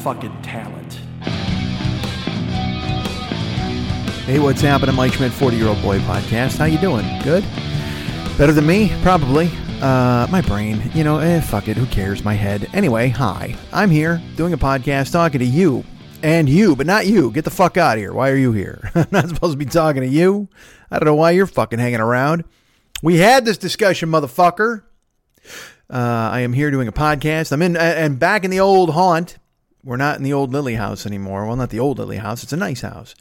fucking talent. Hey, what's happening, Mike Schmidt, 40 year old boy podcast? How you doing? Good? Better than me? Probably. Uh, my brain, you know, eh, fuck it, who cares? My head. Anyway, hi. I'm here doing a podcast talking to you. And you, but not you. Get the fuck out of here. Why are you here? I'm not supposed to be talking to you. I don't know why you're fucking hanging around. We had this discussion, motherfucker. Uh, I am here doing a podcast. I'm in and back in the old haunt. We're not in the old Lily house anymore. Well, not the old Lily house. It's a nice house.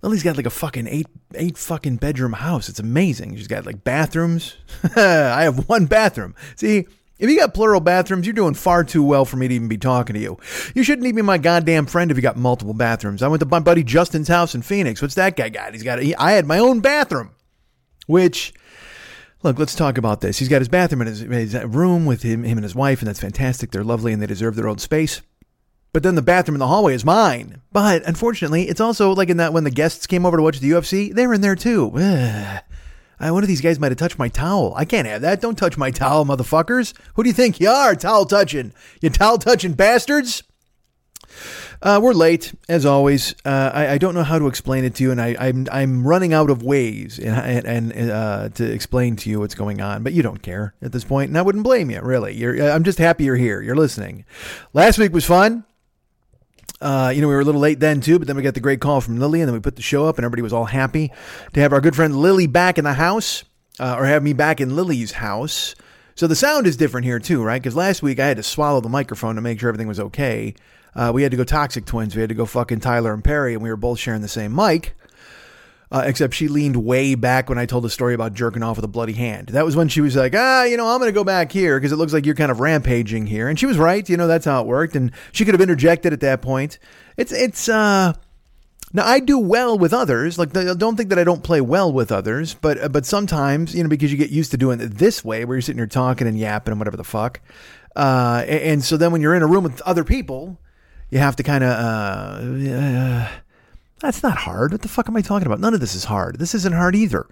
Lily's got like a fucking eight eight fucking bedroom house. It's amazing. She's got like bathrooms. I have one bathroom. See, if you got plural bathrooms, you're doing far too well for me to even be talking to you. You shouldn't even be my goddamn friend if you got multiple bathrooms. I went to my buddy Justin's house in Phoenix. What's that guy got? He's got. I had my own bathroom, which. Look, let's talk about this. He's got his bathroom in his, his room with him, him and his wife, and that's fantastic. They're lovely and they deserve their own space. But then the bathroom in the hallway is mine. But unfortunately, it's also like in that when the guests came over to watch the UFC, they were in there too. Ugh. One of these guys might have touched my towel. I can't have that. Don't touch my towel, motherfuckers. Who do you think you are, towel touching? You towel touching bastards? Uh, we're late, as always. Uh, I, I, don't know how to explain it to you, and I, am I'm, I'm running out of ways and, and uh, to explain to you what's going on. But you don't care at this point, and I wouldn't blame you. Really, you're, I'm just happy you're here. You're listening. Last week was fun. Uh, you know, we were a little late then too, but then we got the great call from Lily, and then we put the show up, and everybody was all happy to have our good friend Lily back in the house, uh, or have me back in Lily's house. So the sound is different here too, right? Because last week I had to swallow the microphone to make sure everything was okay. Uh, we had to go Toxic Twins. We had to go fucking Tyler and Perry, and we were both sharing the same mic. Uh, except she leaned way back when I told the story about jerking off with a bloody hand. That was when she was like, ah, you know, I'm going to go back here because it looks like you're kind of rampaging here. And she was right. You know, that's how it worked. And she could have interjected at that point. It's, it's, uh, now I do well with others. Like, don't think that I don't play well with others, but, uh, but sometimes, you know, because you get used to doing it this way where you're sitting here talking and yapping and whatever the fuck. Uh, and so then when you're in a room with other people, you have to kind of, uh that's not hard. What the fuck am I talking about? None of this is hard. This isn't hard either.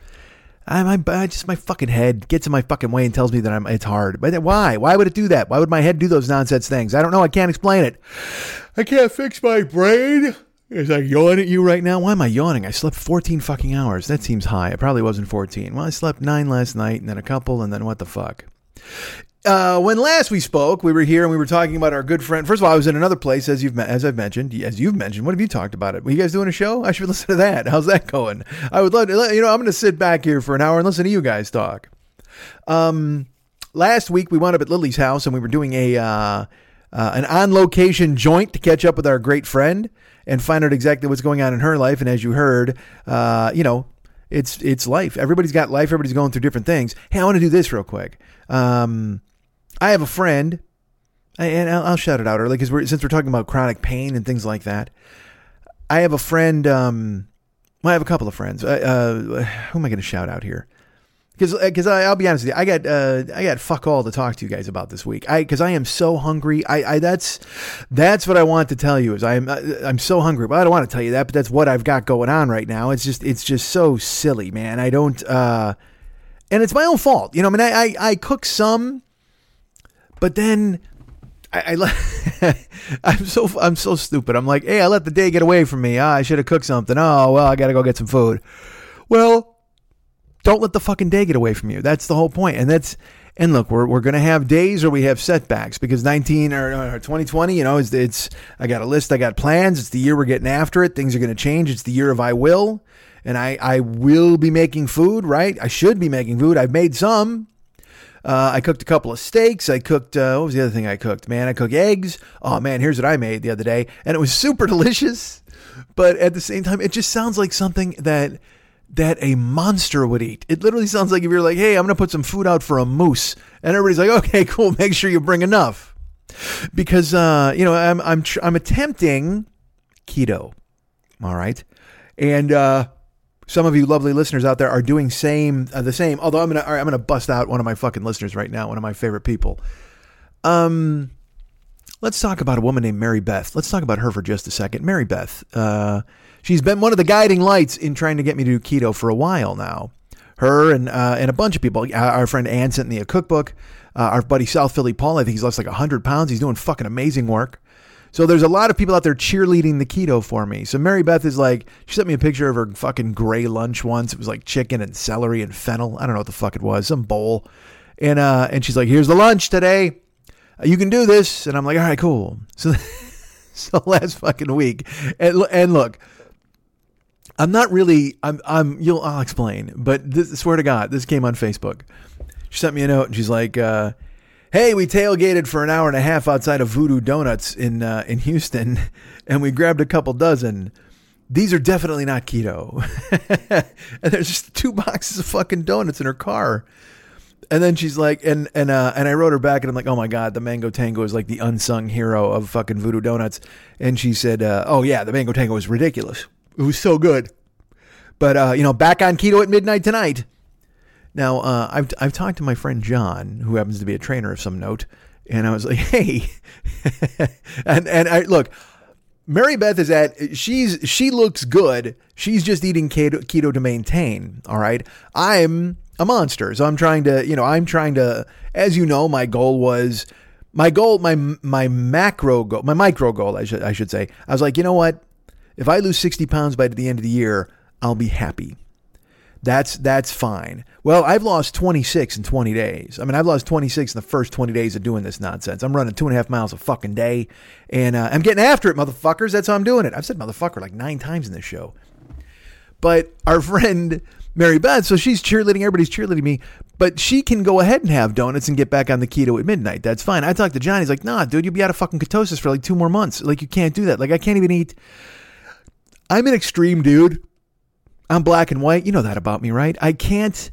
I, I just my fucking head gets in my fucking way and tells me that I'm it's hard. But why? Why would it do that? Why would my head do those nonsense things? I don't know. I can't explain it. I can't fix my brain. Is I yawning at you right now? Why am I yawning? I slept 14 fucking hours. That seems high. It probably wasn't 14. Well, I slept nine last night, and then a couple, and then what the fuck? Uh, when last we spoke, we were here and we were talking about our good friend. First of all, I was in another place, as you've as I've mentioned, as you've mentioned. What have you talked about it? Were you guys doing a show? I should listen to that. How's that going? I would love to. You know, I'm going to sit back here for an hour and listen to you guys talk. Um, last week we wound up at Lily's house and we were doing a uh, uh, an on location joint to catch up with our great friend and find out exactly what's going on in her life. And as you heard, uh, you know, it's it's life. Everybody's got life. Everybody's going through different things. Hey, I want to do this real quick. Um, I have a friend, and I'll shout it out early because we're, since we're talking about chronic pain and things like that, I have a friend. Um, well, I have a couple of friends. Uh, uh, who am I going to shout out here? Because because uh, I'll be honest with you, I got uh, I got fuck all to talk to you guys about this week. I because I am so hungry. I, I that's that's what I want to tell you is I'm uh, I'm so hungry. But I don't want to tell you that, but that's what I've got going on right now. It's just it's just so silly, man. I don't. uh and it's my own fault. You know, I mean, I, I, I cook some but then I, I I'm so I'm so stupid. I'm like, hey, I let the day get away from me. Ah, I should have cooked something. Oh well, I got to go get some food. Well, don't let the fucking day get away from you. That's the whole point. And that's and look, we're we're gonna have days where we have setbacks because 19 or, or 2020, you know, it's, it's I got a list, I got plans. It's the year we're getting after it. Things are gonna change. It's the year of I will, and I I will be making food. Right? I should be making food. I've made some. Uh, I cooked a couple of steaks. I cooked, uh, what was the other thing I cooked? Man, I cooked eggs. Oh, man, here's what I made the other day. And it was super delicious. But at the same time, it just sounds like something that that a monster would eat. It literally sounds like if you're like, hey, I'm going to put some food out for a moose. And everybody's like, okay, cool. Make sure you bring enough. Because, uh, you know, I'm, I'm, tr- I'm attempting keto. All right. And, uh, some of you lovely listeners out there are doing same uh, the same. Although I'm gonna I'm gonna bust out one of my fucking listeners right now, one of my favorite people. Um, let's talk about a woman named Mary Beth. Let's talk about her for just a second. Mary Beth. Uh, she's been one of the guiding lights in trying to get me to do keto for a while now. Her and uh, and a bunch of people. Uh, our friend Ann sent me a cookbook. Uh, our buddy South Philly Paul, I think he's lost like 100 pounds. He's doing fucking amazing work. So there's a lot of people out there cheerleading the keto for me. So Mary Beth is like, she sent me a picture of her fucking gray lunch once. It was like chicken and celery and fennel. I don't know what the fuck it was, some bowl. And uh, and she's like, here's the lunch today. You can do this. And I'm like, all right, cool. So so last fucking week, and and look. I'm not really. I'm. I'm. You'll. I'll explain. But this, swear to God, this came on Facebook. She sent me a note, and she's like, uh, "Hey, we tailgated for an hour and a half outside of Voodoo Donuts in uh, in Houston, and we grabbed a couple dozen. These are definitely not keto. and there's just two boxes of fucking donuts in her car." And then she's like, and and uh, and I wrote her back, and I'm like, oh my god, the Mango Tango is like the unsung hero of fucking Voodoo Donuts. And she said, uh, oh yeah, the Mango Tango is ridiculous. It was so good. But uh, you know, back on keto at midnight tonight. Now, uh, I've I've talked to my friend John, who happens to be a trainer of some note, and I was like, hey, and and I look. Mary Beth is at she's she looks good. She's just eating keto, keto to maintain. All right. I'm a monster. So I'm trying to, you know, I'm trying to as you know, my goal was my goal, my my macro goal, my micro goal, I should I should say. I was like, you know what? If I lose 60 pounds by the end of the year, I'll be happy. That's that's fine. Well, I've lost 26 in 20 days. I mean, I've lost 26 in the first 20 days of doing this nonsense. I'm running two and a half miles a fucking day, and uh, I'm getting after it, motherfuckers. That's how I'm doing it. I've said motherfucker like nine times in this show. But our friend Mary Beth, so she's cheerleading. Everybody's cheerleading me, but she can go ahead and have donuts and get back on the keto at midnight. That's fine. I talked to John. He's like, Nah, dude, you'll be out of fucking ketosis for like two more months. Like you can't do that. Like I can't even eat. I'm an extreme dude. I'm black and white. You know that about me, right? I can't.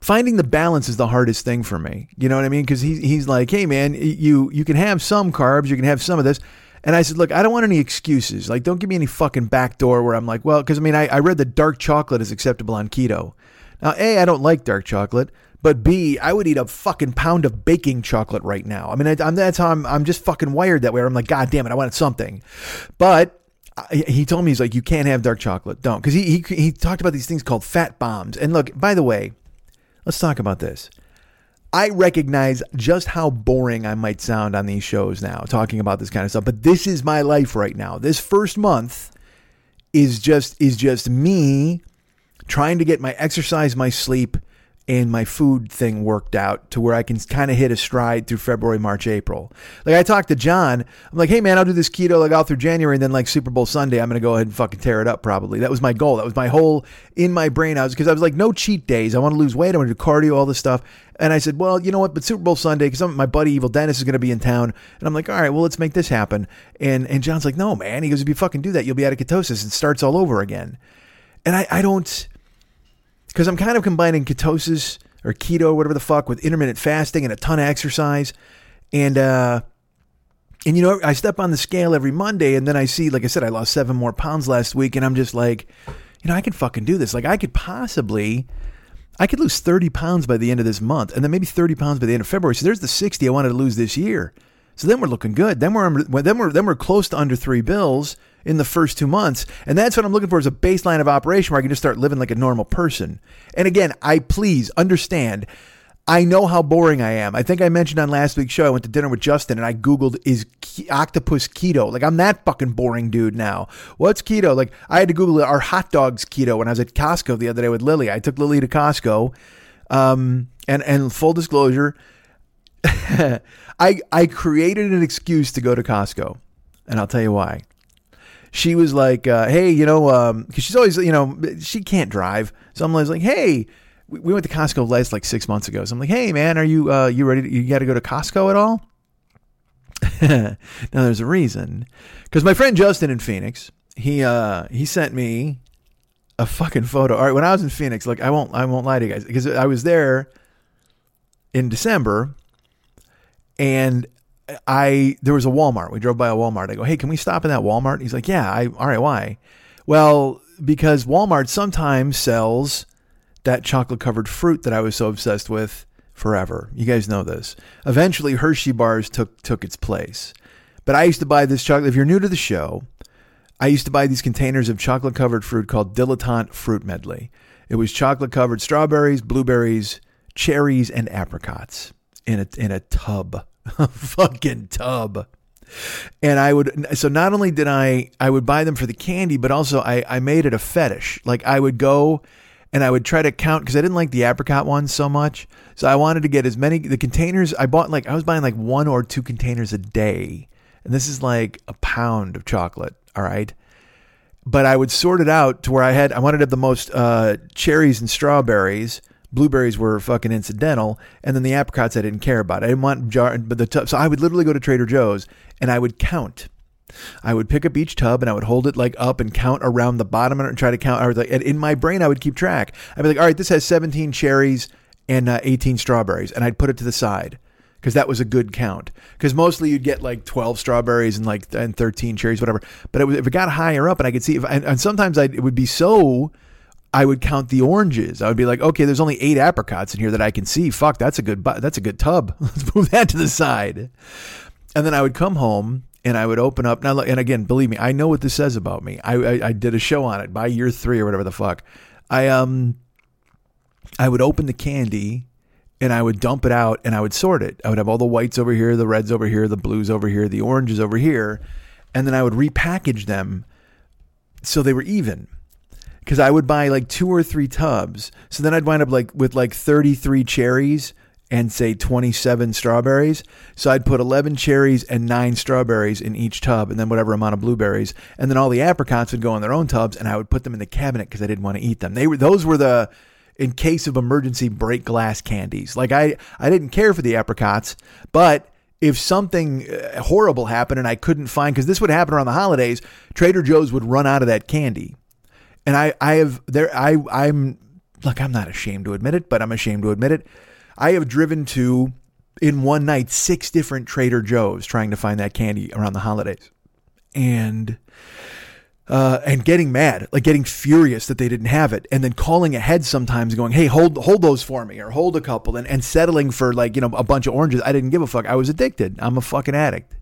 Finding the balance is the hardest thing for me. You know what I mean? Because he, he's like, hey, man, you, you can have some carbs, you can have some of this. And I said, look, I don't want any excuses. Like, don't give me any fucking backdoor where I'm like, well, because I mean, I, I read that dark chocolate is acceptable on keto. Now, A, I don't like dark chocolate, but B, I would eat a fucking pound of baking chocolate right now. I mean, I, am that's how I'm, I'm just fucking wired that way. I'm like, God damn it, I wanted something. But he told me he's like you can't have dark chocolate. Don't. Because he, he he talked about these things called fat bombs. And look by the way let's talk about this. I recognize just how boring i might sound on these shows now talking about this kind of stuff. But this is my life right now. This first month is just is just me trying to get my exercise my sleep and my food thing worked out to where I can kind of hit a stride through February, March, April. Like I talked to John, I'm like, hey man, I'll do this keto like all through January, and then like Super Bowl Sunday, I'm gonna go ahead and fucking tear it up. Probably that was my goal. That was my whole in my brain. I was because I was like, no cheat days. I want to lose weight. I want to do cardio, all this stuff. And I said, well, you know what? But Super Bowl Sunday, because my buddy Evil Dennis is to be in town, and I'm like, all right, well, let's make this happen. And and John's like, no, man. He goes, if you fucking do that, you'll be out of ketosis. It starts all over again. And I I don't because I'm kind of combining ketosis or keto, whatever the fuck, with intermittent fasting and a ton of exercise. And, uh, and you know, I step on the scale every Monday and then I see, like I said, I lost seven more pounds last week and I'm just like, you know, I can fucking do this. Like I could possibly, I could lose 30 pounds by the end of this month and then maybe 30 pounds by the end of February. So there's the 60 I wanted to lose this year. So then we're looking good. Then we're, then we're, then we're close to under three bills in the first two months. And that's what I'm looking for is a baseline of operation where I can just start living like a normal person. And again, I please understand. I know how boring I am. I think I mentioned on last week's show, I went to dinner with Justin and I Googled, is octopus keto? Like, I'm that fucking boring dude now. What's keto? Like, I had to Google. Are hot dogs keto when I was at Costco the other day with Lily? I took Lily to Costco. Um, and, and full disclosure, I, I created an excuse to go to Costco. And I'll tell you why she was like, uh, "Hey, you know, because um, she's always, you know, she can't drive." So I'm always like, "Hey." We went to Costco last like six months ago. So I'm like, "Hey, man, are you uh, you ready? To, you got to go to Costco at all?" now there's a reason, because my friend Justin in Phoenix, he uh, he sent me a fucking photo. All right, when I was in Phoenix, like I won't I won't lie to you guys because I was there in December, and I there was a Walmart. We drove by a Walmart. I go, hey, can we stop in that Walmart? He's like, yeah. I all right. Why? Well, because Walmart sometimes sells that chocolate covered fruit that I was so obsessed with forever. You guys know this. Eventually, Hershey bars took took its place. But I used to buy this chocolate. If you're new to the show, I used to buy these containers of chocolate covered fruit called Dilettante Fruit Medley. It was chocolate covered strawberries, blueberries, cherries, and apricots in a in a tub, a fucking tub. And I would so not only did I I would buy them for the candy, but also I I made it a fetish. Like I would go and I would try to count because I didn't like the apricot ones so much. So I wanted to get as many the containers. I bought like I was buying like one or two containers a day, and this is like a pound of chocolate. All right, but I would sort it out to where I had I wanted to have the most uh, cherries and strawberries. Blueberries were fucking incidental, and then the apricots I didn't care about. I didn't want jar, but the tub. So I would literally go to Trader Joe's and I would count. I would pick up each tub and I would hold it like up and count around the bottom and try to count. I was like, and in my brain, I would keep track. I'd be like, all right, this has 17 cherries and uh, 18 strawberries, and I'd put it to the side because that was a good count. Because mostly you'd get like 12 strawberries and like and 13 cherries, whatever. But it was, if it got higher up, and I could see, if, and, and sometimes I'd, it would be so. I would count the oranges. I would be like, okay, there's only eight apricots in here that I can see. Fuck, that's a good, that's a good tub. Let's move that to the side. And then I would come home and I would open up now. And again, believe me, I know what this says about me. I, I, I did a show on it by year three or whatever the fuck. I um, I would open the candy and I would dump it out and I would sort it. I would have all the whites over here, the reds over here, the blues over here, the oranges over here, and then I would repackage them so they were even. Because I would buy like two or three tubs, so then I'd wind up like with like thirty three cherries and say 27 strawberries. So I'd put 11 cherries and nine strawberries in each tub and then whatever amount of blueberries. And then all the apricots would go in their own tubs and I would put them in the cabinet because I didn't want to eat them. They were, those were the, in case of emergency break glass candies. Like I, I didn't care for the apricots, but if something uh, horrible happened and I couldn't find, because this would happen around the holidays, Trader Joe's would run out of that candy. And I, I have there, I, I'm, look, I'm not ashamed to admit it, but I'm ashamed to admit it. I have driven to in one night six different Trader Joe's trying to find that candy around the holidays, and uh, and getting mad, like getting furious that they didn't have it, and then calling ahead sometimes, going, "Hey, hold hold those for me," or "Hold a couple," and and settling for like you know a bunch of oranges. I didn't give a fuck. I was addicted. I'm a fucking addict.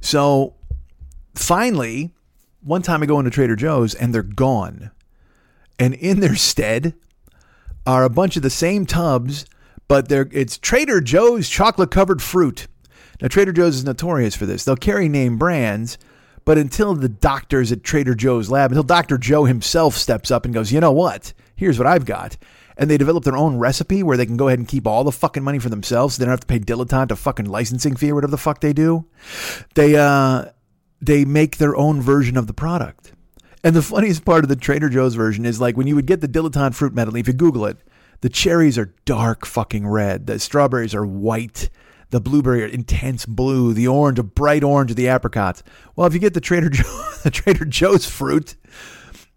So finally, one time I go into Trader Joe's and they're gone, and in their stead are a bunch of the same tubs, but they're it's Trader Joe's chocolate covered fruit. Now Trader Joe's is notorious for this. They'll carry name brands, but until the doctors at Trader Joe's lab, until Dr. Joe himself steps up and goes, "You know what? Here's what I've got." And they develop their own recipe where they can go ahead and keep all the fucking money for themselves. So they don't have to pay dilettante a fucking licensing fee or whatever the fuck they do. They uh they make their own version of the product. And the funniest part of the Trader Joe's version is like when you would get the dilettante fruit medley, if you Google it, the cherries are dark fucking red. The strawberries are white. The blueberry are intense blue. The orange, a bright orange, the apricots. Well, if you get the Trader Joe, the Trader Joe's fruit,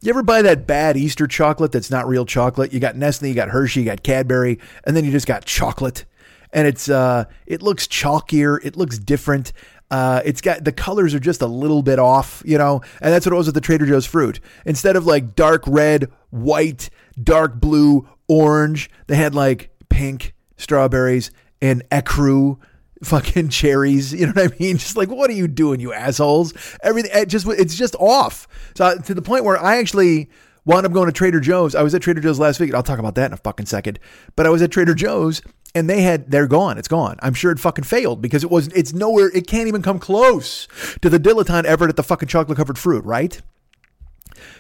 you ever buy that bad Easter chocolate that's not real chocolate? You got Nestle, you got Hershey, you got Cadbury, and then you just got chocolate. And it's uh it looks chalkier, it looks different. Uh, it's got the colors are just a little bit off, you know, and that's what it was with the Trader Joe's fruit. Instead of like dark red, white, dark blue, orange, they had like pink strawberries and ecru fucking cherries. You know what I mean? Just like, what are you doing, you assholes? Everything, it just it's just off. So to the point where I actually wound up going to Trader Joe's. I was at Trader Joe's last week. I'll talk about that in a fucking second. But I was at Trader Joe's and they had they're gone. It's gone. I'm sure it fucking failed because it was it's nowhere. It can't even come close to the dilettante Everett at the fucking chocolate covered fruit, right?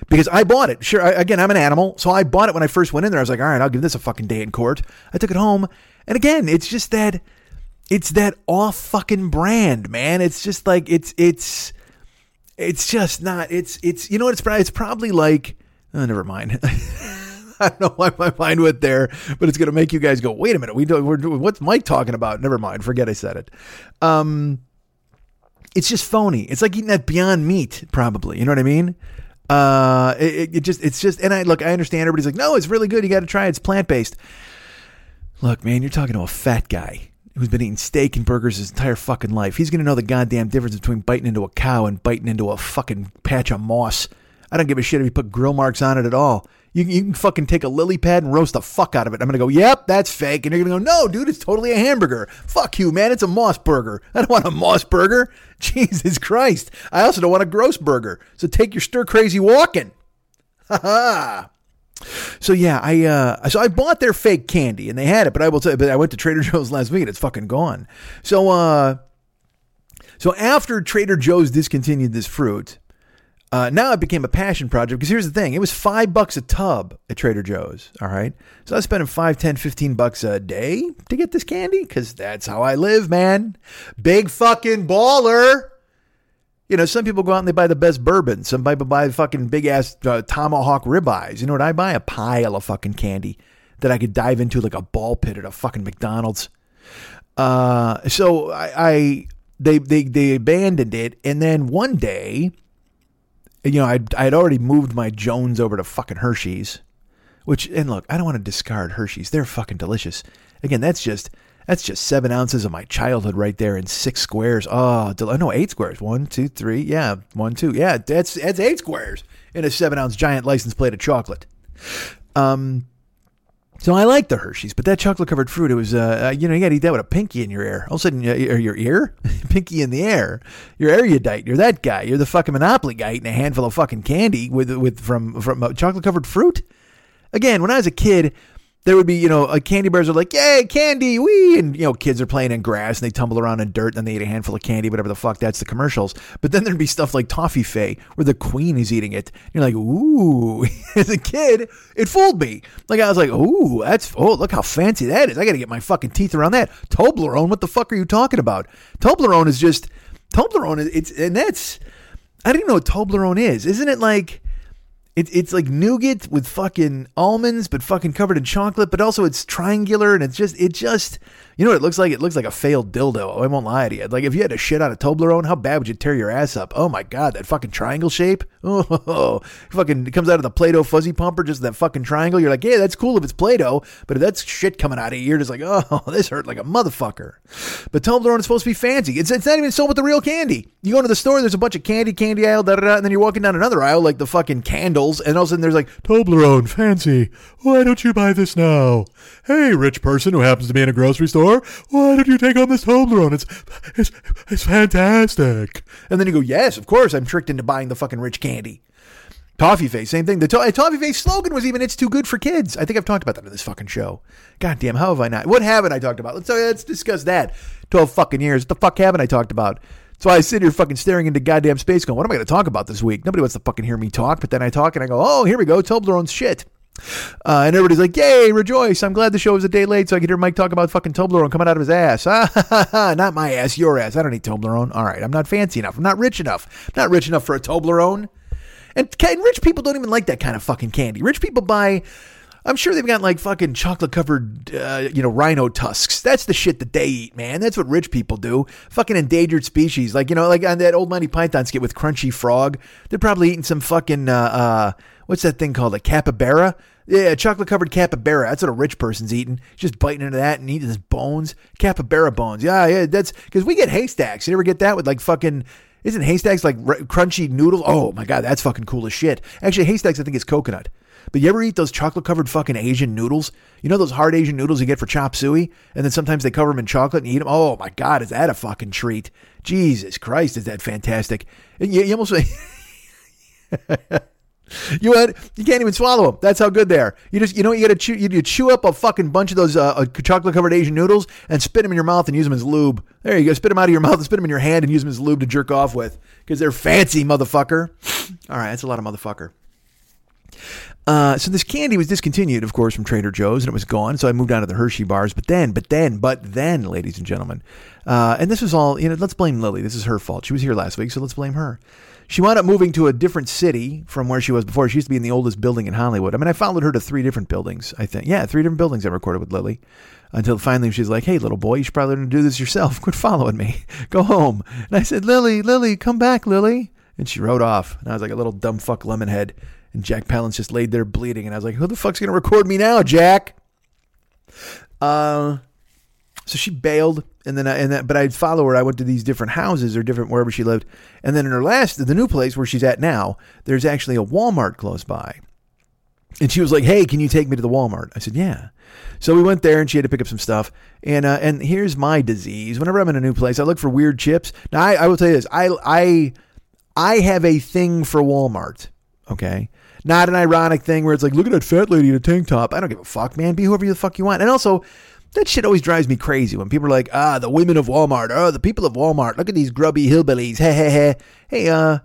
Because I bought it. Sure, I, again, I'm an animal, so I bought it when I first went in there. I was like, all right, I'll give this a fucking day in court. I took it home, and again, it's just that it's that off fucking brand, man. It's just like it's it's it's just not. It's it's you know what? It's it's probably like oh, never mind. I don't know why my mind went there, but it's going to make you guys go, wait a minute. We do, we're what's Mike talking about? Never mind. Forget I said it. Um, it's just phony. It's like eating that Beyond Meat, probably. You know what I mean? Uh, it, it just, it's just, and I look, I understand everybody's like, no, it's really good. You got to try it. It's plant based. Look, man, you're talking to a fat guy who's been eating steak and burgers his entire fucking life. He's going to know the goddamn difference between biting into a cow and biting into a fucking patch of moss. I don't give a shit if you put grill marks on it at all. You, you can fucking take a lily pad and roast the fuck out of it. I'm gonna go, yep, that's fake. And you're gonna go, no, dude, it's totally a hamburger. Fuck you, man. It's a moss burger. I don't want a moss burger. Jesus Christ. I also don't want a gross burger. So take your stir crazy walking. Ha ha. So yeah, I uh, so I bought their fake candy and they had it, but I will tell you, but I went to Trader Joe's last week and it's fucking gone. So uh, so after Trader Joe's discontinued this fruit, uh, now it became a passion project because here's the thing it was five bucks a tub at Trader Joe's. All right. So I was spending five, ten, fifteen bucks a day to get this candy because that's how I live, man. Big fucking baller. You know, some people go out and they buy the best bourbon. Some people buy fucking big ass uh, tomahawk ribeyes. You know what I buy? A pile of fucking candy that I could dive into like a ball pit at a fucking McDonald's. Uh, so I, I they they they abandoned it, and then one day you know, I'd, I'd already moved my Jones over to fucking Hershey's, which, and look, I don't want to discard Hershey's. They're fucking delicious. Again, that's just, that's just seven ounces of my childhood right there in six squares. Oh, del- no, eight squares. One, two, three. Yeah, one, two. Yeah, that's, that's eight squares in a seven ounce giant license plate of chocolate. Um, so I like the Hershey's, but that chocolate covered fruit, it was, uh, uh, you know, you got to eat that with a pinky in your ear. All of a sudden, uh, your ear, pinky in the air. You're erudite. You're that guy. You're the fucking monopoly guy eating a handful of fucking candy with with from from uh, chocolate covered fruit. Again, when I was a kid, there would be, you know, like candy bars are like, yay, candy, wee. And, you know, kids are playing in grass and they tumble around in dirt and then they eat a handful of candy, whatever the fuck. That's the commercials. But then there'd be stuff like Toffee Fay where the queen is eating it. And You're like, ooh. As a kid, it fooled me. Like, I was like, ooh, that's, oh, look how fancy that is. I got to get my fucking teeth around that. Toblerone, what the fuck are you talking about? Toblerone is just, Toblerone, it's, and that's, I don't even know what Toblerone is. Isn't it like, it, it's like nougat with fucking almonds, but fucking covered in chocolate. But also it's triangular, and it's just it just you know what it looks like? It looks like a failed dildo. I won't lie to you. Like if you had to shit out a Toblerone, how bad would you tear your ass up? Oh my god, that fucking triangle shape. Oh, fucking it comes out of the Play-Doh fuzzy pumper, just that fucking triangle. You're like, yeah, that's cool if it's Play-Doh, but if that's shit coming out of you, you're just like, oh, this hurt like a motherfucker. But Toblerone is supposed to be fancy. It's it's not even sold with the real candy. You go into the store, there's a bunch of candy, candy aisle, da da da, and then you're walking down another aisle like the fucking candles, and all of a sudden there's like Toblerone, fancy. Why don't you buy this now? Hey, rich person who happens to be in a grocery store, why don't you take on this Toblerone? It's, it's, it's fantastic. And then you go, yes, of course, I'm tricked into buying the fucking rich candy. Toffee Face, same thing. The to- Toffee Face slogan was even "It's too good for kids." I think I've talked about that in this fucking show. God damn, how have I not? What haven't I talked about? Let's uh, let's discuss that. Twelve fucking years. What the fuck haven't I talked about? Why I sit here fucking staring into goddamn space, going, "What am I going to talk about this week?" Nobody wants to fucking hear me talk, but then I talk and I go, "Oh, here we go, Toblerone's shit." Uh, and everybody's like, "Yay, rejoice! I'm glad the show was a day late, so I could hear Mike talk about fucking Toblerone coming out of his ass." not my ass, your ass. I don't eat Toblerone. All right, I'm not fancy enough. I'm not rich enough. I'm not rich enough for a Toblerone. And, and rich people don't even like that kind of fucking candy. Rich people buy. I'm sure they've got like fucking chocolate covered, uh, you know, rhino tusks. That's the shit that they eat, man. That's what rich people do. Fucking endangered species. Like, you know, like on that old Monty Python skit with Crunchy Frog. They're probably eating some fucking, uh, uh, what's that thing called? A capybara? Yeah, chocolate covered capybara. That's what a rich person's eating. Just biting into that and eating his bones. Capybara bones. Yeah, yeah. That's because we get haystacks. You ever get that with like fucking. Isn't haystacks like r- crunchy noodles? Oh my god, that's fucking cool as shit. Actually, haystacks I think is coconut. But you ever eat those chocolate covered fucking Asian noodles? You know those hard Asian noodles you get for chop suey? And then sometimes they cover them in chocolate and eat them? Oh my God, is that a fucking treat? Jesus Christ, is that fantastic? You, you almost. You had, you can't even swallow them. That's how good they are. You just you know you got to chew you, you, chew up a fucking bunch of those uh, uh chocolate covered Asian noodles and spit them in your mouth and use them as lube. There you go. Spit them out of your mouth and spit them in your hand and use them as lube to jerk off with because they're fancy, motherfucker. All right, that's a lot of motherfucker. Uh, so this candy was discontinued, of course, from Trader Joe's, and it was gone. So I moved on to the Hershey bars. But then, but then, but then, ladies and gentlemen, uh, and this was all you know. Let's blame Lily. This is her fault. She was here last week, so let's blame her. She wound up moving to a different city from where she was before. She used to be in the oldest building in Hollywood. I mean, I followed her to three different buildings, I think. Yeah, three different buildings I recorded with Lily. Until finally she's like, hey, little boy, you should probably learn to do this yourself. Quit following me. Go home. And I said, Lily, Lily, come back, Lily. And she rode off. And I was like a little dumb fuck lemonhead. And Jack Palance just laid there bleeding. And I was like, who the fuck's going to record me now, Jack? Uh, so she bailed, and then I, and that, but I'd follow her. I went to these different houses or different wherever she lived, and then in her last, the new place where she's at now, there's actually a Walmart close by. And she was like, "Hey, can you take me to the Walmart?" I said, "Yeah." So we went there, and she had to pick up some stuff. And uh, and here's my disease: whenever I'm in a new place, I look for weird chips. Now, I, I will tell you this: I I I have a thing for Walmart. Okay, not an ironic thing where it's like, look at that fat lady in a tank top. I don't give a fuck, man. Be whoever the fuck you want. And also, that shit always drives me crazy when people are like, ah, the women of Walmart, oh, the people of Walmart. Look at these grubby hillbillies. Hey, hey, hey. Hey, uh,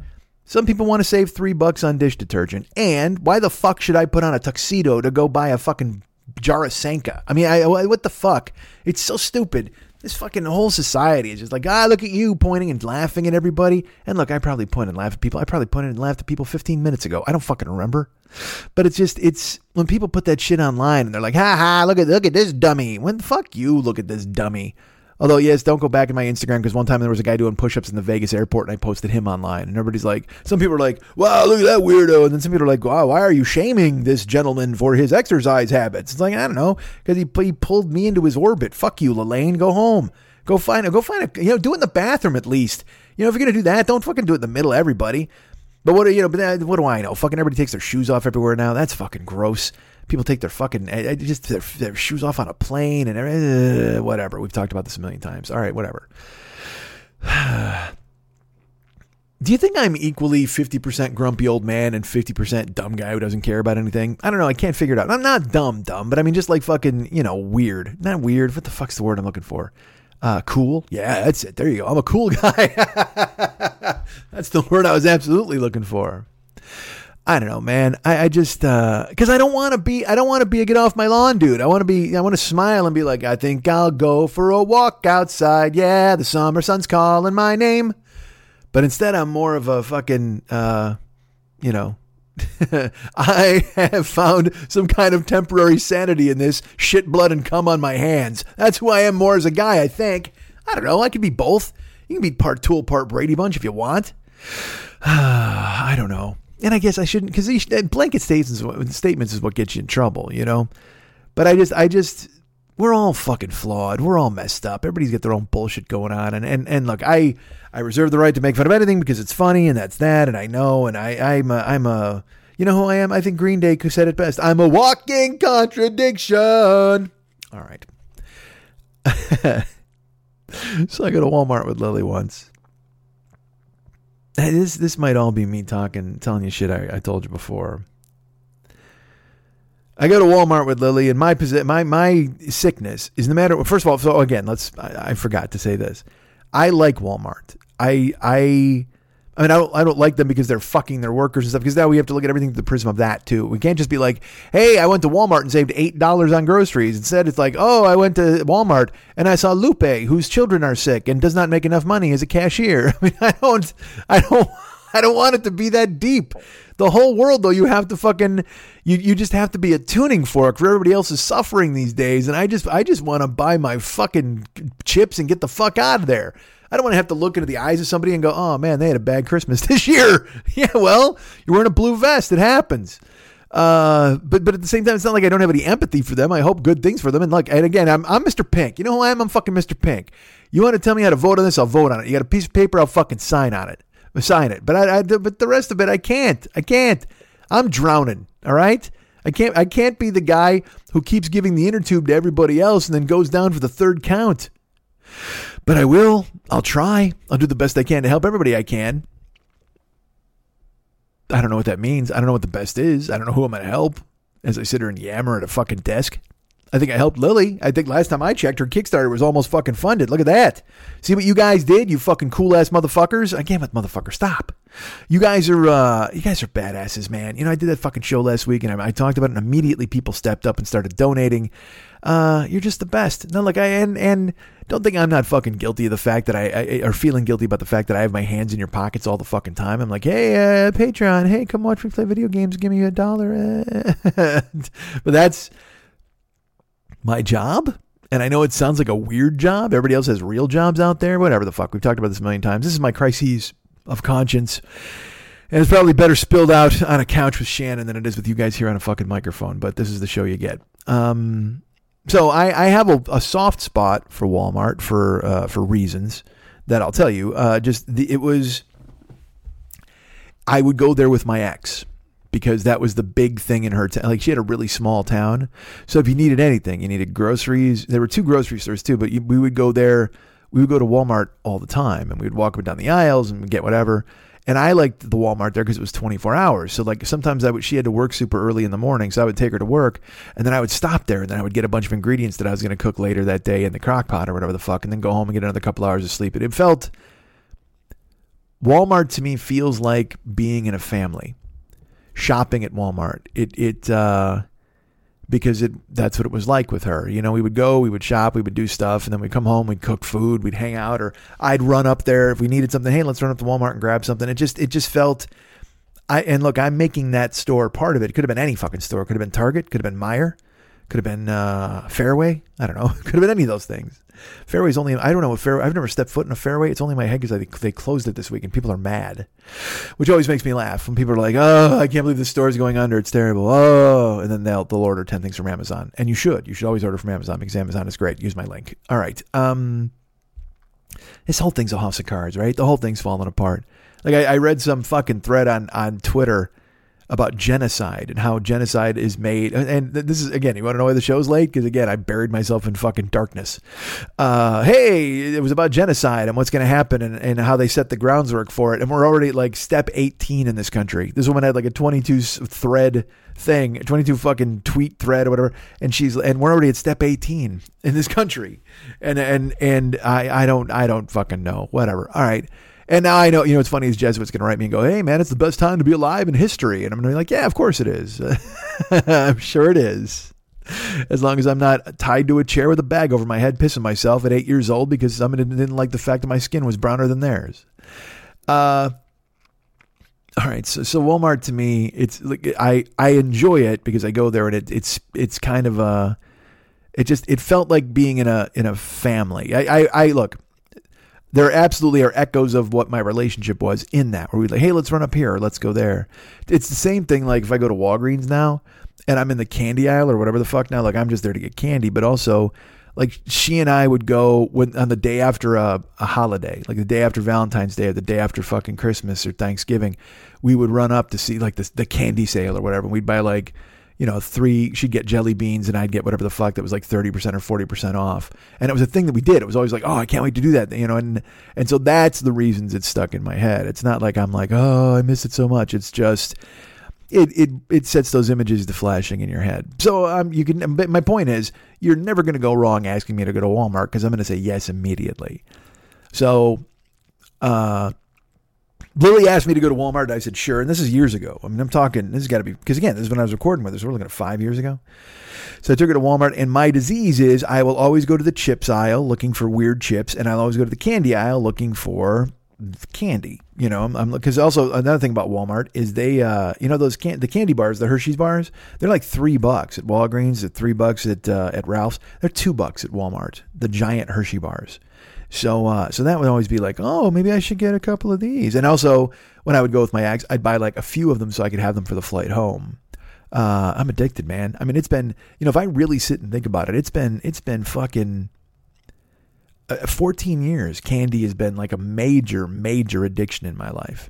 some people want to save three bucks on dish detergent. And why the fuck should I put on a tuxedo to go buy a fucking jar of Sanka? I mean, I, what the fuck? It's so stupid. This fucking whole society is just like, ah, look at you pointing and laughing at everybody. And look, I probably pointed and laughed at people. I probably pointed and laughed at people 15 minutes ago. I don't fucking remember. But it's just, it's when people put that shit online and they're like, ha ha, look at, look at this dummy. When fuck you, look at this dummy. Although, yes, don't go back in my Instagram because one time there was a guy doing push ups in the Vegas airport and I posted him online. And everybody's like, some people are like, wow, look at that weirdo. And then some people are like, wow, why are you shaming this gentleman for his exercise habits? It's like, I don't know, because he, he pulled me into his orbit. Fuck you, LaLanne. Go home. Go find a, go find a, you know, do it in the bathroom at least. You know, if you're going to do that, don't fucking do it in the middle of everybody. But what, you know, but what do I know? Fucking everybody takes their shoes off everywhere now. That's fucking gross. People take their fucking eh, eh, just their, their shoes off on a plane and uh, whatever. We've talked about this a million times. All right, whatever. Do you think I'm equally 50% grumpy old man and 50% dumb guy who doesn't care about anything? I don't know. I can't figure it out. I'm not dumb, dumb, but I mean, just like fucking, you know, weird. Not weird. What the fuck's the word I'm looking for? Uh, cool. Yeah, that's it. There you go. I'm a cool guy. that's the word I was absolutely looking for. I don't know, man. I, I just because uh, I don't want to be I don't want to be a get off my lawn dude. I want to be I want to smile and be like I think I'll go for a walk outside. Yeah, the summer sun's calling my name. But instead, I'm more of a fucking uh, you know. I have found some kind of temporary sanity in this shit, blood, and cum on my hands. That's who I am more as a guy. I think. I don't know. I could be both. You can be part Tool, part Brady Bunch if you want. I don't know and I guess I shouldn't because blanket statements statements is what gets you in trouble, you know. But I just I just we're all fucking flawed. We're all messed up. Everybody's got their own bullshit going on. And and and look, I I reserve the right to make fun of anything because it's funny and that's that, and I know, and I I'm a, I'm a you know who I am. I think Green Day said it best. I'm a walking contradiction. All right. so I go to Walmart with Lily once this this might all be me talking, telling you shit I, I told you before. I go to Walmart with Lily, and my my my sickness is no matter. First of all, so again, let's. I, I forgot to say this. I like Walmart. I I I mean, I don't, I don't like them because they're fucking their workers and stuff. Because now we have to look at everything through the prism of that too. We can't just be like, "Hey, I went to Walmart and saved eight dollars on groceries." Instead, it's like, "Oh, I went to Walmart and I saw Lupe, whose children are sick and does not make enough money as a cashier." I mean, I don't, I don't, I don't want it to be that deep. The whole world, though, you have to fucking, you, you just have to be a tuning fork for everybody else's suffering these days. And I just, I just want to buy my fucking chips and get the fuck out of there. I don't want to have to look into the eyes of somebody and go, oh man, they had a bad Christmas this year. yeah, well, you're wearing a blue vest. It happens. Uh, but but at the same time, it's not like I don't have any empathy for them. I hope good things for them. And look, and again, I'm I'm Mr. Pink. You know who I am? I'm fucking Mr. Pink. You want to tell me how to vote on this? I'll vote on it. You got a piece of paper? I'll fucking sign on it. Sign it. But I, I but the rest of it, I can't. I can't. I'm drowning. All right. I can't. I can't be the guy who keeps giving the inner tube to everybody else and then goes down for the third count. But I will. I'll try. I'll do the best I can to help everybody I can. I don't know what that means. I don't know what the best is. I don't know who I'm going to help as I sit here and yammer at a fucking desk. I think I helped Lily. I think last time I checked, her Kickstarter was almost fucking funded. Look at that. See what you guys did, you fucking cool ass motherfuckers. I can't with motherfucker, stop. You guys are uh, you guys are badasses, man. You know I did that fucking show last week, and I, I talked about it, and immediately people stepped up and started donating. Uh, you're just the best. No, like I and and don't think I'm not fucking guilty of the fact that I, I or feeling guilty about the fact that I have my hands in your pockets all the fucking time. I'm like, hey, uh, Patreon, hey, come watch me play video games. Give me a dollar. but that's my job. And I know it sounds like a weird job. Everybody else has real jobs out there. Whatever the fuck. We've talked about this a million times. This is my crises of conscience. And it's probably better spilled out on a couch with Shannon than it is with you guys here on a fucking microphone. But this is the show you get. Um, so I, I have a, a, soft spot for Walmart for uh, for reasons that I'll tell you. Uh, just the, it was. I would go there with my ex because that was the big thing in her town. Like she had a really small town, so if you needed anything, you needed groceries. There were two grocery stores too, but you, we would go there. We would go to Walmart all the time, and we'd walk up and down the aisles and get whatever. And I liked the Walmart there because it was 24 hours. So like sometimes I would, she had to work super early in the morning, so I would take her to work, and then I would stop there, and then I would get a bunch of ingredients that I was going to cook later that day in the crock pot or whatever the fuck, and then go home and get another couple hours of sleep. And it felt Walmart to me feels like being in a family, shopping at Walmart. It it uh, because it that's what it was like with her. You know, we would go, we would shop, we would do stuff, and then we'd come home, we'd cook food, we'd hang out, or I'd run up there if we needed something. Hey, let's run up to Walmart and grab something. It just it just felt. I and look, I'm making that store part of it. It could have been any fucking store. It could have been Target. Could have been Meijer. Could have been uh, Fairway. I don't know. Could have been any of those things. Fairway's only. I don't know what Fairway. I've never stepped foot in a Fairway. It's only my head because they closed it this week and people are mad, which always makes me laugh when people are like, "Oh, I can't believe the store is going under. It's terrible." Oh, and then they'll they'll order ten things from Amazon, and you should. You should always order from Amazon because Amazon is great. Use my link. All right. Um, this whole thing's a house of cards, right? The whole thing's falling apart. Like I, I read some fucking thread on on Twitter about genocide and how genocide is made. And this is again, you want to know why the show's late? Because again, I buried myself in fucking darkness. Uh, hey, it was about genocide and what's going to happen and, and how they set the groundwork for it. And we're already like step 18 in this country. This woman had like a 22 thread thing, 22 fucking tweet thread or whatever, and she's and we're already at step 18 in this country. And and and I I don't I don't fucking know. Whatever. All right. And now I know, you know, it's funny is Jesuit's to write me and go, hey, man, it's the best time to be alive in history. And I'm going to be like, yeah, of course it is. I'm sure it is. As long as I'm not tied to a chair with a bag over my head, pissing myself at eight years old because somebody didn't like the fact that my skin was browner than theirs. Uh, all right, so so Walmart to me, it's like I I enjoy it because I go there and it, it's it's kind of a, it just it felt like being in a in a family. I I, I look, there absolutely are echoes of what my relationship was in that, where we'd like, hey, let's run up here, or let's go there. It's the same thing. Like if I go to Walgreens now, and I'm in the candy aisle or whatever the fuck now, like I'm just there to get candy, but also like she and I would go when on the day after a, a holiday, like the day after Valentine's Day or the day after fucking Christmas or Thanksgiving, we would run up to see like the the candy sale or whatever. And we'd buy like you know, three, she'd get jelly beans and I'd get whatever the fuck that was like 30% or 40% off. And it was a thing that we did. It was always like, oh, I can't wait to do that, you know, and, and so that's the reasons it's stuck in my head. It's not like I'm like, oh, I miss it so much. It's just, it, it, it sets those images to flashing in your head. So um, you can, but my point is, you're never going to go wrong asking me to go to Walmart because I'm going to say yes immediately. So, uh, Lily asked me to go to Walmart. And I said, sure. And this is years ago. I mean, I'm talking, this has got to be, because again, this is when I was recording with her. So we're looking at five years ago. So I took her to Walmart. And my disease is I will always go to the chips aisle looking for weird chips. And I'll always go to the candy aisle looking for candy. You know, I'm because also another thing about Walmart is they, uh, you know, those can the candy bars, the Hershey's bars, they're like three bucks at Walgreens, at three bucks at uh, at Ralph's. They're two bucks at Walmart. The giant Hershey bars. So uh, so that would always be like, oh, maybe I should get a couple of these. And also, when I would go with my ex, I'd buy like a few of them so I could have them for the flight home. Uh, I'm addicted, man. I mean, it's been you know, if I really sit and think about it, it's been it's been fucking. Uh, 14 years, candy has been like a major, major addiction in my life.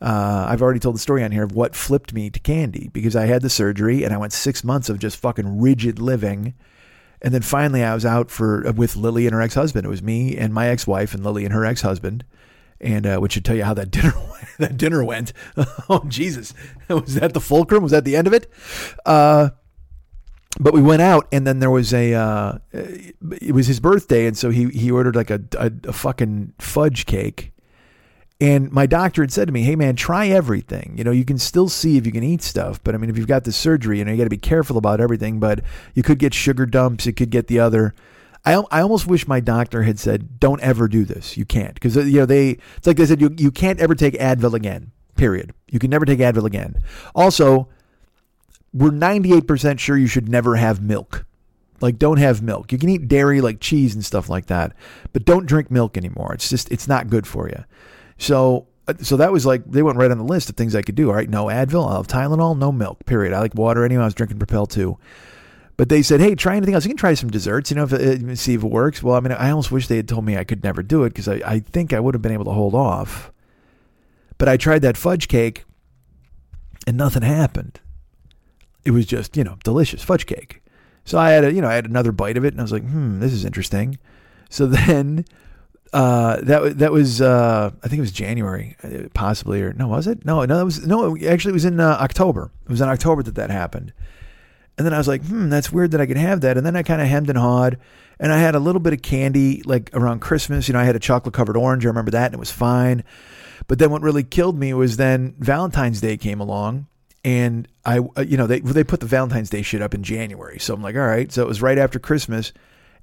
Uh, I've already told the story on here of what flipped me to candy because I had the surgery and I went six months of just fucking rigid living and then finally, I was out for uh, with Lily and her ex husband. It was me and my ex wife and Lily and her ex husband. And uh, which should tell you how that dinner that dinner went. oh Jesus, was that the fulcrum? Was that the end of it? Uh, but we went out, and then there was a. Uh, it was his birthday, and so he he ordered like a, a, a fucking fudge cake and my doctor had said to me, "Hey man, try everything. You know, you can still see if you can eat stuff, but I mean, if you've got the surgery, you know, you got to be careful about everything. But you could get sugar dumps. You could get the other. I I almost wish my doctor had said, "Don't ever do this. You can't," because uh, you know they. It's like they said, you you can't ever take Advil again. Period. You can never take Advil again. Also, we're ninety eight percent sure you should never have milk. Like, don't have milk. You can eat dairy like cheese and stuff like that, but don't drink milk anymore. It's just it's not good for you. So uh, so that was like they went right on the list of things I could do. All right, no Advil, I'll have Tylenol, no milk. Period. I like water anyway. I was drinking Propel too. But they said, hey, try anything else. You can try some desserts, you know, if it, uh, see if it works. Well, I mean, I almost wish they had told me I could never do it because I, I think I would have been able to hold off. But I tried that fudge cake and nothing happened. It was just, you know, delicious fudge cake. So I had a, you know, I had another bite of it and I was like, hmm, this is interesting. So then uh, that that was uh, I think it was January, uh, possibly or no, was it? No, no, it was no. Actually, it was in uh, October. It was in October that that happened. And then I was like, hmm, that's weird that I could have that. And then I kind of hemmed and hawed, and I had a little bit of candy like around Christmas. You know, I had a chocolate covered orange. I remember that, and it was fine. But then what really killed me was then Valentine's Day came along, and I, uh, you know, they they put the Valentine's Day shit up in January. So I'm like, all right. So it was right after Christmas,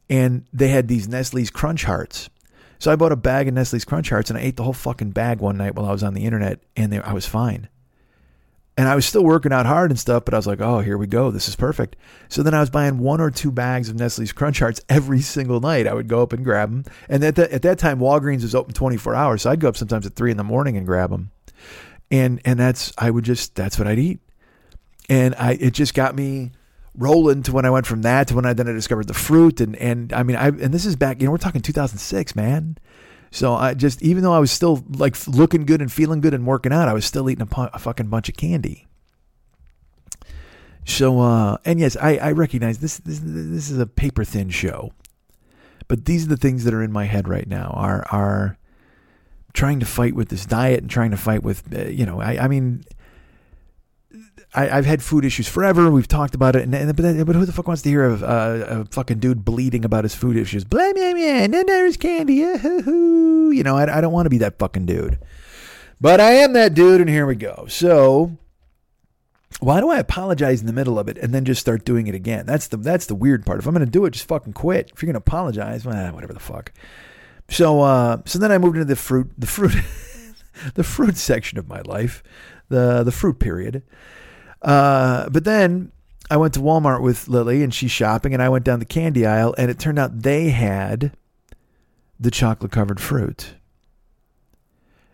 and they had these Nestle's Crunch Hearts. So I bought a bag of Nestle's Crunch Hearts, and I ate the whole fucking bag one night while I was on the internet, and they, I was fine. And I was still working out hard and stuff, but I was like, oh, here we go. This is perfect. So then I was buying one or two bags of Nestle's Crunch Hearts every single night. I would go up and grab them. And at, that at that time, Walgreens was open 24 hours. So I'd go up sometimes at three in the morning and grab them. And, and that's, I would just, that's what I'd eat. And I, it just got me rolling to when I went from that to when I then I discovered the fruit. And, and I mean, I, and this is back, you know, we're talking 2006, man. So I just, even though I was still like looking good and feeling good and working out, I was still eating a, pu- a fucking bunch of candy. So, uh, and yes, I, I recognize this, this, this is a paper thin show, but these are the things that are in my head right now are, are trying to fight with this diet and trying to fight with, uh, you know, I, I mean, I, I've had food issues forever. We've talked about it, and, and but, but who the fuck wants to hear of uh, a fucking dude bleeding about his food issues? Blah blah blah. And then there's candy. You know, I, I don't want to be that fucking dude, but I am that dude, and here we go. So, why do I apologize in the middle of it and then just start doing it again? That's the that's the weird part. If I'm gonna do it, just fucking quit. If you're gonna apologize, well, whatever the fuck. So, uh, so then I moved into the fruit, the fruit, the fruit section of my life, the the fruit period. Uh, but then I went to Walmart with Lily and she's shopping, and I went down the candy aisle, and it turned out they had the chocolate covered fruit.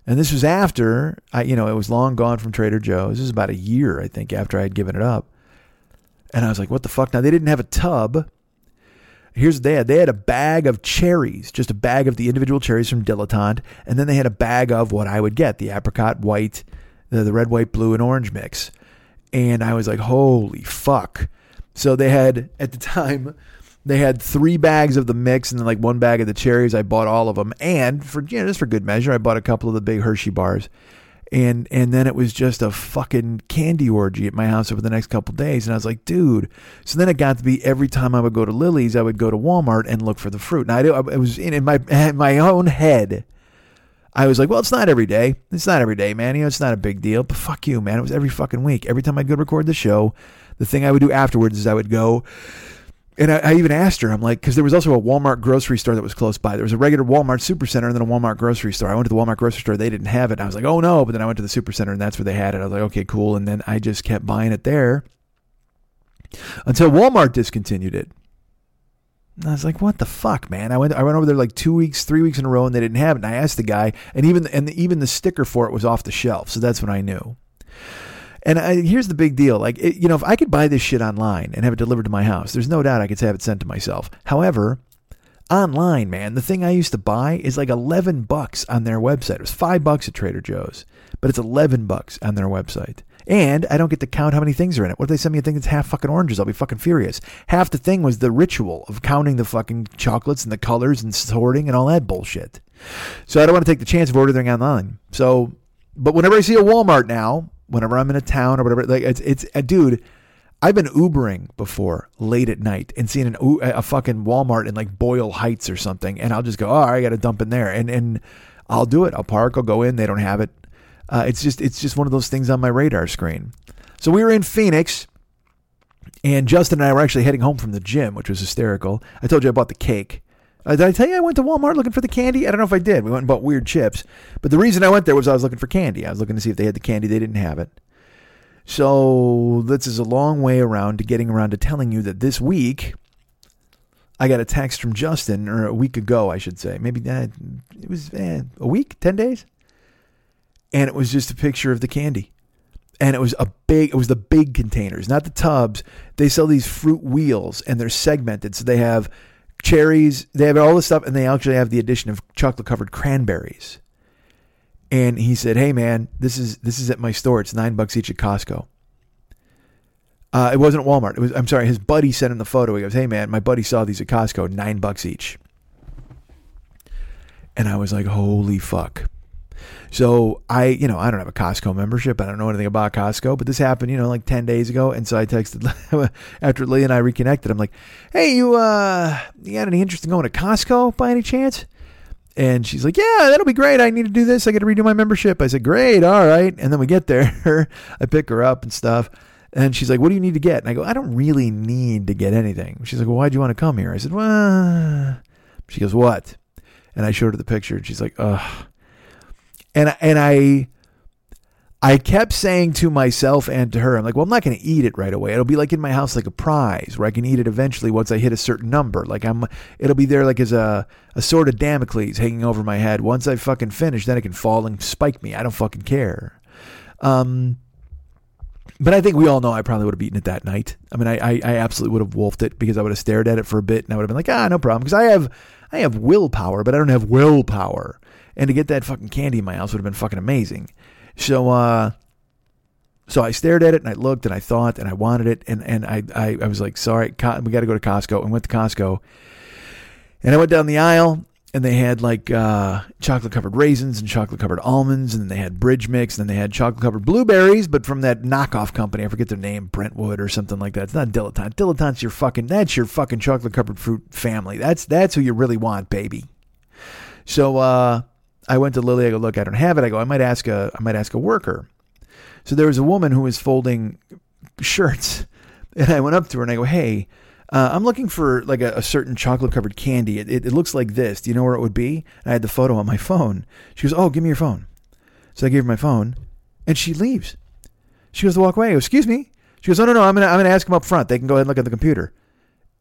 And this was after I, you know, it was long gone from Trader Joe's. This was about a year, I think, after I had given it up. And I was like, what the fuck? Now, they didn't have a tub. Here's what they had. They had a bag of cherries, just a bag of the individual cherries from Dilettante. And then they had a bag of what I would get the apricot, white, the, the red, white, blue, and orange mix. And I was like, holy fuck. So they had, at the time, they had three bags of the mix and then like one bag of the cherries. I bought all of them. And for, you know, just for good measure, I bought a couple of the big Hershey bars. And, and then it was just a fucking candy orgy at my house over the next couple days. And I was like, dude. So then it got to be every time I would go to Lily's, I would go to Walmart and look for the fruit. And I, do- I was in, in my, in my own head. I was like, well, it's not every day. It's not every day, man. You know, it's not a big deal. But fuck you, man. It was every fucking week. Every time I'd go record the show, the thing I would do afterwards is I would go, and I, I even asked her, I'm like, because there was also a Walmart grocery store that was close by. There was a regular Walmart supercenter and then a Walmart grocery store. I went to the Walmart grocery store. They didn't have it. I was like, oh no. But then I went to the supercenter and that's where they had it. I was like, okay, cool. And then I just kept buying it there until Walmart discontinued it. And I was like, "What the fuck, man?" I went, I went over there like two weeks, three weeks in a row, and they didn't have it. And I asked the guy, and even and even the sticker for it was off the shelf. So that's when I knew. And I, here's the big deal: like, it, you know, if I could buy this shit online and have it delivered to my house, there's no doubt I could have it sent to myself. However, online, man, the thing I used to buy is like 11 bucks on their website. It was five bucks at Trader Joe's, but it's 11 bucks on their website. And I don't get to count how many things are in it. What if they send me a thing that's half fucking oranges? I'll be fucking furious. Half the thing was the ritual of counting the fucking chocolates and the colors and sorting and all that bullshit. So I don't want to take the chance of ordering online. So, but whenever I see a Walmart now, whenever I'm in a town or whatever, like it's it's a dude. I've been Ubering before late at night and seeing an a fucking Walmart in like Boyle Heights or something, and I'll just go, oh, I got to dump in there, and and I'll do it. I'll park. I'll go in. They don't have it. Uh, it's just it's just one of those things on my radar screen. So we were in Phoenix, and Justin and I were actually heading home from the gym, which was hysterical. I told you I bought the cake. Uh, did I tell you I went to Walmart looking for the candy? I don't know if I did. We went and bought weird chips, but the reason I went there was I was looking for candy. I was looking to see if they had the candy. They didn't have it. So this is a long way around to getting around to telling you that this week I got a text from Justin, or a week ago, I should say. Maybe uh, it was eh, a week, 10 days. And it was just a picture of the candy. And it was a big, it was the big containers, not the tubs. They sell these fruit wheels and they're segmented. So they have cherries, they have all this stuff, and they actually have the addition of chocolate covered cranberries. and he said, "Hey man, this is this is at my store. It's nine bucks each at Costco." Uh, it wasn't Walmart. It was. I'm sorry. His buddy sent him the photo. He goes, "Hey man, my buddy saw these at Costco, nine bucks each." And I was like, "Holy fuck!" So I, you know, I don't have a Costco membership. I don't know anything about Costco, but this happened, you know, like 10 days ago. And so I texted after Lee and I reconnected. I'm like, hey, you, uh, you got any interest in going to Costco by any chance? And she's like, yeah, that'll be great. I need to do this. I got to redo my membership. I said, great. All right. And then we get there. I pick her up and stuff. And she's like, what do you need to get? And I go, I don't really need to get anything. She's like, well, why'd you want to come here? I said, well, she goes, what? And I showed her the picture and she's like, ugh and and I I kept saying to myself and to her, I'm like, well, I'm not going to eat it right away. It'll be like in my house, like a prize, where I can eat it eventually once I hit a certain number. Like I'm, it'll be there like as a a sword of Damocles hanging over my head. Once I fucking finish, then it can fall and spike me. I don't fucking care. Um, but I think we all know I probably would have eaten it that night. I mean, I, I, I absolutely would have wolfed it because I would have stared at it for a bit and I would have been like, ah, no problem. Because I have, I have willpower, but I don't have willpower. And to get that fucking candy in my house would have been fucking amazing. So, uh, so I stared at it and I looked and I thought and I wanted it and, and I, I, I was like, sorry, we got to go to Costco. And went to Costco and I went down the aisle and they had like uh, chocolate covered raisins and chocolate covered almonds, and then they had bridge mix, and then they had chocolate covered blueberries, but from that knockoff company. I forget their name, Brentwood or something like that. It's not Dilettante. Dilettante's your fucking that's your fucking chocolate covered fruit family. That's that's who you really want, baby. So uh, I went to Lily. I go, look, I don't have it. I go, I might ask a I might ask a worker. So there was a woman who was folding shirts, and I went up to her and I go, hey. Uh, I'm looking for like a, a certain chocolate covered candy. It, it, it, looks like this. Do you know where it would be? And I had the photo on my phone. She goes, Oh, give me your phone. So I gave her my phone and she leaves. She goes to walk away. I go, Excuse me. She goes, Oh, no, no, I'm to I'm gonna ask them up front. They can go ahead and look at the computer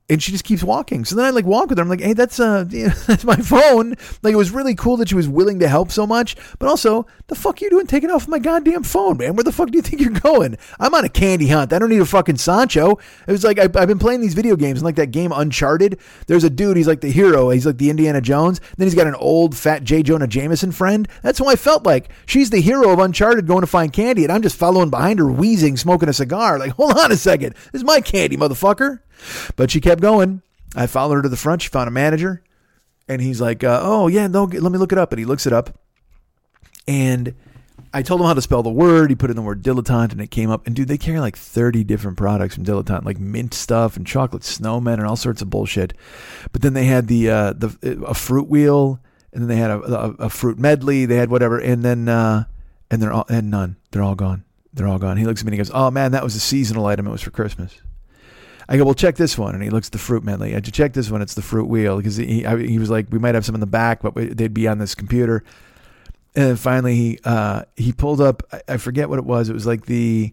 and she just keeps walking. So then I like walk with her. I'm like, hey, that's uh, that's my phone. Like it was really cool that she was willing to help so much. But also, the fuck are you doing taking off my goddamn phone, man? Where the fuck do you think you're going? I'm on a candy hunt. I don't need a fucking Sancho. It was like I, have been playing these video games and like that game Uncharted. There's a dude. He's like the hero. He's like the Indiana Jones. Then he's got an old fat J. Jonah Jameson friend. That's who I felt like. She's the hero of Uncharted going to find candy, and I'm just following behind her, wheezing, smoking a cigar. Like, hold on a second. This is my candy, motherfucker. But she kept going. I followed her to the front. She found a manager, and he's like, uh, "Oh yeah, no, let me look it up." And he looks it up, and I told him how to spell the word. He put in the word dilettante, and it came up. And dude, they carry like thirty different products from dilettante, like mint stuff and chocolate snowmen and all sorts of bullshit. But then they had the uh, the a fruit wheel, and then they had a, a, a fruit medley. They had whatever, and then uh, and they're all and none. They're all gone. They're all gone. He looks at me and he goes, "Oh man, that was a seasonal item. It was for Christmas." I go, well, check this one, and he looks at the fruit medley. I said, check this one. It's the fruit wheel because he I, he was like, we might have some in the back, but they'd be on this computer. And finally, he uh, he pulled up. I, I forget what it was. It was like the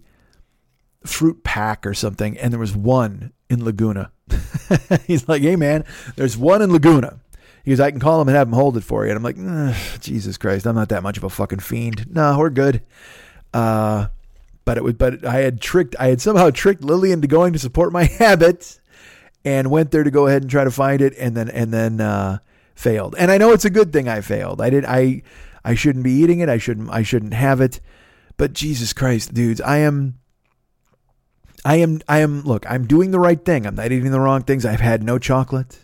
fruit pack or something, and there was one in Laguna. He's like, hey man, there's one in Laguna. He goes, I can call him and have him hold it for you. And I'm like, Jesus Christ, I'm not that much of a fucking fiend. No, we're good. Uh, but it was but I had tricked I had somehow tricked Lily into going to support my habit and went there to go ahead and try to find it and then and then uh, failed. And I know it's a good thing I failed. I did I I shouldn't be eating it. I shouldn't I shouldn't have it. But Jesus Christ, dudes, I am I am I am look, I'm doing the right thing. I'm not eating the wrong things. I've had no chocolate.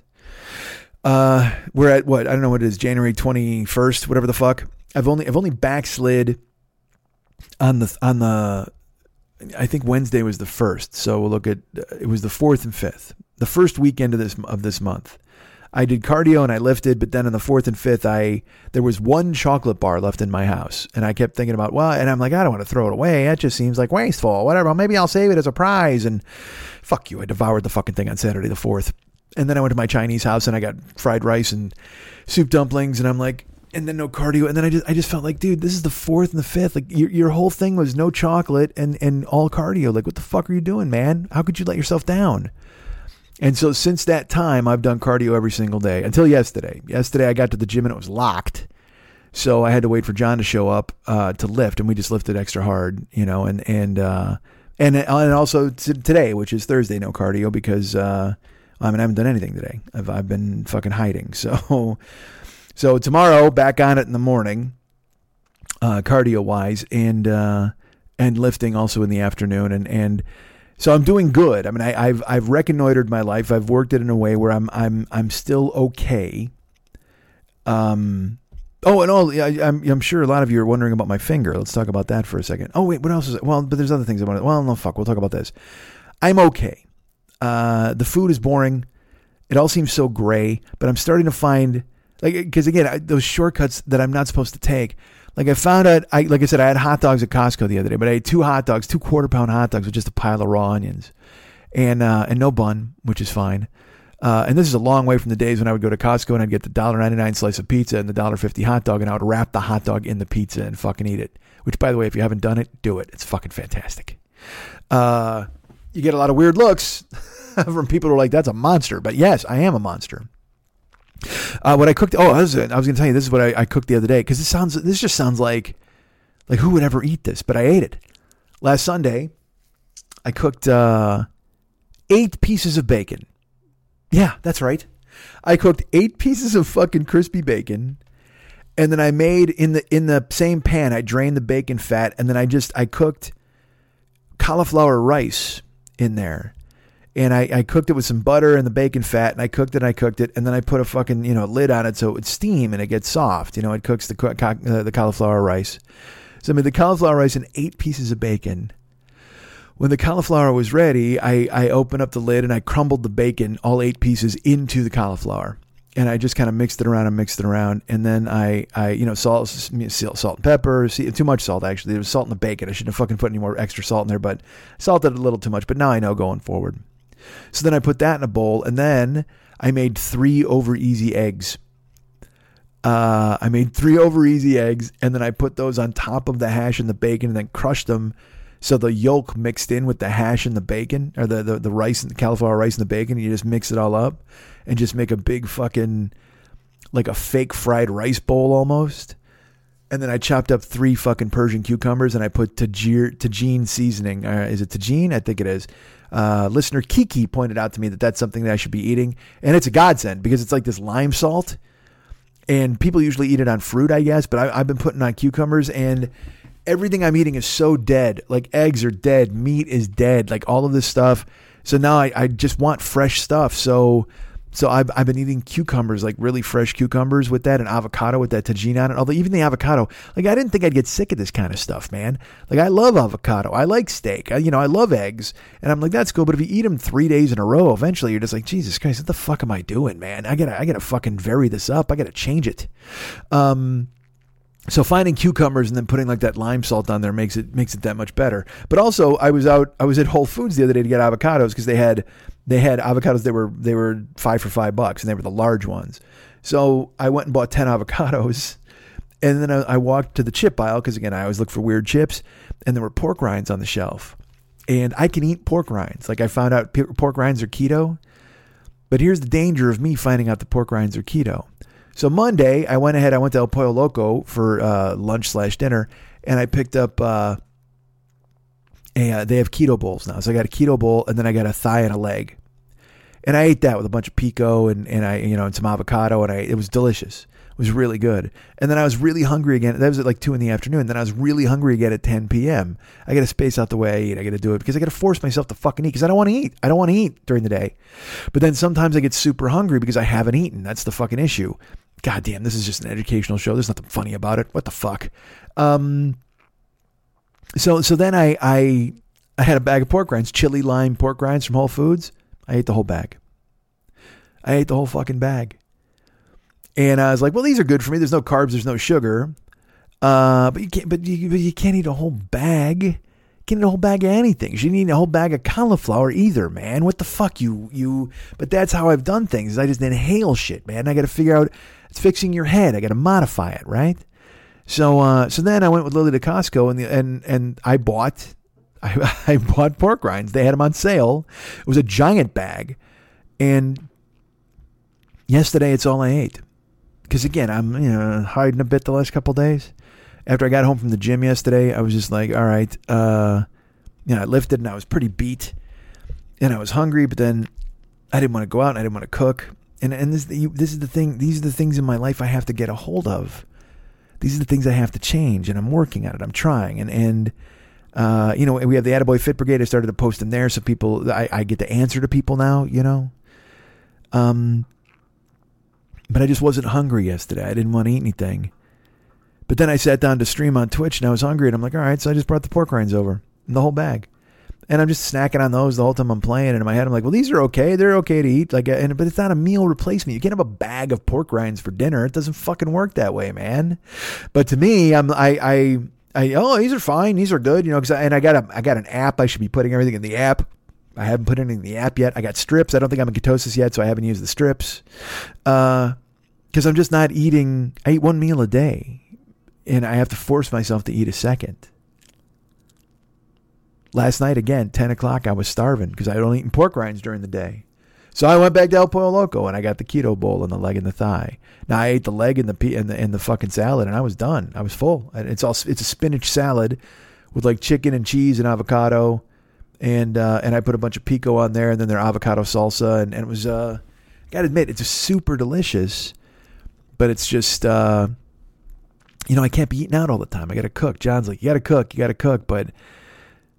Uh we're at what? I don't know what it is, January 21st, whatever the fuck. I've only I've only backslid on the on the I think Wednesday was the first. So we'll look at it was the fourth and fifth, the first weekend of this of this month. I did cardio and I lifted, but then on the fourth and fifth, I there was one chocolate bar left in my house, and I kept thinking about well, and I'm like, I don't want to throw it away. That just seems like wasteful. Whatever. Maybe I'll save it as a prize. And fuck you, I devoured the fucking thing on Saturday the fourth, and then I went to my Chinese house and I got fried rice and soup dumplings, and I'm like, and then no cardio, and then I just I just felt like, dude, this is the fourth and the fifth. Like your your whole thing was no chocolate and and all cardio. Like what the fuck are you doing, man? How could you let yourself down? And so since that time, I've done cardio every single day until yesterday. Yesterday I got to the gym and it was locked. So I had to wait for John to show up uh, to lift, and we just lifted extra hard, you know, and and uh, and and also today, which is Thursday, no cardio because uh, I mean I haven't done anything today. I've I've been fucking hiding. So so tomorrow, back on it in the morning. uh, cardio wise, and uh, and lifting also in the afternoon, and and so I'm doing good. I mean, I, I've I've reconnoitered my life. I've worked it in a way where I'm I'm I'm still okay. Um. Oh, and all I, I'm I'm sure a lot of you are wondering about my finger. Let's talk about that for a second. Oh wait, what else is it? Well, but there's other things I want to. Well, no, fuck. We'll talk about this. I'm okay. Uh, the food is boring. It all seems so gray, but I'm starting to find like because again I, those shortcuts that I'm not supposed to take. Like I found out, I like I said, I had hot dogs at Costco the other day, but I ate two hot dogs, two quarter pound hot dogs with just a pile of raw onions, and uh, and no bun, which is fine. Uh, and this is a long way from the days when I would go to Costco and I'd get the dollar ninety nine slice of pizza and the dollar fifty hot dog, and I would wrap the hot dog in the pizza and fucking eat it. Which, by the way, if you haven't done it, do it. It's fucking fantastic. Uh, you get a lot of weird looks from people who are like, "That's a monster," but yes, I am a monster. Uh, what I cooked. Oh, I was, I was going to tell you this is what I, I cooked the other day because this sounds. This just sounds like, like who would ever eat this? But I ate it last Sunday. I cooked uh, eight pieces of bacon. Yeah, that's right. I cooked eight pieces of fucking crispy bacon, and then I made in the in the same pan. I drained the bacon fat, and then I just I cooked cauliflower rice in there and I, I cooked it with some butter and the bacon fat, and I cooked it, and I cooked it, and then I put a fucking you know lid on it so it would steam and it gets soft. You know, it cooks the uh, the cauliflower rice. So I made the cauliflower rice and eight pieces of bacon. When the cauliflower was ready, I, I opened up the lid and I crumbled the bacon, all eight pieces, into the cauliflower. And I just kind of mixed it around and mixed it around. And then I, I you know, salt, salt and pepper, too much salt actually. There was salt in the bacon. I shouldn't have fucking put any more extra salt in there, but salted a little too much. But now I know going forward. So then I put that in a bowl, and then I made three over easy eggs. Uh, I made three over easy eggs, and then I put those on top of the hash and the bacon, and then crushed them so the yolk mixed in with the hash and the bacon, or the the, the rice and the cauliflower rice and the bacon. And You just mix it all up, and just make a big fucking like a fake fried rice bowl almost. And then I chopped up three fucking Persian cucumbers, and I put tajir, tajine seasoning. Uh, is it tajine? I think it is uh, listener Kiki pointed out to me that that's something that I should be eating, and it's a godsend because it's like this lime salt, and people usually eat it on fruit, I guess, but I, I've been putting on cucumbers, and everything I'm eating is so dead. Like eggs are dead, meat is dead, like all of this stuff. So now I, I just want fresh stuff. So so I've, I've been eating cucumbers, like really fresh cucumbers with that and avocado with that tajine on it. Although even the avocado, like I didn't think I'd get sick of this kind of stuff, man. Like I love avocado. I like steak. I, you know, I love eggs. And I'm like, that's cool. But if you eat them three days in a row, eventually you're just like, Jesus Christ, what the fuck am I doing, man? I gotta, I gotta fucking vary this up. I gotta change it. Um, so finding cucumbers and then putting like that lime salt on there makes it makes it that much better. But also, I was out, I was at Whole Foods the other day to get avocados because they had they had avocados. They were they were five for five bucks, and they were the large ones. So I went and bought ten avocados, and then I, I walked to the chip aisle because again I always look for weird chips, and there were pork rinds on the shelf, and I can eat pork rinds. Like I found out pork rinds are keto, but here's the danger of me finding out the pork rinds are keto. So Monday, I went ahead. I went to El Pollo Loco for uh, lunch slash dinner, and I picked up. Uh, a, uh, they have keto bowls now, so I got a keto bowl, and then I got a thigh and a leg, and I ate that with a bunch of pico and and I you know and some avocado, and I it was delicious. It was really good. And then I was really hungry again. That was at like two in the afternoon. Then I was really hungry again at 10 p.m. I got to space out the way I eat. I got to do it because I got to force myself to fucking eat because I don't want to eat. I don't want to eat during the day. But then sometimes I get super hungry because I haven't eaten. That's the fucking issue. God damn, this is just an educational show. There's nothing funny about it. What the fuck? Um, so so then I I I had a bag of pork rinds, chili lime pork rinds from Whole Foods. I ate the whole bag. I ate the whole fucking bag. And I was like, well, these are good for me. There's no carbs, there's no sugar. Uh, but you can't but you, but you can't eat a whole bag. You can't eat a whole bag of anything. You shouldn't eat a whole bag of cauliflower either, man. What the fuck you you but that's how I've done things. I just inhale shit, man. I gotta figure out it's fixing your head. I gotta modify it, right? So uh, so then I went with Lily to Costco and the, and and I bought I, I bought pork rinds. They had them on sale. It was a giant bag, and yesterday it's all I ate. Because again, I'm you know hiding a bit the last couple days. After I got home from the gym yesterday, I was just like, all right, uh, you know, I lifted and I was pretty beat, and I was hungry, but then I didn't want to go out and I didn't want to cook. And and this this is the thing. These are the things in my life I have to get a hold of these are the things I have to change, and I'm working on it. I'm trying, and and uh, you know, we have the Attaboy Fit Brigade. I started to post them there, so people, I, I get to answer to people now. You know, um, but I just wasn't hungry yesterday. I didn't want to eat anything. But then I sat down to stream on Twitch, and I was hungry, and I'm like, all right, so I just brought the pork rinds over, the whole bag and I'm just snacking on those the whole time I'm playing. And in my head, I'm like, well, these are okay. They're okay to eat. Like, and but it's not a meal replacement. You can't have a bag of pork rinds for dinner. It doesn't fucking work that way, man. But to me, I'm I I. I, oh, these are fine. These are good, you know. Cause I, and I got a, I got an app. I should be putting everything in the app. I haven't put anything in the app yet. I got strips. I don't think I'm in ketosis yet, so I haven't used the strips. Uh, because I'm just not eating. I eat one meal a day, and I have to force myself to eat a second. Last night, again, 10 o'clock, I was starving because I had only eaten pork rinds during the day. So I went back to El Pollo Loco and I got the keto bowl and the leg and the thigh. Now I ate the leg and the and the, and the fucking salad and I was done. I was full. And it's all it's a spinach salad with like chicken and cheese and avocado, and uh, and I put a bunch of pico on there and then their avocado salsa and, and it was uh, I gotta admit it's super delicious, but it's just uh, you know I can't be eating out all the time. I got to cook. John's like you got to cook, you got to cook, but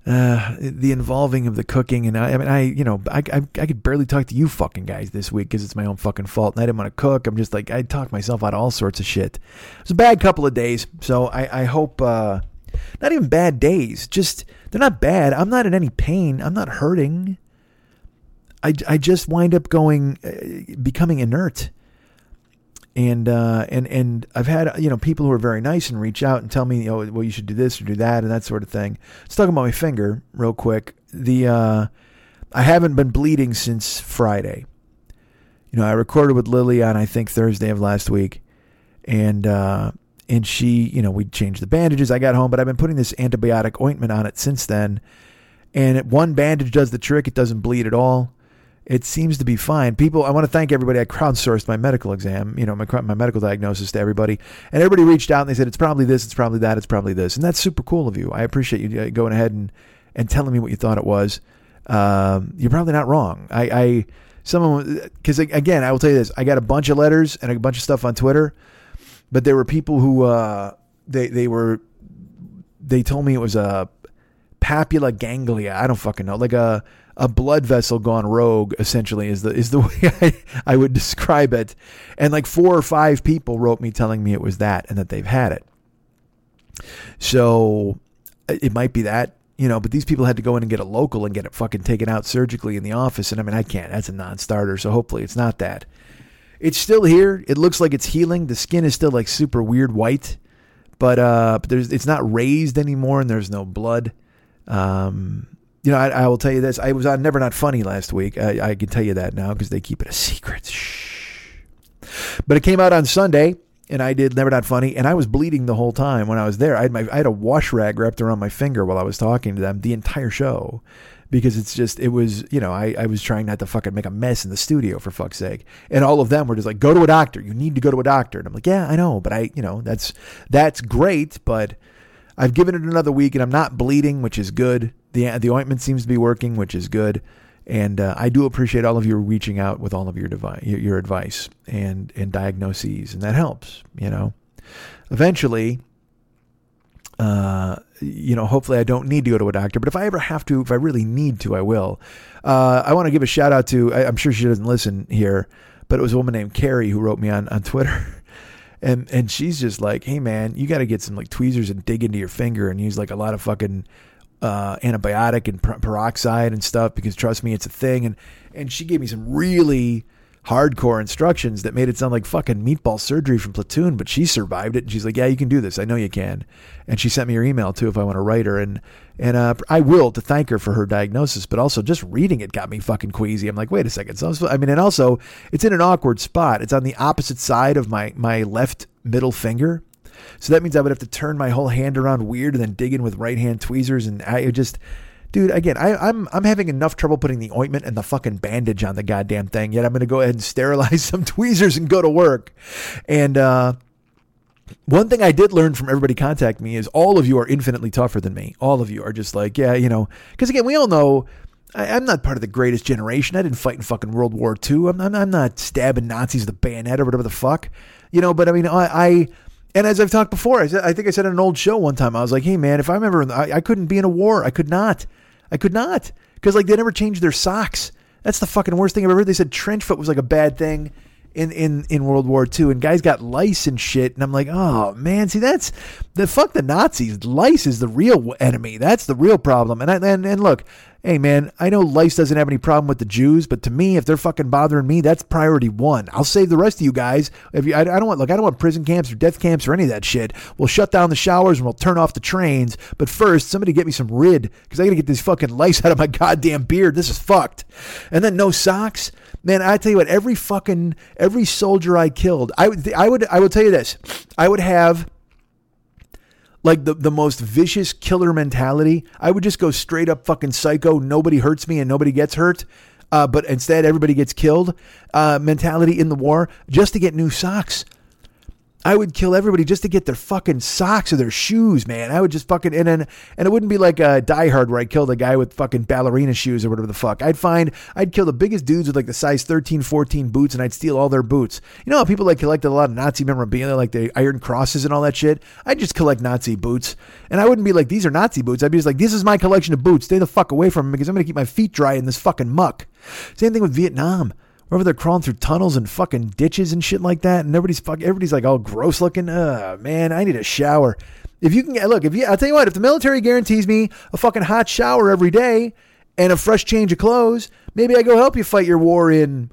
uh, the involving of the cooking. And I, I mean I you know I, I, I could barely talk to you fucking guys this week because it's my own fucking fault and I didn't want to cook. I'm just like I talk myself out of all sorts of shit. It was a bad couple of days so I I hope uh, not even bad days just they're not bad. I'm not in any pain. I'm not hurting. I, I just wind up going uh, becoming inert and uh, and and I've had you know people who are very nice and reach out and tell me know well you should do this or do that and that sort of thing. Let's talk about my finger real quick. The uh, I haven't been bleeding since Friday. You know I recorded with Lily on I think Thursday of last week, and uh, and she you know we changed the bandages. I got home, but I've been putting this antibiotic ointment on it since then, and one bandage does the trick. It doesn't bleed at all it seems to be fine. People, I want to thank everybody. I crowdsourced my medical exam, you know, my, my medical diagnosis to everybody, and everybody reached out and they said it's probably this, it's probably that, it's probably this, and that's super cool of you. I appreciate you uh, going ahead and and telling me what you thought it was. Um, you're probably not wrong. I, I someone because again, I will tell you this: I got a bunch of letters and a bunch of stuff on Twitter, but there were people who uh, they they were they told me it was a papula ganglia. I don't fucking know, like a a blood vessel gone rogue essentially is the is the way I, I would describe it. And like four or five people wrote me telling me it was that and that they've had it. So it might be that you know but these people had to go in and get a local and get it fucking taken out surgically in the office. And i mean i can't. That's a non-starter. So hopefully it's not that. It's still here. It looks like it's healing. The skin is still like super weird white. But uh but there's it's not raised anymore and there's no blood. Um you know, I, I, will tell you this. I was on Never Not Funny last week. I, I can tell you that now because they keep it a secret. Shh. But it came out on Sunday, and I did Never Not Funny, and I was bleeding the whole time when I was there. I had my I had a wash rag wrapped around my finger while I was talking to them the entire show because it's just it was you know I, I was trying not to fucking make a mess in the studio for fuck's sake and all of them were just like go to a doctor you need to go to a doctor and i'm like yeah i know but i you know that's that's great but i've given it another week and i'm not bleeding which is good the the ointment seems to be working, which is good. And uh, I do appreciate all of you reaching out with all of your, devi- your, your advice and and diagnoses, and that helps. You know, eventually, uh, you know, hopefully I don't need to go to a doctor, but if I ever have to, if I really need to, I will. Uh, I want to give a shout out to, I, am sure she doesn't listen here, but it was a woman named Carrie who wrote me on, on Twitter. And, and she's just like, hey man, you got to get some like tweezers and dig into your finger and use like a lot of fucking uh, antibiotic and peroxide and stuff because trust me, it's a thing. And and she gave me some really hardcore instructions that made it sound like fucking meatball surgery from Platoon, but she survived it. And she's like, "Yeah, you can do this. I know you can." And she sent me her email too if I want to write her. And and uh, I will to thank her for her diagnosis, but also just reading it got me fucking queasy. I'm like, wait a second. So I mean, and also it's in an awkward spot. It's on the opposite side of my my left middle finger. So that means I would have to turn my whole hand around weird and then dig in with right hand tweezers. And I just, dude, again, I, am I'm, I'm having enough trouble putting the ointment and the fucking bandage on the goddamn thing. Yet I'm going to go ahead and sterilize some tweezers and go to work. And uh, one thing I did learn from everybody contact me is all of you are infinitely tougher than me. All of you are just like, yeah, you know, because again, we all know. I, am not part of the greatest generation. I didn't fight in fucking World War II. I'm, I'm, I'm not stabbing Nazis with a bayonet or whatever the fuck, you know. But I mean, I, I And as I've talked before, I, I think I said in an old show one time, I was like, hey, man, if I remember, I, I couldn't be in a war. I could not. I could not. Because, like, they never changed their socks. That's the fucking worst thing I've ever heard. They said trench foot was like a bad thing in, in, in World War II, and guys got lice and shit. And I'm like, oh man, see that's the fuck the Nazis. Lice is the real enemy. That's the real problem. And I, and and look, hey man, I know lice doesn't have any problem with the Jews, but to me, if they're fucking bothering me, that's priority one. I'll save the rest of you guys. If you, I, I don't want look, I don't want prison camps or death camps or any of that shit. We'll shut down the showers and we'll turn off the trains. But first, somebody get me some rid because I got to get these fucking lice out of my goddamn beard. This is fucked. And then no socks. Man, I tell you what, every fucking every soldier I killed, I would I would I will tell you this. I would have like the, the most vicious killer mentality. I would just go straight up fucking psycho. Nobody hurts me and nobody gets hurt. Uh, but instead, everybody gets killed. Uh, mentality in the war just to get new socks. I would kill everybody just to get their fucking socks or their shoes, man. I would just fucking and then and it wouldn't be like a Die Hard where I killed a guy with fucking ballerina shoes or whatever the fuck. I'd find I'd kill the biggest dudes with like the size 13, 14 boots and I'd steal all their boots. You know how people like collected a lot of Nazi memorabilia, like the Iron Crosses and all that shit. I'd just collect Nazi boots, and I wouldn't be like these are Nazi boots. I'd be just like this is my collection of boots. Stay the fuck away from them because I'm gonna keep my feet dry in this fucking muck. Same thing with Vietnam wherever they're crawling through tunnels and fucking ditches and shit like that, and everybody's fuck, everybody's like all gross looking. Uh, man, I need a shower. If you can look, if you, I'll tell you what, if the military guarantees me a fucking hot shower every day and a fresh change of clothes, maybe I go help you fight your war in.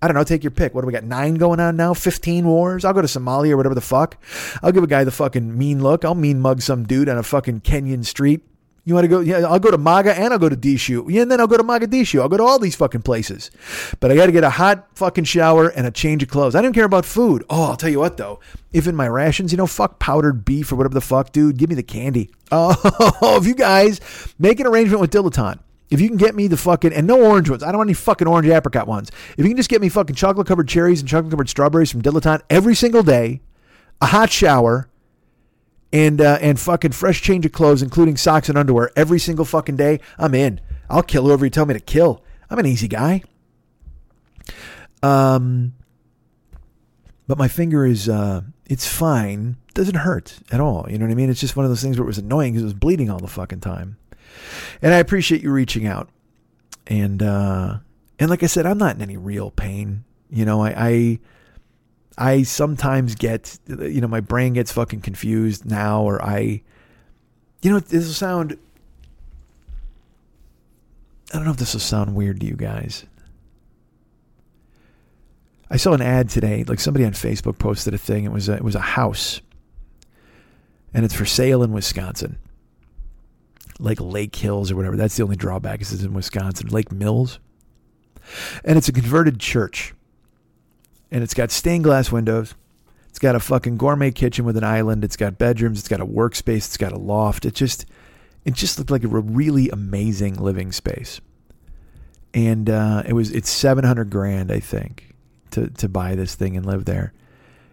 I don't know, take your pick. What do we got? Nine going on now? 15 wars? I'll go to Somalia or whatever the fuck. I'll give a guy the fucking mean look. I'll mean mug some dude on a fucking Kenyan street. You want to go? Yeah, I'll go to Maga and I'll go to Dishu. Yeah, and then I'll go to Mogadishu. I'll go to all these fucking places. But I got to get a hot fucking shower and a change of clothes. I don't care about food. Oh, I'll tell you what though. If in my rations, you know, fuck powdered beef or whatever the fuck, dude, give me the candy. Oh, if you guys make an arrangement with Dilettante. If you can get me the fucking and no orange ones, I don't want any fucking orange apricot ones. If you can just get me fucking chocolate covered cherries and chocolate covered strawberries from Dilettante every single day, a hot shower, and uh, and fucking fresh change of clothes, including socks and underwear, every single fucking day, I'm in. I'll kill whoever you tell me to kill. I'm an easy guy. Um, but my finger is uh, it's fine. Doesn't hurt at all. You know what I mean? It's just one of those things where it was annoying because it was bleeding all the fucking time. And I appreciate you reaching out. And uh, and like I said, I'm not in any real pain. You know, I, I I sometimes get, you know, my brain gets fucking confused now, or I, you know, this will sound, I don't know if this will sound weird to you guys. I saw an ad today, like somebody on Facebook posted a thing. It was a, it was a house, and it's for sale in Wisconsin, like Lake Hills or whatever. That's the only drawback is it's in Wisconsin, Lake Mills, and it's a converted church and it's got stained glass windows. It's got a fucking gourmet kitchen with an island. It's got bedrooms. It's got a workspace. It's got a loft. It just, it just looked like a really amazing living space. And uh, it was it's seven hundred grand, I think, to to buy this thing and live there.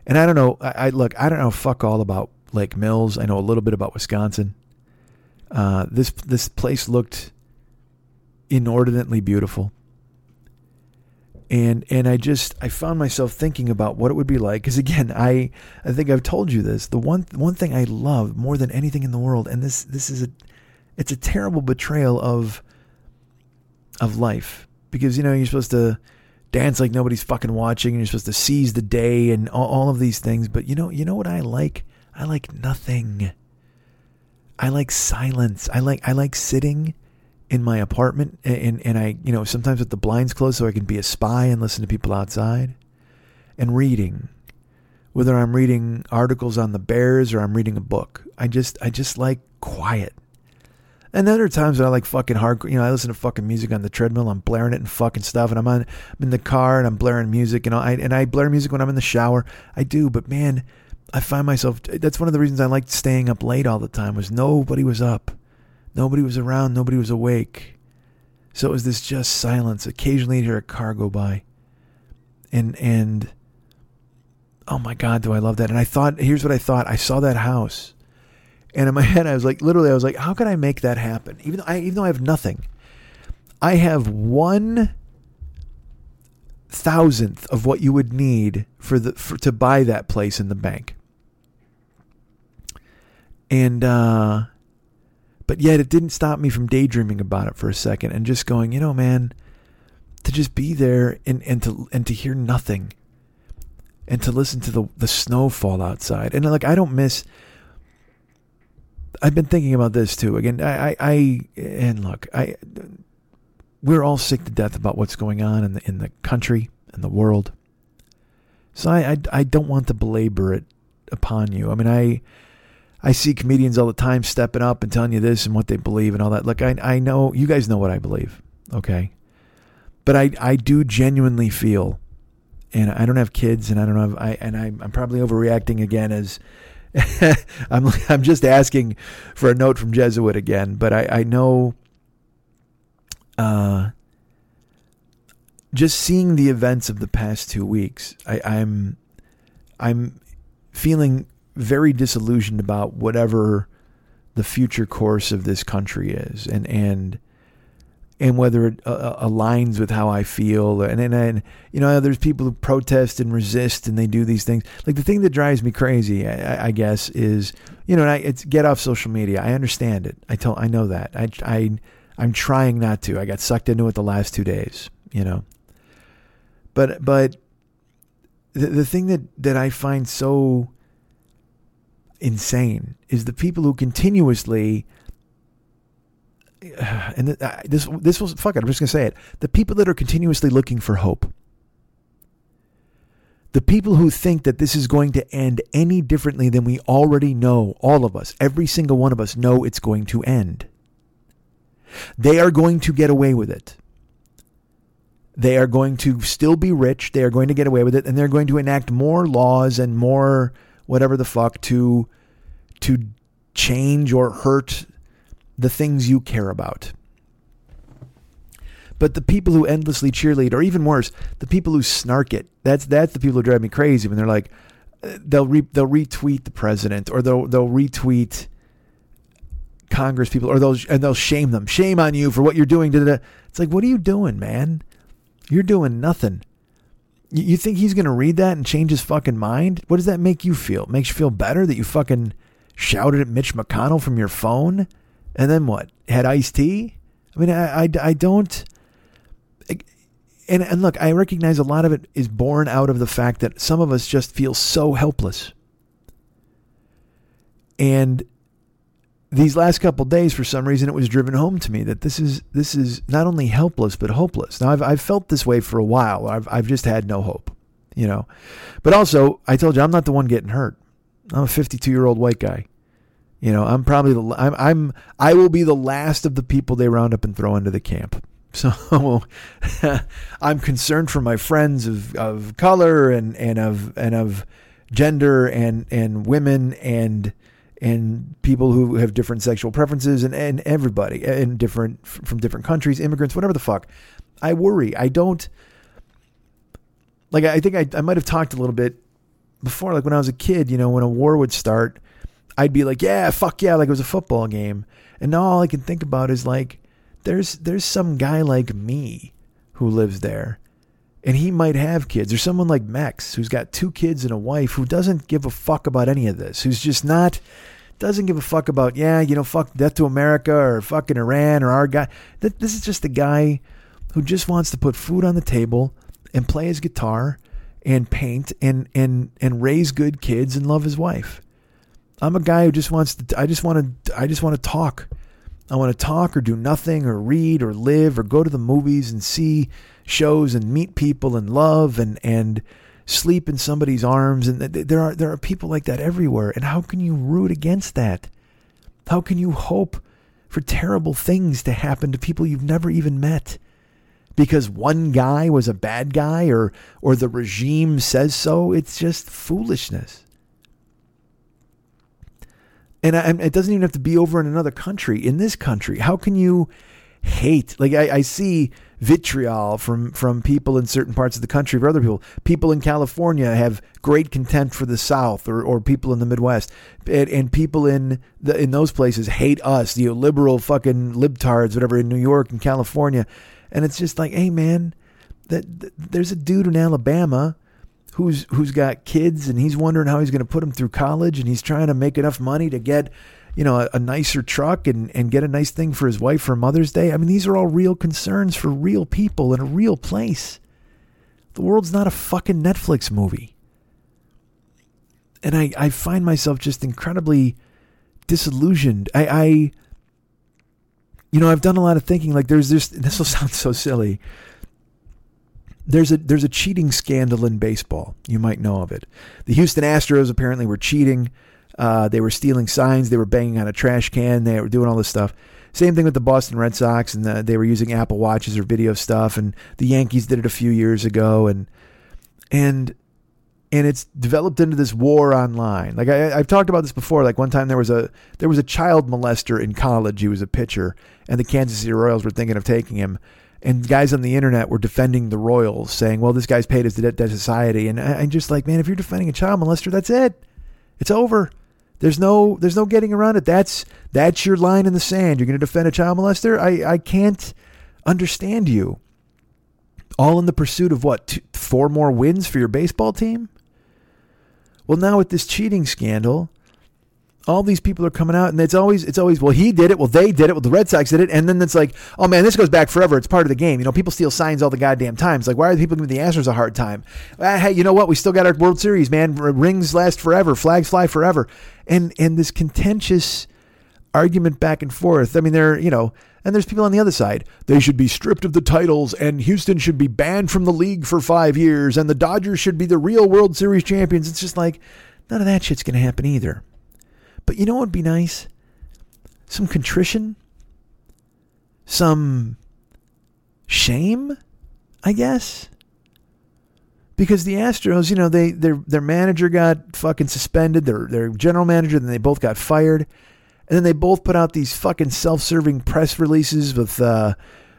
And I don't know. I, I look. I don't know. Fuck all about Lake Mills. I know a little bit about Wisconsin. Uh, this this place looked inordinately beautiful and and I just I found myself thinking about what it would be like because again I I think I've told you this the one one thing I love more than anything in the world and this this is a it's a terrible betrayal of of life. Because you know you're supposed to dance like nobody's fucking watching and you're supposed to seize the day and all, all of these things but you know you know what I like? I like nothing. I like silence. I like I like sitting in my apartment and, and I, you know, sometimes with the blinds closed so I can be a spy and listen to people outside and reading. Whether I'm reading articles on the bears or I'm reading a book. I just I just like quiet. And then there are times when I like fucking hardcore. You know, I listen to fucking music on the treadmill. I'm blaring it and fucking stuff. And I'm on, I'm in the car and I'm blaring music. And I and I blare music when I'm in the shower. I do, but man, I find myself. That's one of the reasons I liked staying up late all the time. Was nobody was up. Nobody was around, nobody was awake. So it was this just silence. Occasionally you'd hear a car go by. And and oh my God, do I love that. And I thought, here's what I thought. I saw that house. And in my head I was like, literally, I was like, how can I make that happen? Even though I even though I have nothing. I have one thousandth of what you would need for the for, to buy that place in the bank. And uh but yet it didn't stop me from daydreaming about it for a second and just going, you know, man, to just be there and, and to and to hear nothing and to listen to the the snow fall outside. And like I don't miss I've been thinking about this too. Again, I I, I and look, I we're all sick to death about what's going on in the in the country and the world. So I, I, I don't want to belabor it upon you. I mean, I I see comedians all the time stepping up and telling you this and what they believe and all that. Look, I I know you guys know what I believe, okay? But I I do genuinely feel, and I don't have kids, and I don't have I and I I'm probably overreacting again as. I'm I'm just asking for a note from Jesuit again, but I, I know uh, just seeing the events of the past two weeks, I, I'm I'm feeling very disillusioned about whatever the future course of this country is, and and and whether it uh, uh aligns with how I feel, and, and and you know, there's people who protest and resist, and they do these things. Like the thing that drives me crazy, I, I guess, is you know, I, it's get off social media. I understand it. I tell, I know that. I I I'm trying not to. I got sucked into it the last two days. You know, but but the, the thing that, that I find so insane is the people who continuously and this this was fuck it. I'm just gonna say it. The people that are continuously looking for hope. The people who think that this is going to end any differently than we already know, all of us, every single one of us know it's going to end. They are going to get away with it. They are going to still be rich. They are going to get away with it, and they're going to enact more laws and more whatever the fuck to to change or hurt the things you care about. But the people who endlessly cheerlead, or even worse, the people who snark it, that's that's the people who drive me crazy when they're like, uh, they'll re, they'll retweet the president or they'll they'll retweet Congress people or they'll and they'll shame them. Shame on you for what you're doing. It's like, what are you doing, man? You're doing nothing. You think he's going to read that and change his fucking mind? What does that make you feel? Makes you feel better that you fucking shouted at Mitch McConnell from your phone? And then what? Had iced tea? I mean, I, I, I don't. And, and look, I recognize a lot of it is born out of the fact that some of us just feel so helpless. And these last couple days, for some reason, it was driven home to me that this is this is not only helpless but hopeless. Now, I've I've felt this way for a while. I've I've just had no hope, you know. But also, I told you I'm not the one getting hurt. I'm a 52 year old white guy. You know, I'm probably the I'm I'm I will be the last of the people they round up and throw into the camp. So I'm concerned for my friends of, of color and, and of and of gender and and women and and people who have different sexual preferences and, and everybody and different from different countries, immigrants, whatever the fuck. I worry. I don't like I think I, I might have talked a little bit before, like when I was a kid, you know, when a war would start, I'd be like, Yeah, fuck yeah, like it was a football game. And now all I can think about is like there's there's some guy like me who lives there and he might have kids. There's someone like Max who's got two kids and a wife who doesn't give a fuck about any of this, who's just not doesn't give a fuck about yeah, you know, fuck death to America or fucking Iran or our guy. This is just a guy who just wants to put food on the table and play his guitar and paint and and and raise good kids and love his wife. I'm a guy who just wants to. I just want to. I just want to talk. I want to talk or do nothing or read or live or go to the movies and see shows and meet people and love and and sleep in somebody's arms. And there are there are people like that everywhere. And how can you root against that? How can you hope for terrible things to happen to people you've never even met? Because one guy was a bad guy or or the regime says so? It's just foolishness. And I, it doesn't even have to be over in another country. In this country how can you hate? Like I, I see vitriol from from people in certain parts of the country for other people. People in California have great contempt for the South or, or people in the Midwest, and, and people in the in those places hate us, the liberal fucking libtards, whatever in New York and California, and it's just like, hey man, that, that there's a dude in Alabama who's who's got kids and he's wondering how he's going to put them through college and he's trying to make enough money to get you know a, a nicer truck and and get a nice thing for his wife for Mother's Day. I mean, these are all real concerns for real people in a real place. The world's not a fucking Netflix movie. And I, I find myself just incredibly disillusioned. I, I you know, I've done a lot of thinking. Like there's this this will sound so silly there's a there's a cheating scandal in baseball. You might know of it. The Houston Astros apparently were cheating. Uh, they were stealing signs. They were banging on a trash can. They were doing all this stuff. Same thing with the Boston Red Sox, and the, they were using Apple Watches or video stuff. And the Yankees did it a few years ago, and and and it's developed into this war online. Like I, have talked about this before. Like one time there was a there was a child molester in college. He was a pitcher, and the Kansas City Royals were thinking of taking him and guys on the internet were defending the Royals, saying, "Well, this guy's paid his debt to society." And I, am just like, man, if you're defending a child molester, that's it. It's over. There's no there's no getting around it. That's that's your line in the sand. You're going to defend a child molester. I I can't understand you. All in the pursuit of what? Two, four more wins for your baseball team? Well, now with this cheating scandal, all these people are coming out and it's always it's always well he did it well they did it well the red sox did it and then it's like oh man this goes back forever it's part of the game you know people steal signs all the goddamn times like why are the people giving the astros a hard time uh, hey you know what we still got our world series man rings last forever flags fly forever and and this contentious argument back and forth. I mean there you know and there's people on the other side. They should be stripped of the titles and houston should be banned from the league for five years and the dodgers should be the real world series champions. It's just like none of that shit's going to happen either. But you know what would be nice? Some contrition, some shame, I guess. Because the Astros, you know, they their their manager got fucking suspended, their their general manager, then they both got fired. And then they both put out these fucking self-serving press releases with uh,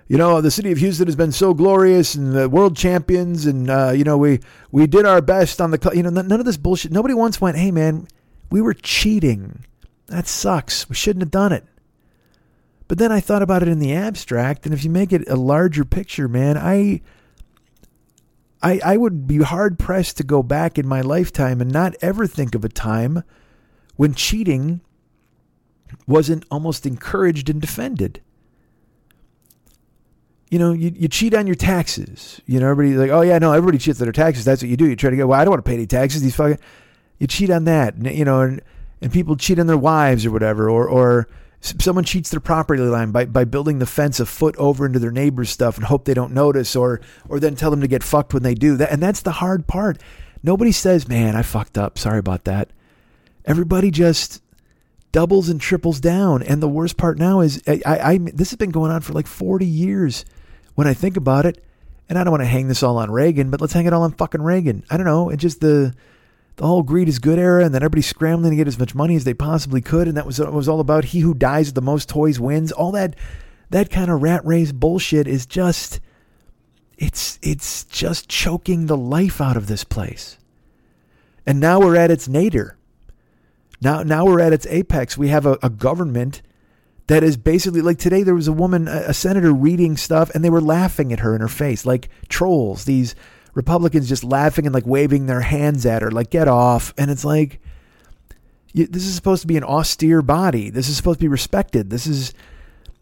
you know, the city of Houston has been so glorious and the world champions, and uh, you know, we we did our best on the, you know, none of this bullshit. Nobody once went, hey man, we were cheating. That sucks. We shouldn't have done it. But then I thought about it in the abstract, and if you make it a larger picture, man, I I I would be hard pressed to go back in my lifetime and not ever think of a time when cheating wasn't almost encouraged and defended. You know, you, you cheat on your taxes. You know, everybody's like, oh yeah, no, everybody cheats on their taxes. That's what you do. You try to go, well, I don't want to pay any taxes. These fucking you cheat on that. You know, and and people cheat on their wives or whatever, or or someone cheats their property line by, by building the fence a foot over into their neighbor's stuff and hope they don't notice, or or then tell them to get fucked when they do that. And that's the hard part. Nobody says, "Man, I fucked up. Sorry about that." Everybody just doubles and triples down. And the worst part now is, I, I, I this has been going on for like forty years. When I think about it, and I don't want to hang this all on Reagan, but let's hang it all on fucking Reagan. I don't know. It just the the whole greed is good era, and then everybody scrambling to get as much money as they possibly could, and that was it was all about he who dies with the most toys wins. All that that kind of rat race bullshit is just it's it's just choking the life out of this place. And now we're at its nadir. Now now we're at its apex. We have a, a government that is basically like today there was a woman a, a senator reading stuff and they were laughing at her in her face like trolls these Republicans just laughing and like waving their hands at her, like, get off. And it's like, you, this is supposed to be an austere body. This is supposed to be respected. This is,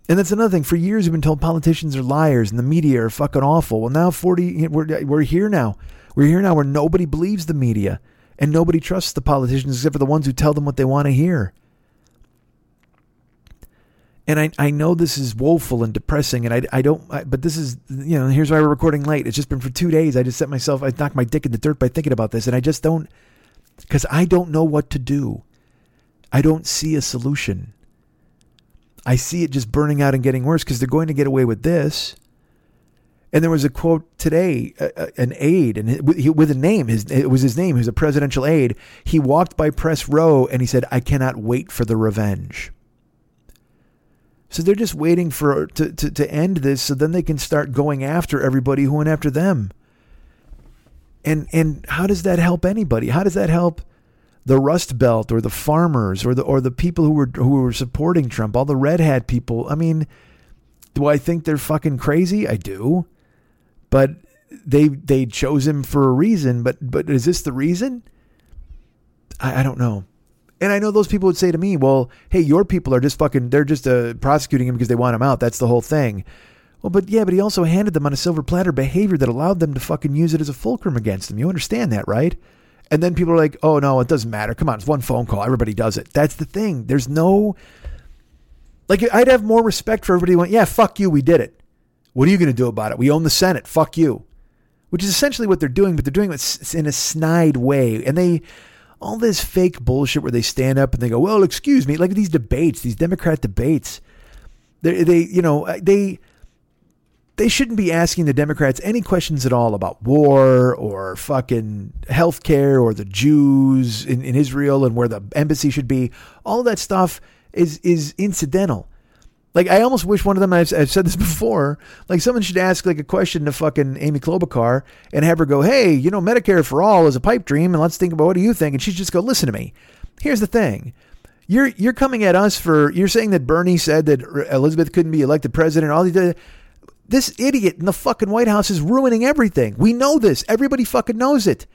and that's another thing. For years, we've been told politicians are liars and the media are fucking awful. Well, now 40, we're, we're here now. We're here now where nobody believes the media and nobody trusts the politicians except for the ones who tell them what they want to hear. And I, I know this is woeful and depressing, and I, I don't, I, but this is, you know, here's why we're recording late. It's just been for two days. I just set myself, I knocked my dick in the dirt by thinking about this, and I just don't, because I don't know what to do. I don't see a solution. I see it just burning out and getting worse because they're going to get away with this. And there was a quote today, an aide, and with a name, his it was his name. He was a presidential aide. He walked by press row and he said, "I cannot wait for the revenge." So they're just waiting for to, to, to end this so then they can start going after everybody who went after them. And and how does that help anybody? How does that help the Rust Belt or the farmers or the or the people who were who were supporting Trump, all the red hat people? I mean, do I think they're fucking crazy? I do. But they they chose him for a reason, but but is this the reason? I, I don't know. And I know those people would say to me, "Well, hey, your people are just fucking. They're just uh, prosecuting him because they want him out. That's the whole thing." Well, but yeah, but he also handed them on a silver platter behavior that allowed them to fucking use it as a fulcrum against them. You understand that, right? And then people are like, "Oh no, it doesn't matter. Come on, it's one phone call. Everybody does it." That's the thing. There's no like I'd have more respect for everybody who went, "Yeah, fuck you, we did it." What are you going to do about it? We own the Senate. Fuck you. Which is essentially what they're doing, but they're doing it in a snide way. And they all this fake bullshit where they stand up and they go, "Well, excuse me," like these debates, these Democrat debates. They, they, you know, uh, they they shouldn't be asking the Democrats any questions at all about war or fucking healthcare or the Jews in, in Israel and where the embassy should be. All that stuff is is incidental. Like I almost wish one of them. I've, I've, said this before. Like someone should ask like a question to fucking Amy Klobuchar and have her go, "Hey, you know, Medicare for all is a pipe dream, and let's think about what do you think?" And she'd just go, "Listen to me. Here's the thing. You're you're coming at us for you're saying that Bernie said that Elizabeth couldn't be elected president. All these this idiot in the fucking White House is ruining everything. We know this. Everybody fucking knows it.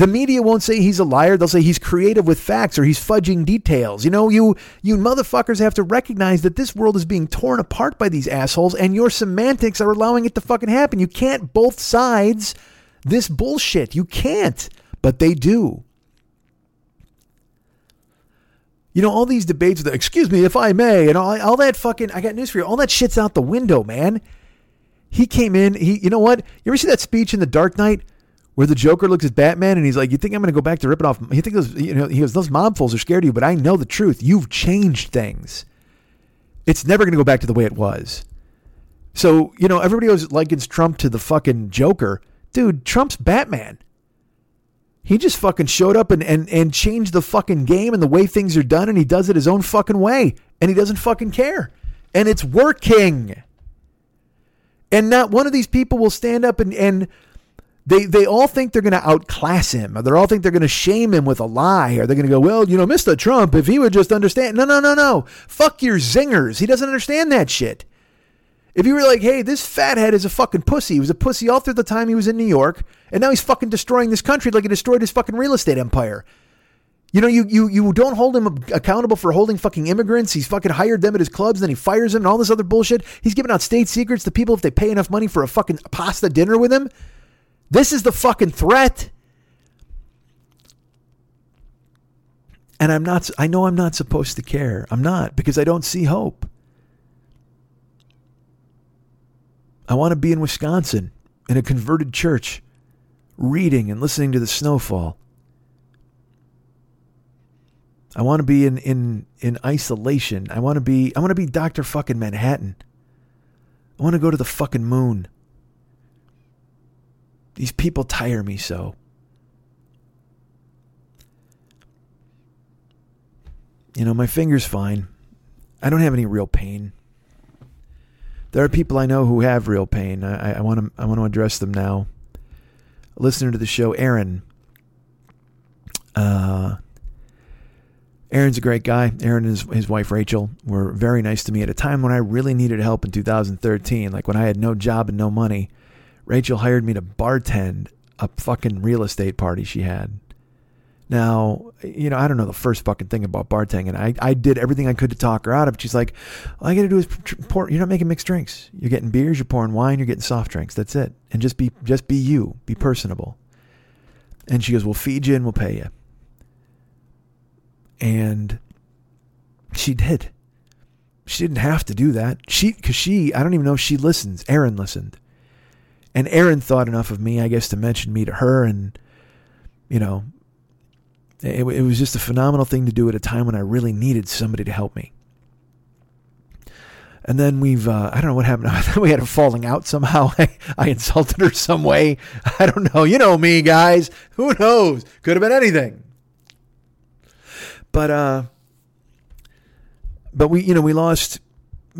The media won't say he's a liar. They'll say he's creative with facts or he's fudging details. You know, you you motherfuckers have to recognize that this world is being torn apart by these assholes and your semantics are allowing it to fucking happen. You can't both sides this bullshit. You can't. But they do. You know, all these debates, excuse me if I may, and all, all that fucking, I got news for you. All that shit's out the window, man. He came in, he, you know what? You ever see that speech in The Dark Knight? Where the Joker looks at Batman and he's like, "You think I'm going to go back to ripping off?" You think those, you know, he goes, "Those mob fools are scared of you, but I know the truth. You've changed things. It's never going to go back to the way it was." So you know, everybody always likens Trump to the fucking Joker, dude. Trump's Batman. He just fucking showed up and, and, and changed the fucking game and the way things are done, and he does it his own fucking way, and he doesn't fucking care, and it's working. And not one of these people will stand up and and they they all think they're going to outclass him, or they all think they're going to shame him with a lie, or they're going to go, well, you know, Mr. Trump, if he would just understand. No, no, no, no. Fuck your zingers. He doesn't understand that shit. If you were like, hey, this fathead is a fucking pussy. He was a pussy all through the time he was in New York, and now he's fucking destroying this country like he destroyed his fucking real estate empire. You know, you you you don't hold him accountable for holding fucking immigrants. He's fucking hired them at his clubs, then he fires them and all this other bullshit. He's giving out state secrets to people if they pay enough money for a fucking pasta dinner with him. This is the fucking threat. And I'm not, I know I'm not supposed to care. I'm not because I don't see hope. I want to be in Wisconsin in a converted church, reading and listening to the snowfall. I want to be in, in, in isolation. I want to be I want to be Dr. fucking Manhattan. I want to go to the fucking moon. These people tire me so. You know, my finger's fine. I don't have any real pain. There are people I know who have real pain. I, want to I want to address them now. A listener to the show, Aaron. Uh, Aaron's a great guy. Aaron and his, his wife Rachel were very nice to me at a time when I really needed help in 2013, like when I had no job and no money. Rachel hired me to bartend a fucking real estate party she had. Now, you know, I don't know the first fucking thing about bartending. I, I did everything I could to talk her out of it. She's like, all I got to do is pour. You're not making mixed drinks. You're getting beers. You're pouring wine. You're getting soft drinks. That's it. And just be just be you. Be personable. And she goes, we'll feed you and we'll pay you. And she did. She didn't have to do that. She, because she, I don't even know if she listens. Aaron listened. And Aaron thought enough of me, I guess, to mention me to her. And, you know, it, it was just a phenomenal thing to do at a time when I really needed somebody to help me. And then we've, uh, I don't know what happened. We had a falling out somehow. I, I insulted her some way. I don't know. You know me, guys. Who knows? Could have been anything. But, uh, but we, you know, we lost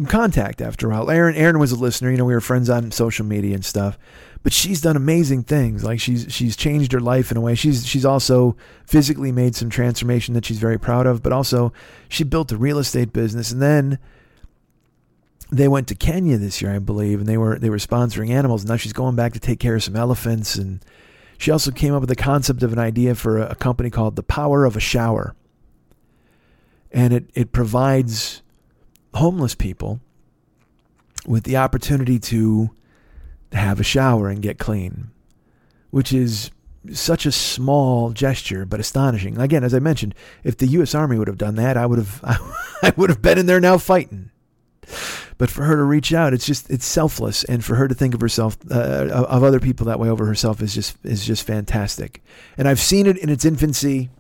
contact after a while. Aaron, Aaron was a listener. You know, we were friends on social media and stuff. But she's done amazing things. Like she's she's changed her life in a way. She's she's also physically made some transformation that she's very proud of. But also, she built a real estate business, and then they went to Kenya this year, I believe, and they were they were sponsoring animals. And now she's going back to take care of some elephants, and she also came up with the concept of an idea for a, a company called the Power of a Shower, and it it provides homeless people with the opportunity to have a shower and get clean, which is such a small gesture but astonishing. Again, as I mentioned, if the U.S. Army would have done that, I would have I would have been in there now fighting. But for her to reach out, it's just it's selfless, and for her to think of herself uh, of other people that way over herself is just is just fantastic. And I've seen it in its infancy,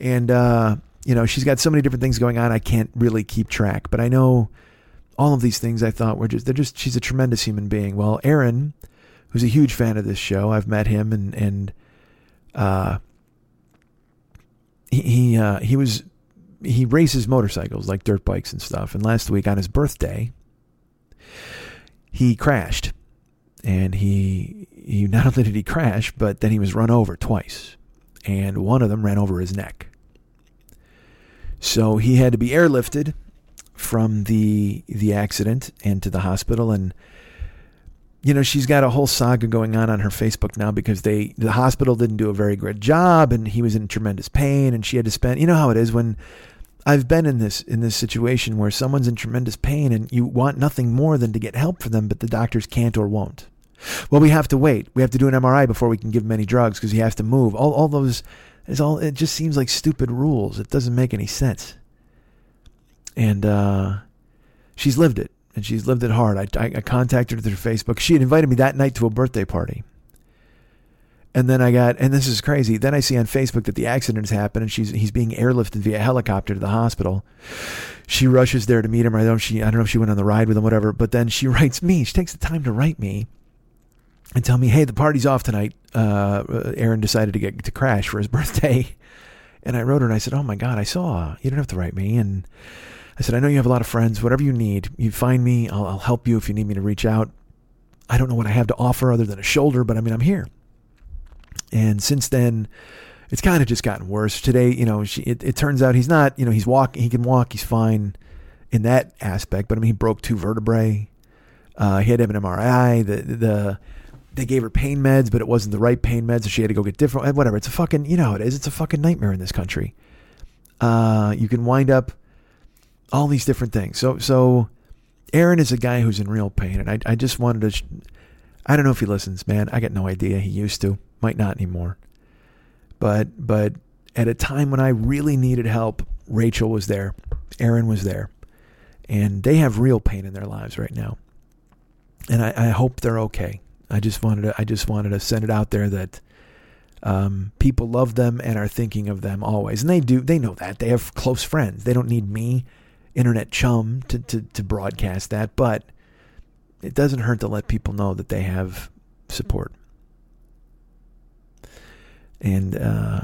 and uh, you know she's got so many different things going on. I can't really keep track, but I know all of these things. I thought were just they're just she's a tremendous human being. Well, Aaron, who's a huge fan of this show, I've met him, and and uh, he he, uh, he was he races motorcycles like dirt bikes and stuff. And last week on his birthday, he crashed, and he he not only did he crash, but then he was run over twice, and one of them ran over his neck. So he had to be airlifted from the the accident and to the hospital and you know she's got a whole saga going on on her Facebook now because they the hospital didn't do a very good job and he was in tremendous pain and she had to spend you know how it is when I've been in this in this situation where someone's in tremendous pain and you want nothing more than to get help for them but the doctors can't or won't. Well, we have to wait. We have to do an MRI before we can give him any drugs because he has to move. All all those is all it just seems like stupid rules. It doesn't make any sense. And uh she's lived it and she's lived it hard. I, I, I contacted her through Facebook. She had invited me that night to a birthday party. And then I got, and this is crazy. Then I see on Facebook that the accident has happened, and she's he's being airlifted via helicopter to the hospital. She rushes there to meet him. I don't she, I don't know if she went on the ride with him, whatever. But then she writes me. She takes the time to write me and tell me, "Hey, the party's off tonight. Uh, Aaron decided to get to crash for his birthday." And I wrote her, and I said, "Oh my God, I saw. You don't have to write me." And I said, I know you have a lot of friends. Whatever you need, you find me. I'll, I'll help you if you need me to reach out. I don't know what I have to offer other than a shoulder, but I mean, I'm here. And since then, it's kind of just gotten worse. Today, you know, she, it, it turns out he's not, you know, he's walking, he can walk, he's fine in that aspect. But I mean, he broke two vertebrae. Uh, he had to have an MRI. The, the, they gave her pain meds, but it wasn't the right pain meds, so she had to go get different. Whatever. It's a fucking, you know how it is. It's a fucking nightmare in this country. Uh, you can wind up all these different things. So so Aaron is a guy who's in real pain, and I I just wanted to. Sh- I don't know if he listens, man. I got no idea. He used to, might not anymore. But but at a time when I really needed help, Rachel was there, Aaron was there, and they have real pain in their lives right now. And I, I hope they're okay. I just wanted to I just wanted to send it out there that um, people love them and are thinking of them always, and they do. They know that they have close friends. They don't need me internet chum to, to, to broadcast that, but it doesn't hurt to let people know that they have support. And uh,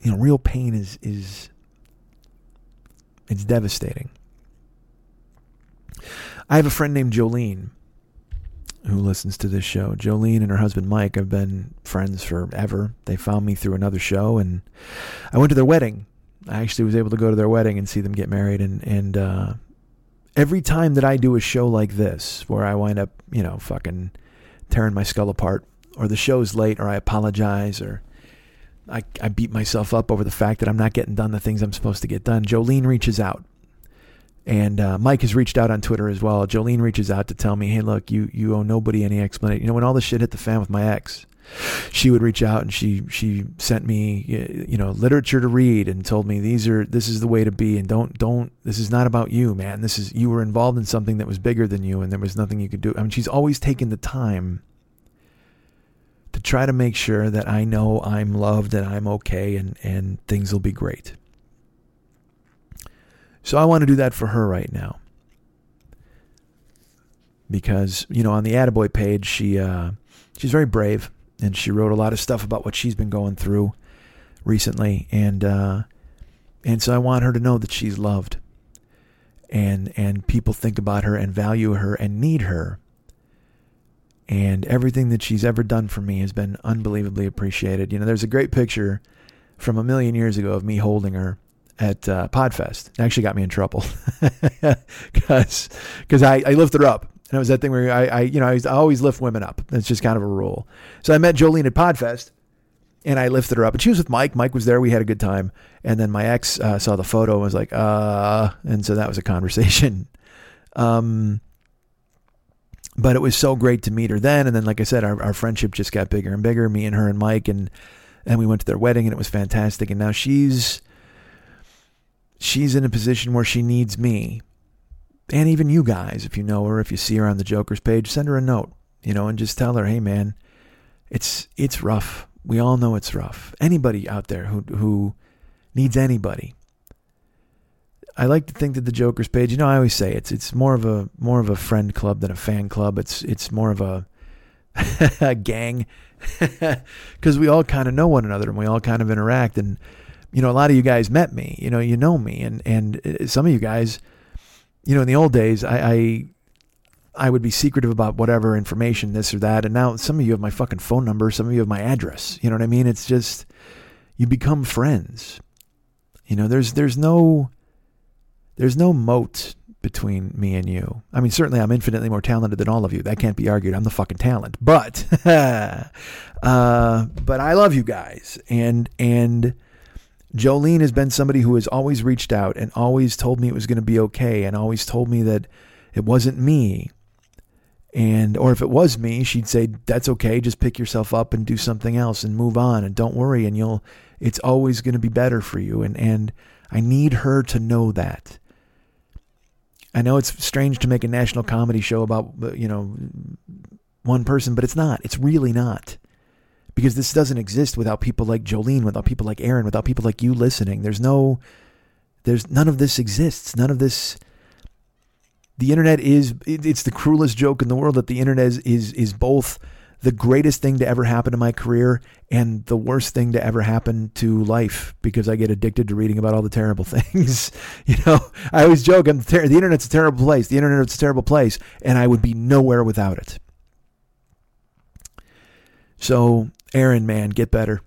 you know, real pain is is it's devastating. I have a friend named Jolene who listens to this show. Jolene and her husband Mike have been friends forever. They found me through another show, and I went to their wedding I actually was able to go to their wedding and see them get married. And, and uh, every time that I do a show like this, where I wind up, you know, fucking tearing my skull apart, or the show's late, or I apologize, or I, I beat myself up over the fact that I'm not getting done the things I'm supposed to get done, Jolene reaches out. And uh, Mike has reached out on Twitter as well. Jolene reaches out to tell me, hey, look, you, you owe nobody any explanation. You know, when all this shit hit the fan with my ex, she would reach out and she she sent me you know literature to read and told me these are this is the way to be and don't don't this is not about you man this is you were involved in something that was bigger than you and there was nothing you could do i mean she's always taken the time to try to make sure that i know i'm loved and i'm okay and and things will be great so i want to do that for her right now because you know on the attaboy page she uh she's very brave and she wrote a lot of stuff about what she's been going through recently, and uh, and so I want her to know that she's loved, and and people think about her and value her and need her, and everything that she's ever done for me has been unbelievably appreciated. You know, there's a great picture from a million years ago of me holding her at uh, Podfest. It actually got me in trouble because because I, I lifted her up. And it was that thing where I, I you know, I, I always lift women up. That's just kind of a rule. So I met Jolene at Podfest and I lifted her up. And she was with Mike. Mike was there. We had a good time. And then my ex uh, saw the photo and was like, uh, and so that was a conversation. Um, but it was so great to meet her then. And then, like I said, our, our friendship just got bigger and bigger, me and her and Mike. And, and we went to their wedding and it was fantastic. And now she's, she's in a position where she needs me. And even you guys, if you know her, if you see her on the Joker's page, send her a note, you know, and just tell her, hey man, it's it's rough. We all know it's rough. Anybody out there who who needs anybody. I like to think that the Joker's page, you know, I always say it's it's more of a more of a friend club than a fan club. It's it's more of a, a gang because we all kind of know one another and we all kind of interact. And you know, a lot of you guys met me. You know, you know me, and and uh, some of you guys, you know, in the old days, I, I I would be secretive about whatever information, this or that. And now some of you have my fucking phone number, some of you have my address. You know what I mean? It's just you become friends. You know, there's there's no there's no moat between me and you. I mean, certainly I'm infinitely more talented than all of you. That can't be argued. I'm the fucking talent. But uh, but I love you guys. And and Jolene has been somebody who has always reached out and always told me it was going to be okay and always told me that it wasn't me. And or if it was me, she'd say that's okay, just pick yourself up and do something else and move on and don't worry and you'll it's always going to be better for you and and I need her to know that. I know it's strange to make a national comedy show about you know one person, but it's not. It's really not. Because this doesn't exist without people like Jolene, without people like Aaron, without people like you listening. There's no there's none of this exists. None of this the internet is it's the cruelest joke in the world that the internet is is, is both the greatest thing to ever happen to my career and the worst thing to ever happen to life because I get addicted to reading about all the terrible things. you know, I always joke, I'm ter- the internet's a terrible place. The internet's a terrible place, and I would be nowhere without it. So, Aaron, man, get better.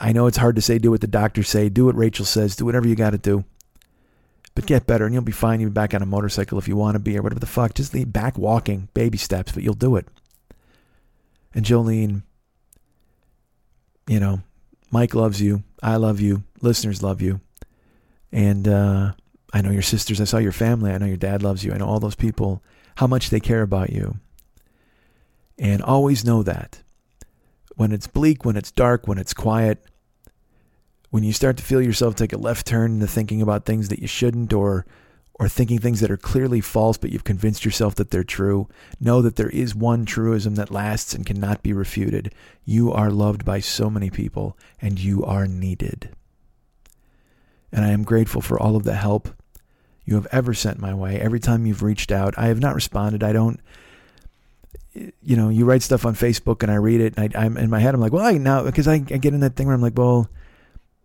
I know it's hard to say, do what the doctors say, do what Rachel says, do whatever you got to do. But get better and you'll be fine. You'll be back on a motorcycle if you want to be or whatever the fuck. Just leave back walking, baby steps, but you'll do it. And Jolene, you know, Mike loves you. I love you. Listeners love you. And uh, I know your sisters. I saw your family. I know your dad loves you. I know all those people, how much they care about you. And always know that. When it's bleak, when it's dark, when it's quiet, when you start to feel yourself take a left turn into thinking about things that you shouldn't or or thinking things that are clearly false but you've convinced yourself that they're true know that there is one truism that lasts and cannot be refuted. You are loved by so many people and you are needed. And i am grateful for all of the help you have ever sent my way. Every time you've reached out i have not responded. I don't you know you write stuff on facebook and i read it and I, am in my head i'm like well i now because I, I get in that thing where i'm like well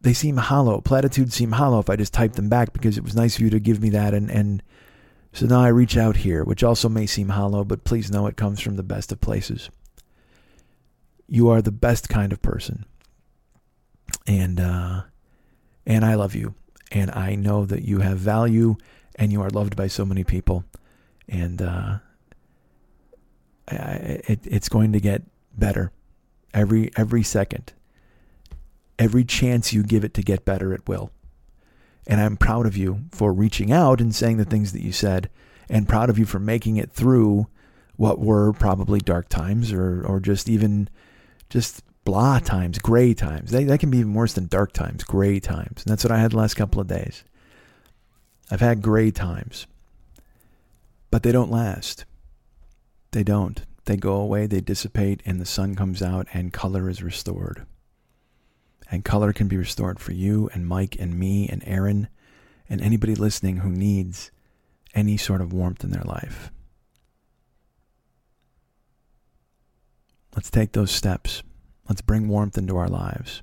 they seem hollow. Platitudes seem hollow if I just type them back because it was nice of you to give me that. And, and so now I reach out here, which also may seem hollow, but please know it comes from the best of places. You are the best kind of person. And, uh, and I love you. And I know that you have value and you are loved by so many people. And, uh, It, it's going to get better every, every second every chance you give it to get better, it will. And I'm proud of you for reaching out and saying the things that you said, and proud of you for making it through what were probably dark times or, or just even just blah times, gray times. That can be even worse than dark times, gray times. And that's what I had the last couple of days. I've had gray times, but they don't last. They don't. They go away, they dissipate, and the sun comes out, and color is restored and color can be restored for you and Mike and me and Aaron and anybody listening who needs any sort of warmth in their life. Let's take those steps. Let's bring warmth into our lives.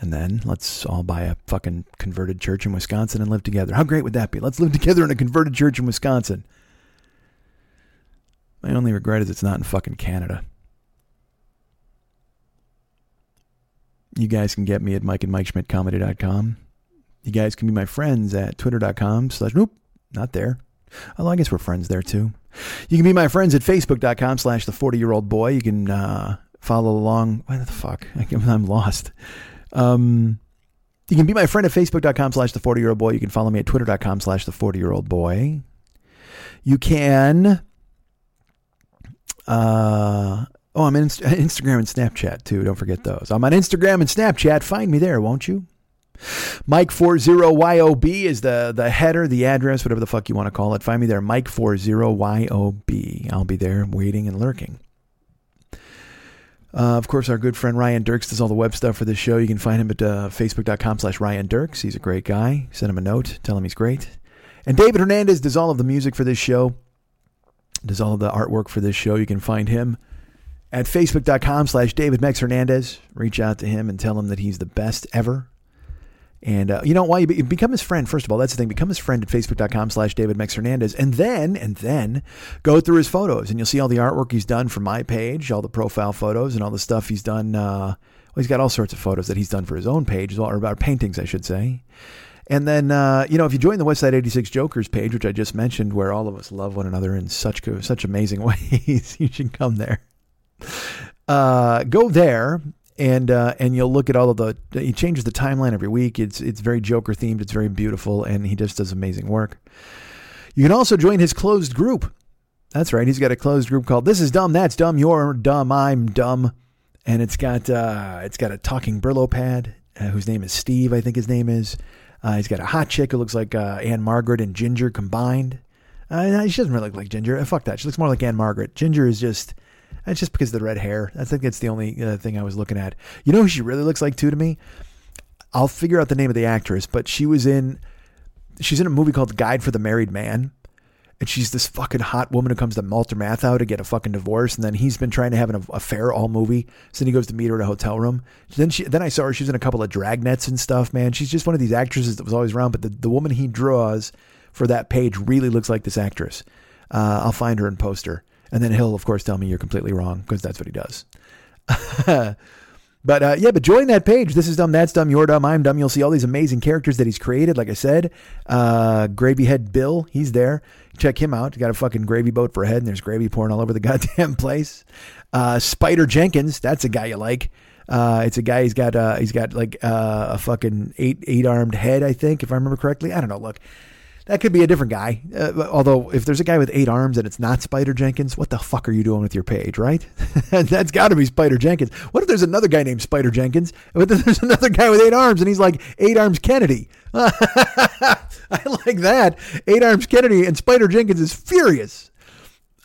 And then let's all buy a fucking converted church in Wisconsin and live together. How great would that be? Let's live together in a converted church in Wisconsin. My only regret is it's not in fucking Canada. You guys can get me at Mike and Mike Schmidt Comedy.com. You guys can be my friends at Twitter.com slash, nope, not there. Although I guess we're friends there too. You can be my friends at Facebook.com slash the 40 year old boy. You can uh, follow along. What the fuck? I'm lost. Um, you can be my friend at Facebook.com slash the 40 year old boy. You can follow me at Twitter.com slash the 40 year old boy. You can. Uh, oh, I'm Inst- Instagram and Snapchat too. Don't forget those. I'm on Instagram and Snapchat. Find me there, won't you? Mike40YOB is the, the header, the address, whatever the fuck you want to call it. Find me there, Mike40YOB. I'll be there waiting and lurking. Uh, of course, our good friend Ryan Dirks does all the web stuff for this show. You can find him at uh, facebook.com slash Ryan Dirks. He's a great guy. Send him a note. Tell him he's great. And David Hernandez does all of the music for this show, does all the artwork for this show. You can find him at facebook.com slash David Mex Hernandez. Reach out to him and tell him that he's the best ever. And uh, you know why you, be, become his friend. First of all, that's the thing. Become his friend at facebook.com slash David Mex Hernandez. And then, and then go through his photos and you'll see all the artwork he's done for my page, all the profile photos and all the stuff he's done. Uh, well, he's got all sorts of photos that he's done for his own page, or about paintings, I should say. And then, uh, you know, if you join the Westside 86 Jokers page, which I just mentioned, where all of us love one another in such such amazing ways, you should come there. Uh, go there and uh, and you'll look at all of the. He changes the timeline every week. It's it's very Joker themed. It's very beautiful, and he just does amazing work. You can also join his closed group. That's right. He's got a closed group called "This is Dumb, That's Dumb, You're Dumb, I'm Dumb," and it's got uh, it's got a talking Brillo pad uh, whose name is Steve. I think his name is. Uh, he's got a hot chick who looks like uh, Ann-Margret and Ginger combined. Uh, she doesn't really look like Ginger. Uh, fuck that. She looks more like Ann-Margret. Ginger is just it's just because of the red hair. I think that's the only uh, thing I was looking at. You know who she really looks like too to me? I'll figure out the name of the actress, but she was in she's in a movie called Guide for the Married Man. And she's this fucking hot woman who comes to Walter Matthau to get a fucking divorce, and then he's been trying to have an affair all movie. So then he goes to meet her at a hotel room. Then she, then I saw her. She's in a couple of dragnets and stuff. Man, she's just one of these actresses that was always around. But the, the woman he draws for that page really looks like this actress. Uh, I'll find her and post her. And then he'll, of course, tell me you're completely wrong because that's what he does. but uh, yeah, but join that page. This is dumb, that's dumb, you're dumb, I'm dumb. You'll see all these amazing characters that he's created. Like I said, uh, Gravy Head Bill, he's there. Check him out. He's got a fucking gravy boat for a head, and there's gravy pouring all over the goddamn place. Uh, Spider Jenkins, that's a guy you like. Uh, it's a guy. He's got uh, he's got like uh, a fucking eight eight armed head. I think, if I remember correctly. I don't know. Look, that could be a different guy. Uh, although, if there's a guy with eight arms and it's not Spider Jenkins, what the fuck are you doing with your page, right? That's got to be Spider Jenkins. What if there's another guy named Spider Jenkins? What if there's another guy with eight arms and he's like Eight Arms Kennedy? I like that. Eight Arms Kennedy and Spider Jenkins is furious.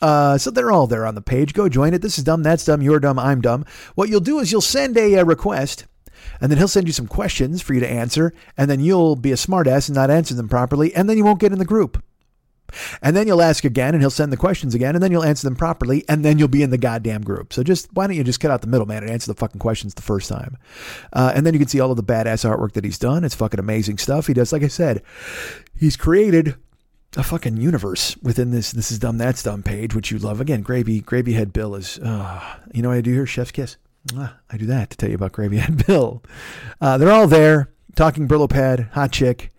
Uh, so they're all there on the page. Go join it. This is dumb. That's dumb. You're dumb. I'm dumb. What you'll do is you'll send a, a request and then he'll send you some questions for you to answer, and then you'll be a smartass and not answer them properly, and then you won't get in the group. And then you'll ask again, and he'll send the questions again, and then you'll answer them properly, and then you'll be in the goddamn group. So just why don't you just cut out the middleman and answer the fucking questions the first time? Uh, and then you can see all of the badass artwork that he's done. It's fucking amazing stuff. He does, like I said, he's created a fucking universe within this this is dumb that's dumb page which you love again gravy gravy head bill is uh, you know what i do here chef's kiss I do that to tell you about Gravy Head Bill. Uh, they're all there talking Brillo Pad, Hot Chick.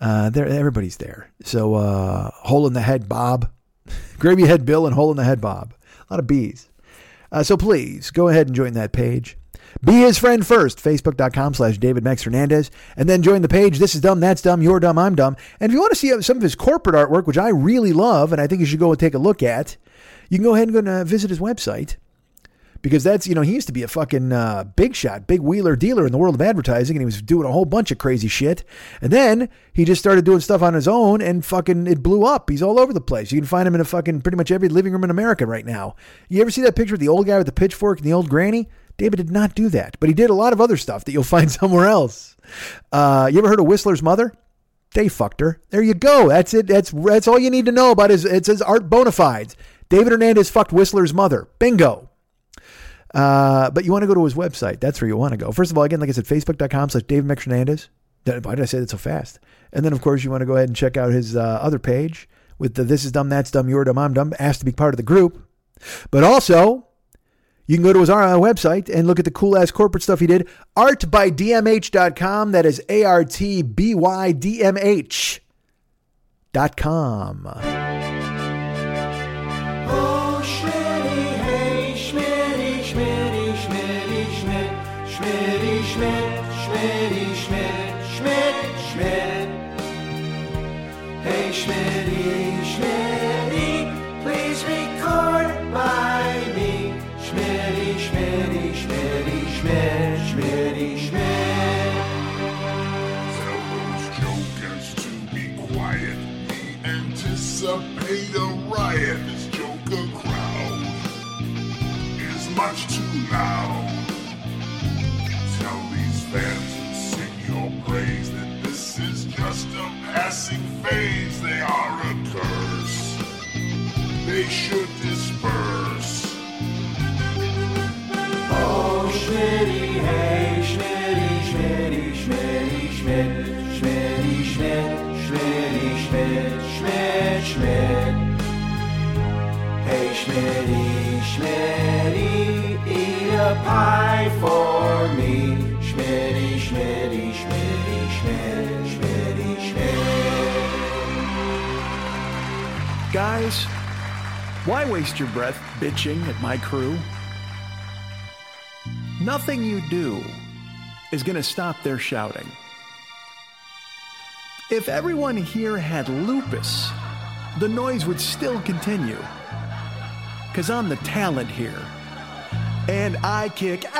Uh, there, everybody's there. So, uh, Hole in the Head Bob, Gravy Head Bill, and Hole in the Head Bob. A lot of bees. Uh, so please go ahead and join that page. Be his friend first, facebook.com slash David Mex Hernandez, and then join the page. This is dumb, that's dumb, you're dumb, I'm dumb. And if you want to see some of his corporate artwork, which I really love, and I think you should go and take a look at, you can go ahead and go and uh, visit his website because that's you know he used to be a fucking uh, big shot, big wheeler dealer in the world of advertising, and he was doing a whole bunch of crazy shit. And then he just started doing stuff on his own, and fucking it blew up. He's all over the place. You can find him in a fucking pretty much every living room in America right now. You ever see that picture of the old guy with the pitchfork and the old granny? David did not do that, but he did a lot of other stuff that you'll find somewhere else. Uh, you ever heard of Whistler's mother? They fucked her. There you go. That's it. That's that's all you need to know about his. It says art bona fides. David Hernandez fucked Whistler's mother. Bingo. Uh, but you want to go to his website. That's where you want to go. First of all, again, like I said, facebook.com slash David McHernandez. Why did I say that so fast? And then, of course, you want to go ahead and check out his uh, other page with the This is Dumb, That's Dumb, You're Dumb, I'm Dumb. Asked to be part of the group. But also, You can go to his uh, website and look at the cool ass corporate stuff he did. Artbydmh.com. That is A R T B Y D M H passing phase. They are a curse. They should disperse. Oh, Schmitty, hey, Schmitty, Schmitty, Schmitty, Schmidt, Schmitty, Schmidt, Schmitty, Schmidt, Schmidt, Schmidt. Hey, Schmitty, Schmitty, eat a pie for me. Guys, why waste your breath bitching at my crew? Nothing you do is going to stop their shouting. If everyone here had lupus, the noise would still continue. Because I'm the talent here. And I kick ass.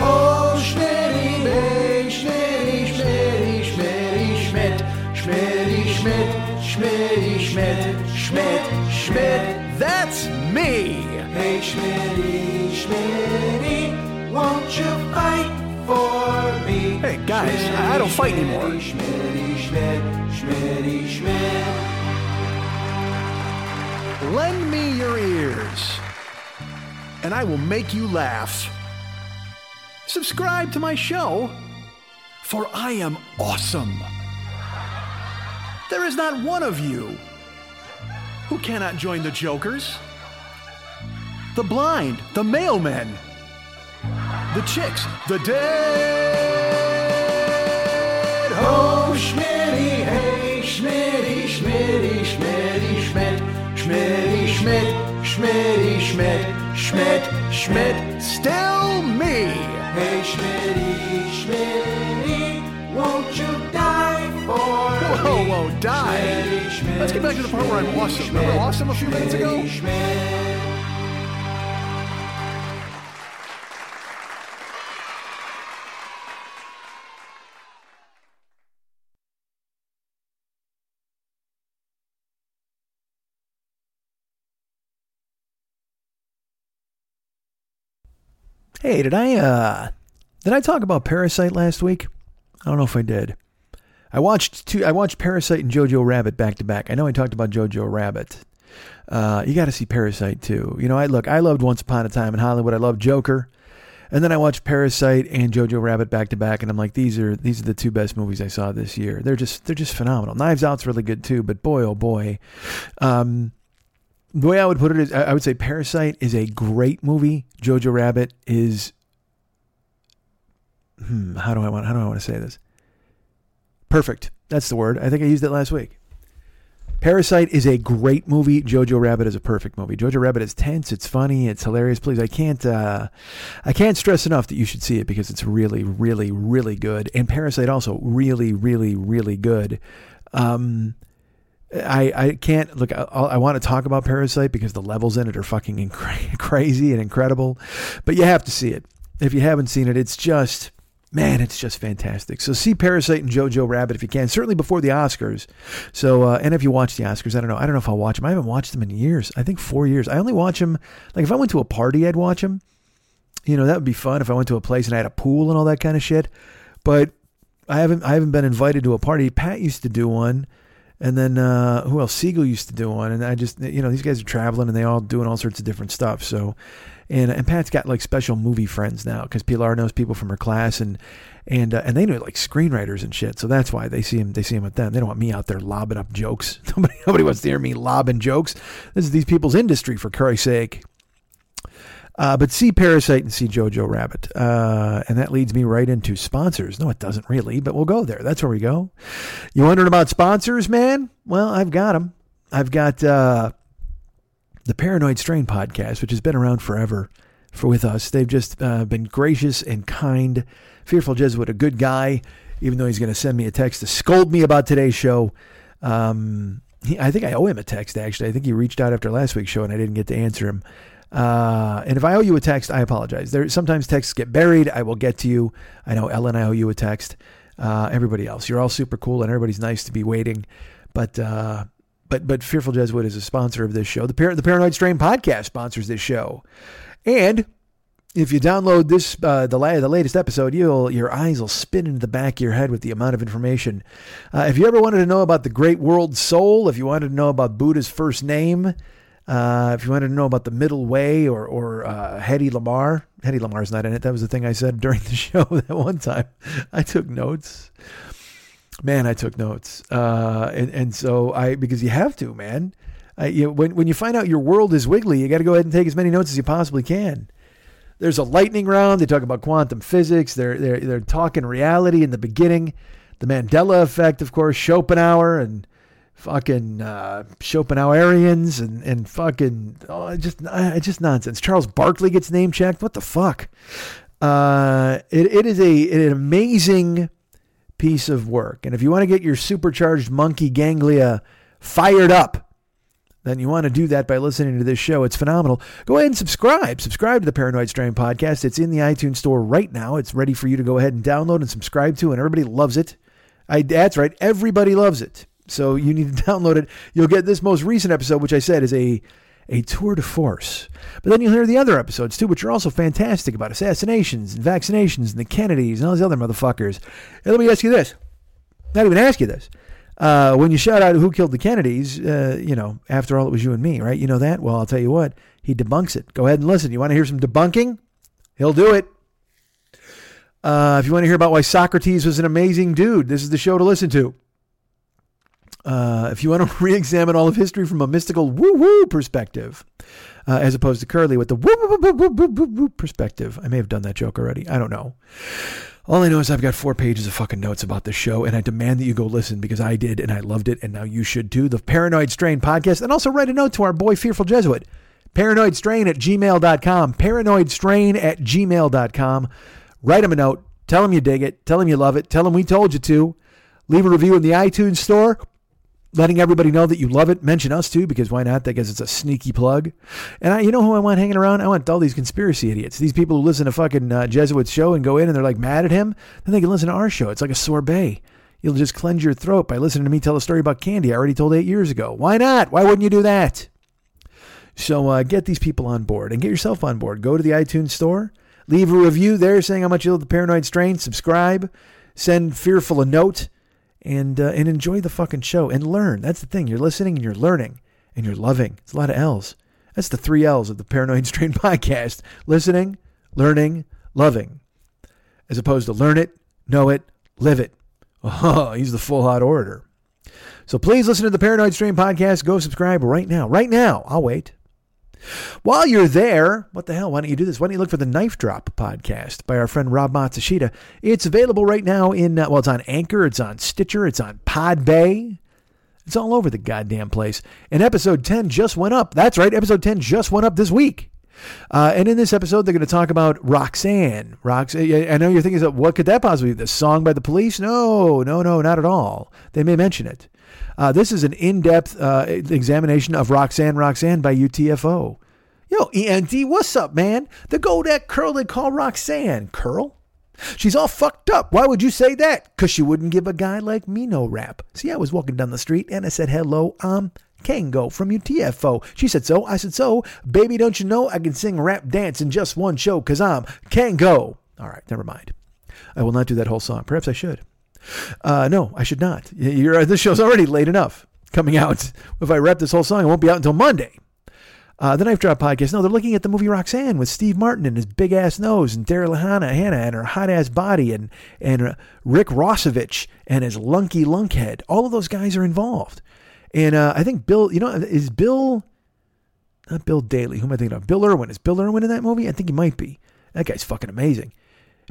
Oh, Schmidt, Schmidt, Schmidt. That's me. Hey, Schmitty, Schmitty, won't you fight for me? Hey, guys, I- I don't fight anymore. Schmitty, Schmidt, Schmitty, Schmidt. Lend me your ears, and I will make you laugh. Subscribe to my show, for I am awesome. There is not one of you who cannot join the Jokers, the blind, the mailmen, the chicks, the dead. Oh, Schmitty, hey, Schmitty, Schmitty, Schmitty, Schmidt, Schmitty, Schmidt, Schmitty, Schmidt, Schmidt, Schmidt. Still me. Hey, Schmitty, Let's get back to the part where I'm awesome. Remember awesome a few minutes ago? Hey, did I uh did I talk about Parasite last week? I don't know if I did. I watched two I watched Parasite and Jojo Rabbit back to back. I know I talked about Jojo Rabbit. Uh, you got to see Parasite too. You know, I look, I loved Once Upon a Time in Hollywood. I loved Joker. And then I watched Parasite and Jojo Rabbit back to back and I'm like these are these are the two best movies I saw this year. They're just they're just phenomenal. Knives Out's really good too, but boy oh boy. Um the way I would put it is, I I would say Parasite is a great movie. Jojo Rabbit is, hmm, how do I want, how do I want to say this? Perfect. That's the word. I think I used it last week. Parasite is a great movie. Jojo Rabbit is a perfect movie. Jojo Rabbit is tense. It's funny. It's hilarious. Please, I can't, uh, I can't stress enough that you should see it because it's really, really, really good. And Parasite also really, really, really good. Um, I, I can't look. I, I want to talk about Parasite because the levels in it are fucking crazy and incredible, but you have to see it. If you haven't seen it, it's just man, it's just fantastic. So see Parasite and Jojo Rabbit if you can. Certainly before the Oscars. So uh, and if you watch the Oscars, I don't know. I don't know if I'll watch them. I haven't watched them in years. I think four years. I only watch them like if I went to a party, I'd watch them. You know that would be fun if I went to a place and I had a pool and all that kind of shit. But I haven't I haven't been invited to a party. Pat used to do one And then uh, who else? Siegel used to do one, and I just you know these guys are traveling and they all doing all sorts of different stuff. So, and and Pat's got like special movie friends now because Pilar knows people from her class and and uh, and they know like screenwriters and shit. So that's why they see him. They see him with them. They don't want me out there lobbing up jokes. Nobody nobody wants to hear me lobbing jokes. This is these people's industry for Christ's sake. Uh, but see Parasite and see Jojo Rabbit. Uh, and that leads me right into sponsors. No, it doesn't really, but we'll go there. That's where we go. You wondering about sponsors, man? Well, I've got them. I've got uh, the Paranoid Strain podcast, which has been around forever for with us. They've just uh, been gracious and kind. Fearful Jesuit, a good guy, even though he's going to send me a text to scold me about today's show. Um, he, I think I owe him a text, actually. I think he reached out after last week's show and I didn't get to answer him. Uh, and if I owe you a text, I apologize. There sometimes texts get buried. I will get to you. I know Ellen, I owe you a text. Uh, everybody else, you're all super cool, and everybody's nice to be waiting. But uh, but but Fearful Jesuit is a sponsor of this show. The Par- the Paranoid Strain podcast sponsors this show, and if you download this uh, the la- the latest episode, you'll your eyes will spin into the back of your head with the amount of information. Uh, if you ever wanted to know about the Great World Soul, if you wanted to know about Buddha's first name. Uh, if you wanted to know about the middle way or or uh, Hedy Lamarr, Hedy Lamarr's not in it. That was the thing I said during the show that one time. I took notes. Man, I took notes, uh, and and so I because you have to, man. I, you, when when you find out your world is wiggly, you got to go ahead and take as many notes as you possibly can. There's a lightning round. They talk about quantum physics. They're they're they're talking reality in the beginning, the Mandela effect, of course, Schopenhauer and fucking uh, Schopenhauerians and and fucking oh, just uh, just nonsense. Charles Barkley gets name checked. What the fuck? Uh, it, it is a an amazing piece of work, and if you want to get your supercharged monkey ganglia fired up, then you want to do that by listening to this show. It's phenomenal. Go ahead and subscribe. Subscribe to the Paranoid Strain podcast. It's in the iTunes store right now. It's ready for you to go ahead and download and subscribe to, and everybody loves it. I, that's right, everybody loves it. So you need to download it. You'll get this most recent episode, which I said is a a tour de force. But then you'll hear the other episodes too, which are also fantastic about assassinations and vaccinations and the Kennedys and all these other motherfuckers. And let me ask you this. Not even ask you this. Uh, when you shout out who killed the Kennedys, uh, you know, after all, it was you and me, right? You know that? Well, I'll tell you what, he debunks it. Go ahead and listen. You want to hear some debunking? He'll do it. Uh, if you want to hear about why Socrates was an amazing dude, this is the show to listen to. Uh, if you want to re-examine all of history from a mystical woo-woo perspective, uh, as opposed to Curly with the woo-woo-woo-woo-woo-woo perspective. I may have done that joke already. I don't know. All I know is I've got four pages of fucking notes about this show, and I demand that you go listen because I did and I loved it, and now you should too. The Paranoid Strain podcast, and also write a note to our boy Fearful Jesuit. Paranoidstrain at gmail.com. Paranoidstrain at gmail.com. Write him a note. Tell him you dig it. Tell him you love it. Tell him we told you to. Leave a review in the iTunes store letting everybody know that you love it. Mention us too, because why not? I guess it's a sneaky plug. And I, you know who I want hanging around? I want all these conspiracy idiots. These people who listen to fucking uh, Jesuit's show and go in and they're like mad at him. Then they can listen to our show. It's like a sorbet. You'll just cleanse your throat by listening to me tell a story about candy I already told eight years ago. Why not? Why wouldn't you do that? So uh, get these people on board and get yourself on board. Go to the iTunes store, leave a review there saying how much you love the Paranoid Strain. Subscribe, send Fearful a note and uh, and enjoy the fucking show and learn. That's the thing. You're listening and you're learning and you're loving. It's a lot of L's. That's the three L's of the Paranoid Strain podcast: listening, learning, loving, as opposed to learn it, know it, live it. Oh, he's the full hot orator. So please listen to the Paranoid Strain podcast. Go subscribe right now. Right now. I'll wait. While you're there, what the hell? Why don't you do this? Why don't you look for the Knife Drop podcast by our friend Rob Matsushita? It's available right now in, uh, well, it's on Anchor, it's on Stitcher, it's on Podbay. It's all over the goddamn place. And episode 10 just went up. That's right, episode 10 just went up this week. Uh, and in this episode, they're going to talk about Roxanne. Roxanne. I know you're thinking, what could that possibly be? The song by the police? No, no, no, not at all. They may mention it. Uh, this is an in-depth uh, examination of Roxanne Roxanne by UTFO. Yo, ENT, what's up, man? The go that curl they call Roxanne. Curl? She's all fucked up. Why would you say that? Because she wouldn't give a guy like me no rap. See, I was walking down the street and I said, hello, I'm Kangol from UTFO. She said so. I said so. Baby, don't you know I can sing rap dance in just one show because I'm Kangol. All right, never mind. I will not do that whole song. Perhaps I should. Uh, no, I should not. You're, this show's already late enough. coming out. If I rep this whole song, it won't be out until Monday. Uh, the Knife Drop podcast. No, they're looking at the movie Roxanne with Steve Martin and his big ass nose, and Daryl Hannah, Hannah and her hot ass body, and and uh, Rick Rossovich and his lunky lunkhead. All of those guys are involved, and uh, I think Bill. You know, is Bill not Bill Daly? Who am I thinking of? Bill Irwin. Is Bill Irwin in that movie? I think he might be. That guy's fucking amazing.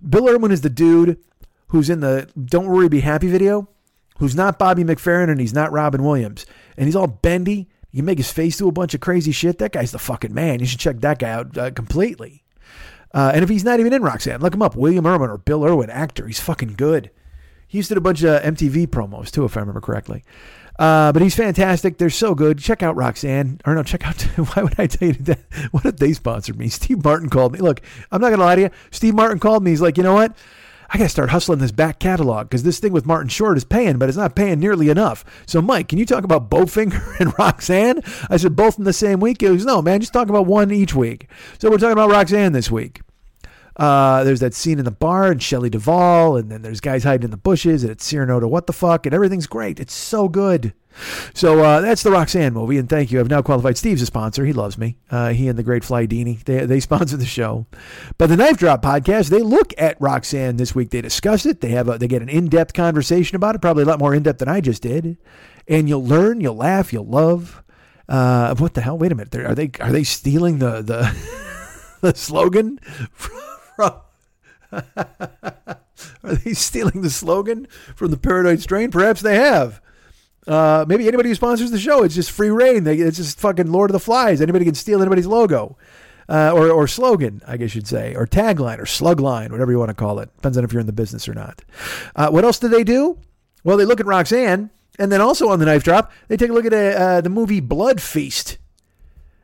Bill Irwin is the dude who's in the "Don't Worry, Be Happy" video. Who's not Bobby McFerrin and he's not Robin Williams, and he's all bendy you make his face do a bunch of crazy shit. That guy's the fucking man. You should check that guy out uh, completely. Uh, and if he's not even in Roxanne, look him up. William Irwin or Bill Irwin, actor. He's fucking good. He used to do a bunch of MTV promos too, if I remember correctly. Uh, but he's fantastic. They're so good. Check out Roxanne. Or no, check out. Why would I tell you that? What if they sponsored me? Steve Martin called me. Look, I'm not gonna lie to you. Steve Martin called me. He's like, you know what? I got to start hustling this back catalog because this thing with Martin Short is paying, but it's not paying nearly enough. So, Mike, can you talk about Bowfinger and Roxanne? I said, both in the same week? He goes, no, man, just talk about one each week. So, we're talking about Roxanne this week. Uh, there's that scene in the bar and Shelley Duvall, and then there's guys hiding in the bushes, and it's Cyrano to what the fuck, and everything's great. It's so good. So uh, that's the Roxanne movie, and thank you. I've now qualified Steve's a sponsor. He loves me. Uh, he and the great Flydini, they, they sponsor the show. But the Knife Drop podcast, they look at Roxanne this week. They discuss it. They have a, they get an in depth conversation about it, probably a lot more in depth than I just did. And you'll learn, you'll laugh, you'll love. Uh, what the hell? Wait a minute. Are they are they stealing the the, the slogan from? From are they stealing the slogan from the Paranoid Strain? Perhaps they have. Uh, maybe anybody who sponsors the show, it's just free rein. They, it's just fucking Lord of the Flies. Anybody can steal anybody's logo. Uh, or, or slogan, I guess you'd say, or tagline, or slugline, whatever you want to call it. Depends on if you're in the business or not. Uh, what else do they do? Well, they look at Roxanne, and then also on the knife drop, they take a look at uh, the movie Blood Feast.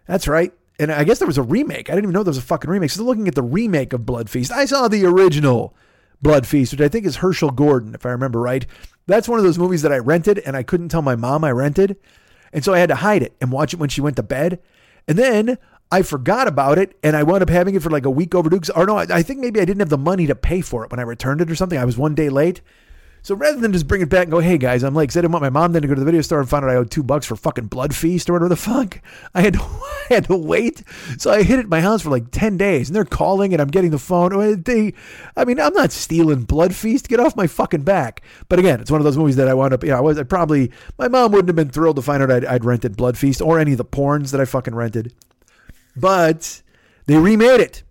That's right. And I guess there was a remake. I didn't even know there was a fucking remake. So they're looking at the remake of Blood Feast. I saw the original Blood Feast, which I think is Herschell Gordon, if I remember right. That's one of those movies that I rented and I couldn't tell my mom I rented. And so I had to hide it and watch it when she went to bed. And then I forgot about it and I wound up having it for like a week overdue. Or no, I think maybe I didn't have the money to pay for it when I returned it or something. I was one day late. So rather than just bring it back and go, hey guys, I'm like, I didn't want my mom then to go to the video store and find out I owed two bucks for fucking Blood Feast or whatever the fuck. I had to, I had to wait. So I hid it at my house for like 10 days and they're calling and I'm getting the phone. Oh, They, I mean, I'm not stealing Blood Feast. Get off my fucking back. But again, it's one of those movies that I wound up, you know, I was I probably, my mom wouldn't have been thrilled to find out I'd, I'd rented Blood Feast or any of the porns that I fucking rented. But they remade it.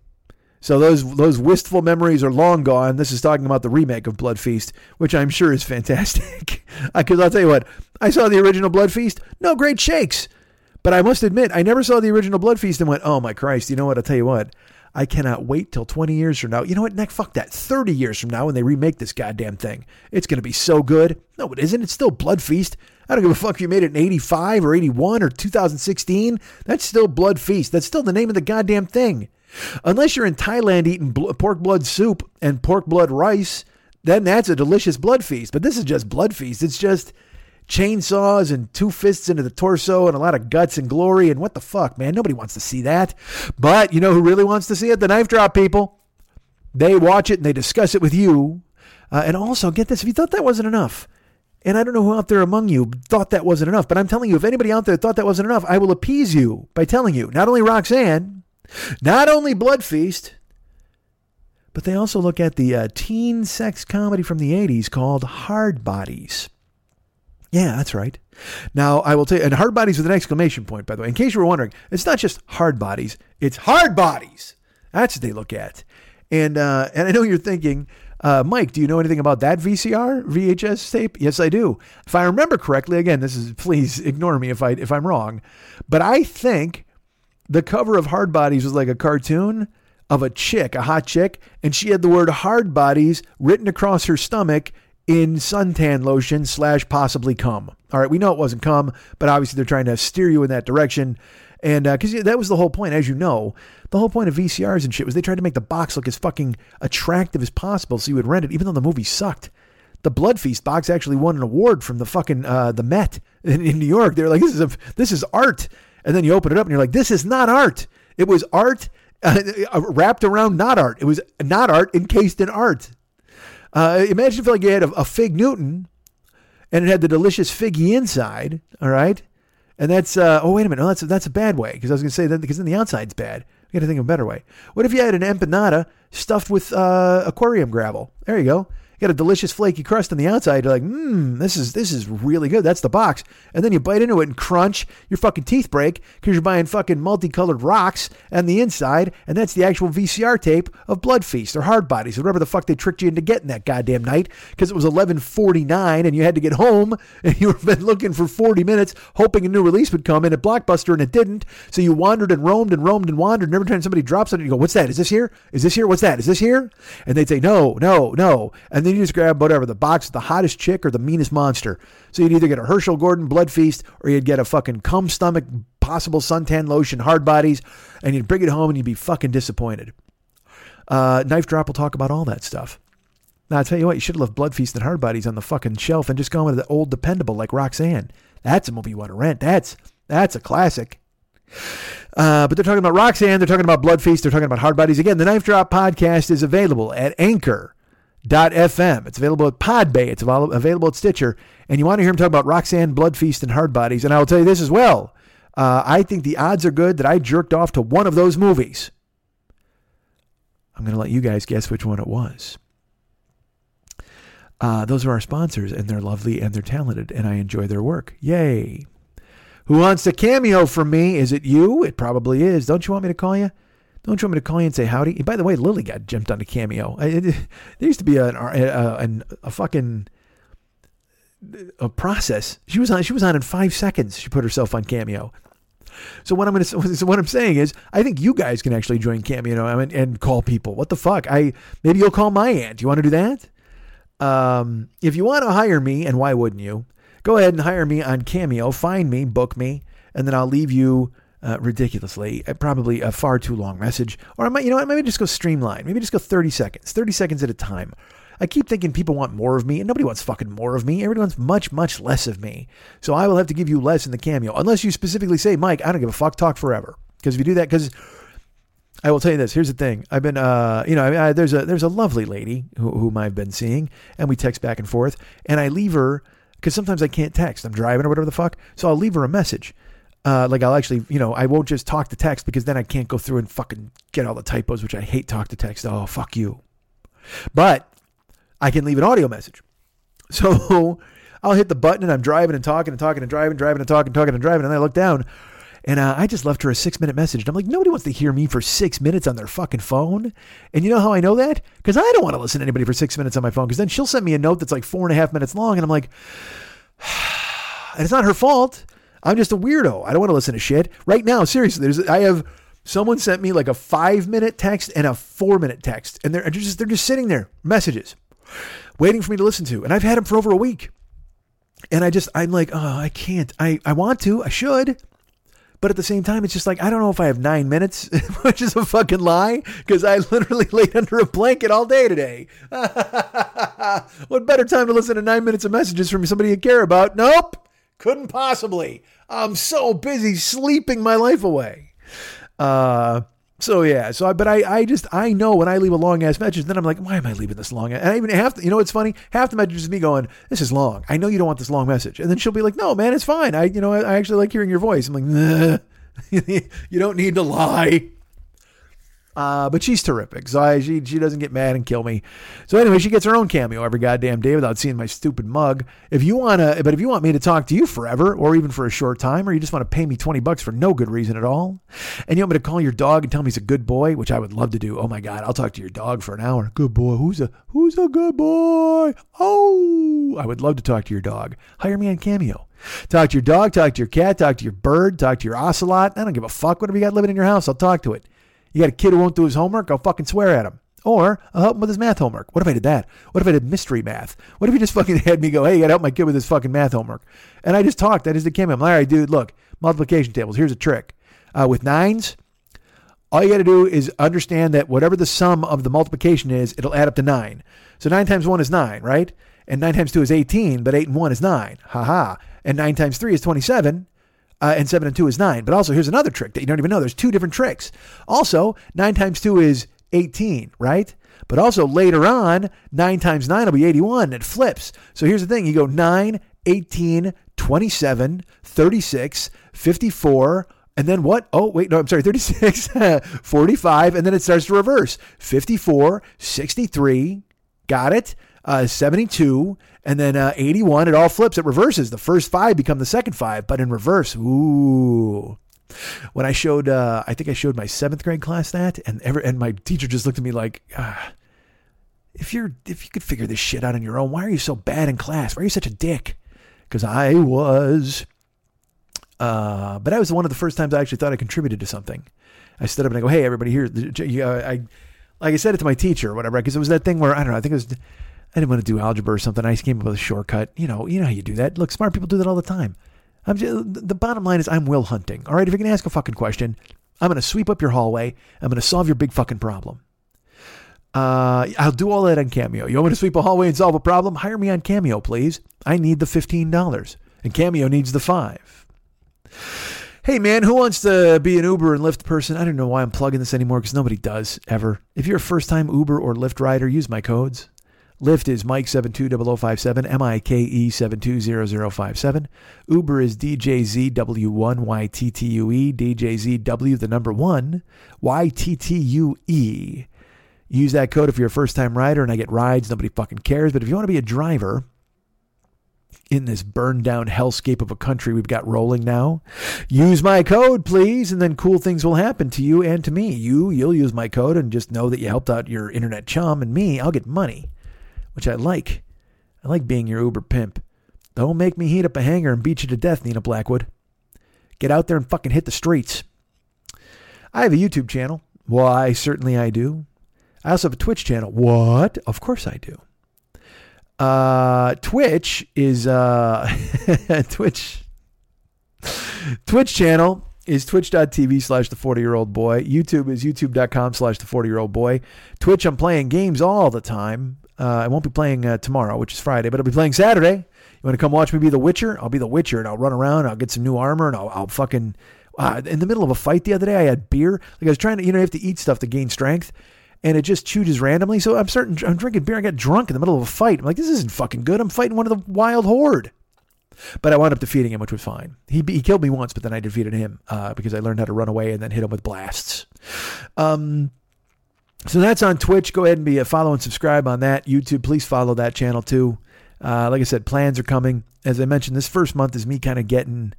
So those those wistful memories are long gone. This is talking about the remake of Blood Feast, which I'm sure is fantastic. Because I'll tell you what, I saw the original Blood Feast. No great shakes, but I must admit, I never saw the original Blood Feast and went, "Oh my Christ!" You know what? I'll tell you what. I cannot wait till 20 years from now. You know what? Neck, fuck that. 30 years from now when they remake this goddamn thing. It's going to be so good. No, it isn't. It's still Blood Feast. I don't give a fuck if you made it in 85 or 81 or 2016. That's still Blood Feast. That's still the name of the goddamn thing. Unless you're in Thailand eating bl- pork blood soup and pork blood rice, then that's a delicious blood feast. But this is just blood feast. It's just chainsaws and two fists into the torso and a lot of guts and glory. And what the fuck, man? Nobody wants to see that. But you know who really wants to see it? The knife drop people. They watch it and they discuss it with you. Uh, and also, get this if you thought that wasn't enough, and I don't know who out there among you thought that wasn't enough, but I'm telling you, if anybody out there thought that wasn't enough, I will appease you by telling you not only Roxanne, not only Blood Feast, but they also look at the uh, teen sex comedy from the 80s called Hard Bodies. Yeah, that's right. Now, I will tell you, and Hard Bodies with an exclamation point, by the way, in case you were wondering, it's not just Hard Bodies, it's Hard Bodies. That's what they look at. And, uh, and I know you're thinking, uh, Mike, do you know anything about that VCR VHS tape? Yes, I do. If I remember correctly, again, this is please ignore me if I if I'm wrong, but I think the cover of Hard Bodies was like a cartoon of a chick, a hot chick, and she had the word Hard Bodies written across her stomach in suntan lotion slash possibly cum. All right, we know it wasn't cum, but obviously they're trying to steer you in that direction. And because that was the whole point, as you know, the whole point of VCRs and shit was they tried to make the box look as fucking attractive as possible so you would rent it, even though the movie sucked. The Blood Feast box actually won an award from the fucking uh, the Met in, in New York. They're like, this is a this is art, and then you open it up and you're like, this is not art. It was art uh, wrapped around not art. It was not art encased in art. Uh, imagine if like you had a, a Fig Newton and it had the delicious figgy inside. All right, and that's uh, oh wait a minute, no, that's that's a bad way because I was gonna say that because then the outside's bad. You got to think of a better way. What if you had an empanada stuffed with uh, aquarium gravel? There you go. You got a delicious flaky crust on the outside. You're like, mmm, this is this is really good. That's the box. And then you bite into it and crunch. Your fucking teeth break because you're buying fucking multicolored rocks on the inside, and that's the actual VCR tape of Blood Feast or Hard Bodies or whatever the fuck they tricked you into getting that goddamn night because it was 11:49 and you had to get home and you were been looking for 40 minutes hoping a new release would come in at Blockbuster and it didn't. So you wandered and roamed and roamed and wandered. And every time somebody drops it, you go, "What's that? Is this here? Is this here? What's that? Is this here?" And they'd say, "No, no, no." And then you just grab whatever the box, of the hottest chick or the meanest monster. So you'd either get a Herschell Gordon Blood Feast or you'd get a fucking cum stomach possible suntan lotion hard bodies, and you'd bring it home and you'd be fucking disappointed. Uh, Knife Drop will talk about all that stuff. Now, I'll tell you what, you should have left Blood Feast and Hard Bodies on the fucking shelf and just gone with the old dependable like Roxanne. That's a movie you want to rent. That's that's a classic. Uh, but they're talking about Roxanne. They're talking about Blood Feast. They're talking about Hard Bodies. Again, the Knife Drop podcast is available at Anchor.fm. It's available at Podbay. It's avail- available at Stitcher. And you want to hear him talk about Roxanne, Blood Feast, and Hard Bodies. And I will tell you this as well. Uh, I think the odds are good that I jerked off to one of those movies. I'm going to let you guys guess which one it was. Uh, those are our sponsors, and they're lovely and they're talented, and I enjoy their work. Yay. Who wants a cameo from me? Is it you? It probably is. Don't you want me to call you? Don't you want me to call you and say howdy? By the way, Lily got jumped on a cameo. I, it, there used to be a, a, a, a fucking a process. She was on. She was on in five seconds. She put herself on cameo. So what I'm going to so what I'm saying is, I think you guys can actually join Cameo and, and call people. What the fuck? I maybe you'll call my aunt. You want to do that? Um, if you want to hire me, and why wouldn't you? Go ahead and hire me on Cameo. Find me, book me, and then I'll leave you uh, ridiculously, uh, probably a far too long message. Or I might, you know what? Maybe just go streamline. Maybe just go 30 seconds, 30 seconds at a time. I keep thinking people want more of me, and nobody wants fucking more of me. Everybody wants much, much less of me. So I will have to give you less in the cameo, unless you specifically say, Mike, I don't give a fuck, talk forever. Because if you do that, because I will tell you this. Here's the thing. I've been, uh, you know, I, I, there's a there's a lovely lady who, whom I've been seeing, and we text back and forth, and I leave her because sometimes I can't text. I'm driving or whatever the fuck, so I'll leave her a message. Uh, like I'll actually, you know, I won't just talk to text because then I can't go through and fucking get all the typos, which I hate. Talk to text. Oh fuck you. But I can leave an audio message. So I'll hit the button and I'm driving and talking and talking and driving, driving and talking, talking and driving, and I look down and uh, I just left her a six minute message. And I'm like, nobody wants to hear me for six minutes on their fucking phone. And you know how I know that? Because I don't want to listen to anybody for six minutes on my phone. Because then she'll send me a note that's like four and a half minutes long. And I'm like, and it's not her fault. I'm just a weirdo. I don't want to listen to shit. Right now, seriously, there's I have someone sent me like a five minute text and a four minute text. And they're just they're just sitting there, messages, waiting for me to listen to. And I've had them for over a week. And I just I'm like, oh, I can't. I, I want to, I should. But at the same time, it's just like, I don't know if I have nine minutes, which is a fucking lie, because I literally laid under a blanket all day today. what better time to listen to nine minutes of messages from somebody you care about? Nope, couldn't possibly. I'm so busy sleeping my life away. Uh, so yeah, so I, but I, I just I know when I leave a long ass message, then I'm like, why am I leaving this long? And I even half, the, you know, what's funny. Half the message is me going, this is long. I know you don't want this long message, and then she'll be like, no, man, it's fine. I, you know, I, I actually like hearing your voice. I'm like, you don't need to lie. Uh, but she's terrific. So I, she she doesn't get mad and kill me. So anyway, she gets her own cameo every goddamn day without seeing my stupid mug. If you wanna, but if you want me to talk to you forever or even for a short time, or you just want to pay me twenty bucks for no good reason at all, and you want me to call your dog and tell me he's a good boy, which I would love to do. Oh my god, I'll talk to your dog for an hour. Good boy. Who's a who's a good boy? Oh, I would love to talk to your dog. Hire me on Cameo. Talk to your dog, talk to your cat, talk to your bird, talk to your ocelot. I don't give a fuck. Whatever you got living in your house, I'll talk to it. You got a kid who won't do his homework? I'll fucking swear at him. Or I'll help him with his math homework. What if I did that? What if I did mystery math? What if he just fucking had me go, hey, you got to help my kid with his fucking math homework? And I just talked. That is the camera. I'm like, all right, dude, look, multiplication tables. Here's a trick. Uh, with nines, all you got to do is understand that whatever the sum of the multiplication is, it'll add up to nine. So nine times one is nine, right? And nine times two is 18, but eight and one is nine. Ha ha. And nine times three is 27. Uh, and 7 and 2 is 9. But also, here's another trick that you don't even know. There's two different tricks. Also, 9 times 2 is 18, right? But also, later on, 9 times 9 will be 81. It flips. So here's the thing you go 9, 18, 27, 36, 54, and then what? Oh, wait, no, I'm sorry, 36, 45, and then it starts to reverse 54, 63, got it? Uh, 72, and then uh, 81. It all flips, it reverses. The first five become the second five, but in reverse. Ooh. When I showed, uh, I think I showed my seventh grade class that, and ever, and my teacher just looked at me like, ah, if you're if you could figure this shit out on your own, why are you so bad in class? Why are you such a dick? Because I was. Uh, but that was one of the first times I actually thought I contributed to something. I stood up and I go, "Hey, everybody here!" You I like I said it to my teacher or whatever because it was that thing where I don't know. I think it was I didn't want to do algebra or something. I came up with a shortcut. You know, you know how you do that. Look, smart people do that all the time. I'm just, the bottom line is I'm will hunting. All right, if you're gonna ask a fucking question, I'm gonna sweep up your hallway. I'm gonna solve your big fucking problem. Uh, I'll do all that on Cameo. You want me to sweep a hallway and solve a problem? Hire me on Cameo, please. I need the $15, and Cameo needs the five. Hey, man, who wants to be an Uber and Lyft person? I don't know why I'm plugging this anymore because nobody does ever. If you're a first time Uber or Lyft rider, use my codes. Lyft is Mike720057, M I K E 720057. Uber is DJZW1YTTUE, DJZW, the number one, YTTUE. Use that code if you're a first time rider and I get rides. Nobody fucking cares. But if you want to be a driver in this burned down hellscape of a country we've got rolling now, use my code, please. And then cool things will happen to you and to me. You, you'll use my code and just know that you helped out your internet chum. And me, I'll get money, which I like. I like being your Uber pimp. Don't make me heat up a hanger and beat you to death, Nina Blackwood. Get out there and fucking hit the streets. I have a YouTube channel. Why, certainly I do. I also have a Twitch channel. What? Of course I do. Uh, Twitch is uh, Twitch. Twitch channel is twitch.tv slash the 40 year old boy. YouTube is youtube.com slash the 40 year old boy. Twitch, I'm playing games all the time. Uh, I won't be playing uh, tomorrow, which is Friday, but I'll be playing Saturday. You want to come watch me be the Witcher? I'll be the Witcher and I'll run around. I'll get some new armor and I'll, I'll fucking. Uh, in the middle of a fight the other day, I had beer. Like I was trying to, you know, you have to eat stuff to gain strength and it just chooses randomly. So I'm certain I'm drinking beer. I got drunk in the middle of a fight. I'm like, this isn't fucking good. I'm fighting one of the wild horde. But I wound up defeating him, which was fine. He he killed me once, but then I defeated him uh, because I learned how to run away and then hit him with blasts. Um, so that's on Twitch. Go ahead and be a follow and subscribe on that. YouTube, please follow that channel too. Uh, like I said, plans are coming. As I mentioned, this first month is me kind of getting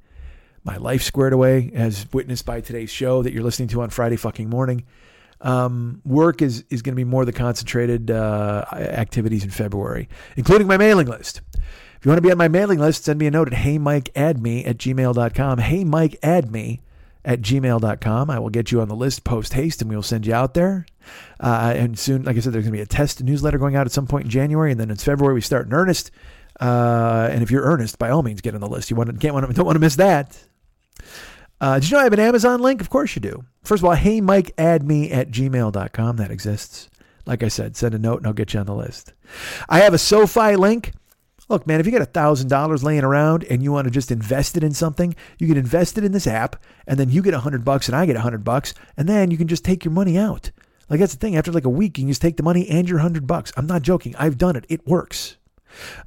my life squared away, as witnessed by today's show that you're listening to on Friday fucking morning. Um, work is, is going to be more the concentrated uh, activities in February, including my mailing list. If you want to be on my mailing list, send me a note at heymikeaddme at gmail.com. Hey, Mike, add me at gmail.com. I will get you on the list post haste and we will send you out there. Uh, and soon, like I said, there's going to be a test newsletter going out at some point in January. And then in February, we start in earnest. Uh, and if you're earnest, by all means, get on the list. You want to, can't want to, don't want to miss that. Uh, did you know I have an Amazon link? Of course you do. First of all, hey, Mike, add me at gmail.com. That exists. Like I said, send a note and I'll get you on the list. I have a SoFi link. Look, man, if you got a $1,000 laying around and you want to just invest it in something, you can invest it in this app and then you get a 100 bucks and I get a 100 bucks and then you can just take your money out. Like that's the thing. After like a week, you can just take the money and your 100 bucks. I'm not joking. I've done it. It works.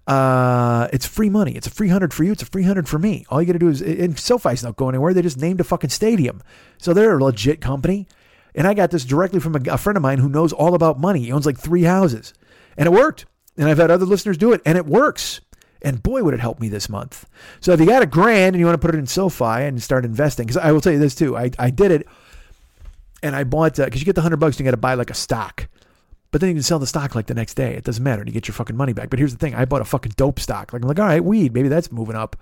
Uh, it's free money. It's a free hundred for you. It's a free hundred for me. All you got to do is, and SoFi's not going anywhere. They just named a fucking stadium, so they're a legit company. And I got this directly from a, a friend of mine who knows all about money. He owns like three houses, and it worked. And I've had other listeners do it, and it works. And boy, would it help me this month. So if you got a grand and you want to put it in SoFi and start investing, because I will tell you this too, I, I did it, and I bought because uh, you get the hundred bucks, and you got to buy like a stock. But then you can sell the stock like the next day. It doesn't matter. And you get your fucking money back. But here's the thing I bought a fucking dope stock. Like, I'm like, all right, weed, maybe that's moving up.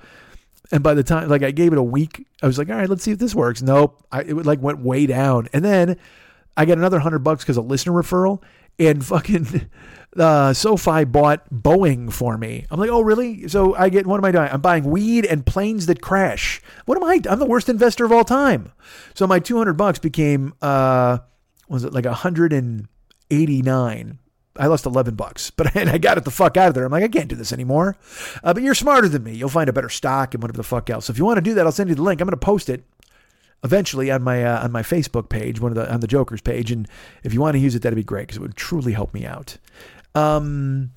And by the time, like, I gave it a week, I was like, all right, let's see if this works. Nope. I, it like went way down. And then I got another hundred bucks because a listener referral. And fucking uh, SoFi bought Boeing for me. I'm like, oh, really? So I get, what am I doing? I'm buying weed and planes that crash. What am I? I'm the worst investor of all time. So my 200 bucks became, uh, was it like a hundred and 89. I lost 11 bucks, but and I got it the fuck out of there. I'm like, I can't do this anymore. Uh, but you're smarter than me. You'll find a better stock and whatever the fuck else. So if you want to do that, I'll send you the link. I'm going to post it eventually on my uh, on my Facebook page, one of the on the Joker's page. And if you want to use it, that'd be great because it would truly help me out. Um,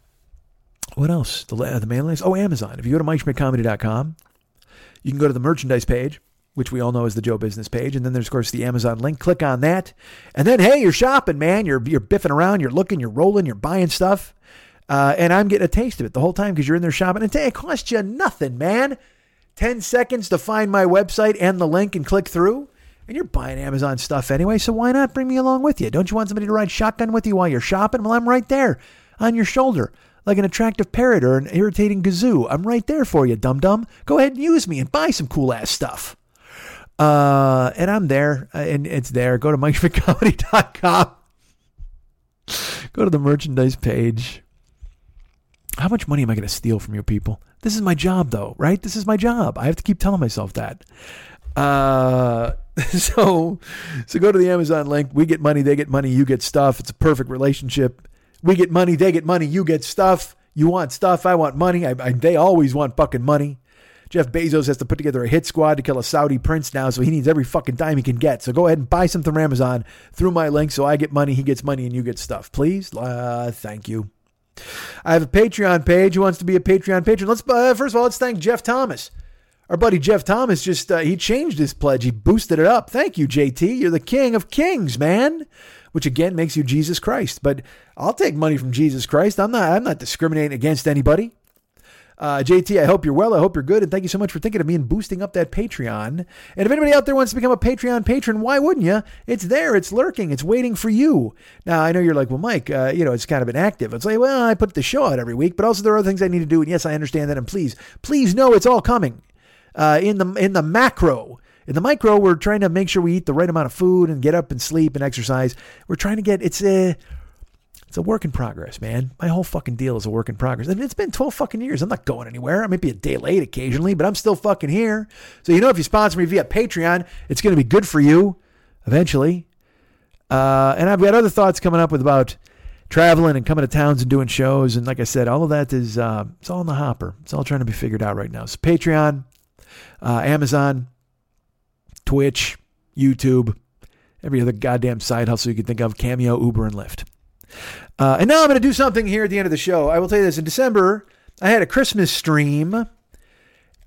what else? The, la- the mailing list? Oh, Amazon. If you go to MikeSchmidtComedy.com, you can go to the merchandise page, which we all know is the Joe Business page. And then there's, of course, the Amazon link. Click on that. And then, hey, you're shopping, man. You're, you're biffing around. You're looking. You're rolling. You're buying stuff. Uh, and I'm getting a taste of it the whole time because you're in there shopping. And it costs you nothing, man. 10 seconds to find my website and the link and click through. And you're buying Amazon stuff anyway, so why not bring me along with you? Don't you want somebody to ride shotgun with you while you're shopping? Well, I'm right there on your shoulder, like an attractive parrot or an irritating gazoo. I'm right there for you, dum dum. Go ahead and use me and buy some cool ass stuff. Uh, and I'm there, uh, and it's there. Go to MikeSchmidtComedy.com. Go to the merchandise page. How much money am I going to steal from you people? This is my job, though, right? This is my job. I have to keep telling myself that. Uh, so, so go to the Amazon link. We get money, they get money, you get stuff. It's a perfect relationship. We get money, they get money, you get stuff. You want stuff, I want money. I, I, they always want fucking money. Jeff Bezos has to put together a hit squad to kill a Saudi prince now, so he needs every fucking dime he can get. So go ahead and buy something from Amazon through my link so I get money, he gets money, and you get stuff. Please? Uh, thank you. I have a Patreon page. Who wants to be a Patreon patron? Let's uh, first of all let's thank Jeff Thomas. Our buddy Jeff Thomas just uh, he changed his pledge. He boosted it up. Thank you, JT. You're the king of kings, man. Which again makes you Jesus Christ. But I'll take money from Jesus Christ. I'm not I'm not discriminating against anybody. Uh, JT, I hope you're well. I hope you're good. And thank you so much for thinking of me and boosting up that Patreon. And if anybody out there wants to become a Patreon patron, why wouldn't you? It's there. It's lurking. It's waiting for you. Now, I know you're like, well, Mike, uh, you know, it's kind of inactive. It's like, well, I put the show out every week, but also there are other things I need to do. And yes, I understand that. And please, please know it's all coming uh, in the in the macro. In the micro, we're trying to make sure we eat the right amount of food and get up and sleep and exercise. We're trying to get it's a it's a work in progress, man. My whole fucking deal is a work in progress. And it's been 12 fucking years. I'm not going anywhere. I might be a day late occasionally, but I'm still fucking here. So, you know, if you sponsor me via Patreon, it's going to be good for you eventually. Uh, and I've got other thoughts coming up with about traveling and coming to towns and doing shows. And like I said, all of that is, uh, it's all in the hopper. It's all trying to be figured out right now. So, Patreon, uh, Amazon, Twitch, YouTube, every other goddamn side hustle you can think of, Cameo, Uber, and Lyft. Uh, and now I'm going to do something here at the end of the show. I will tell you this. In December, I had a Christmas stream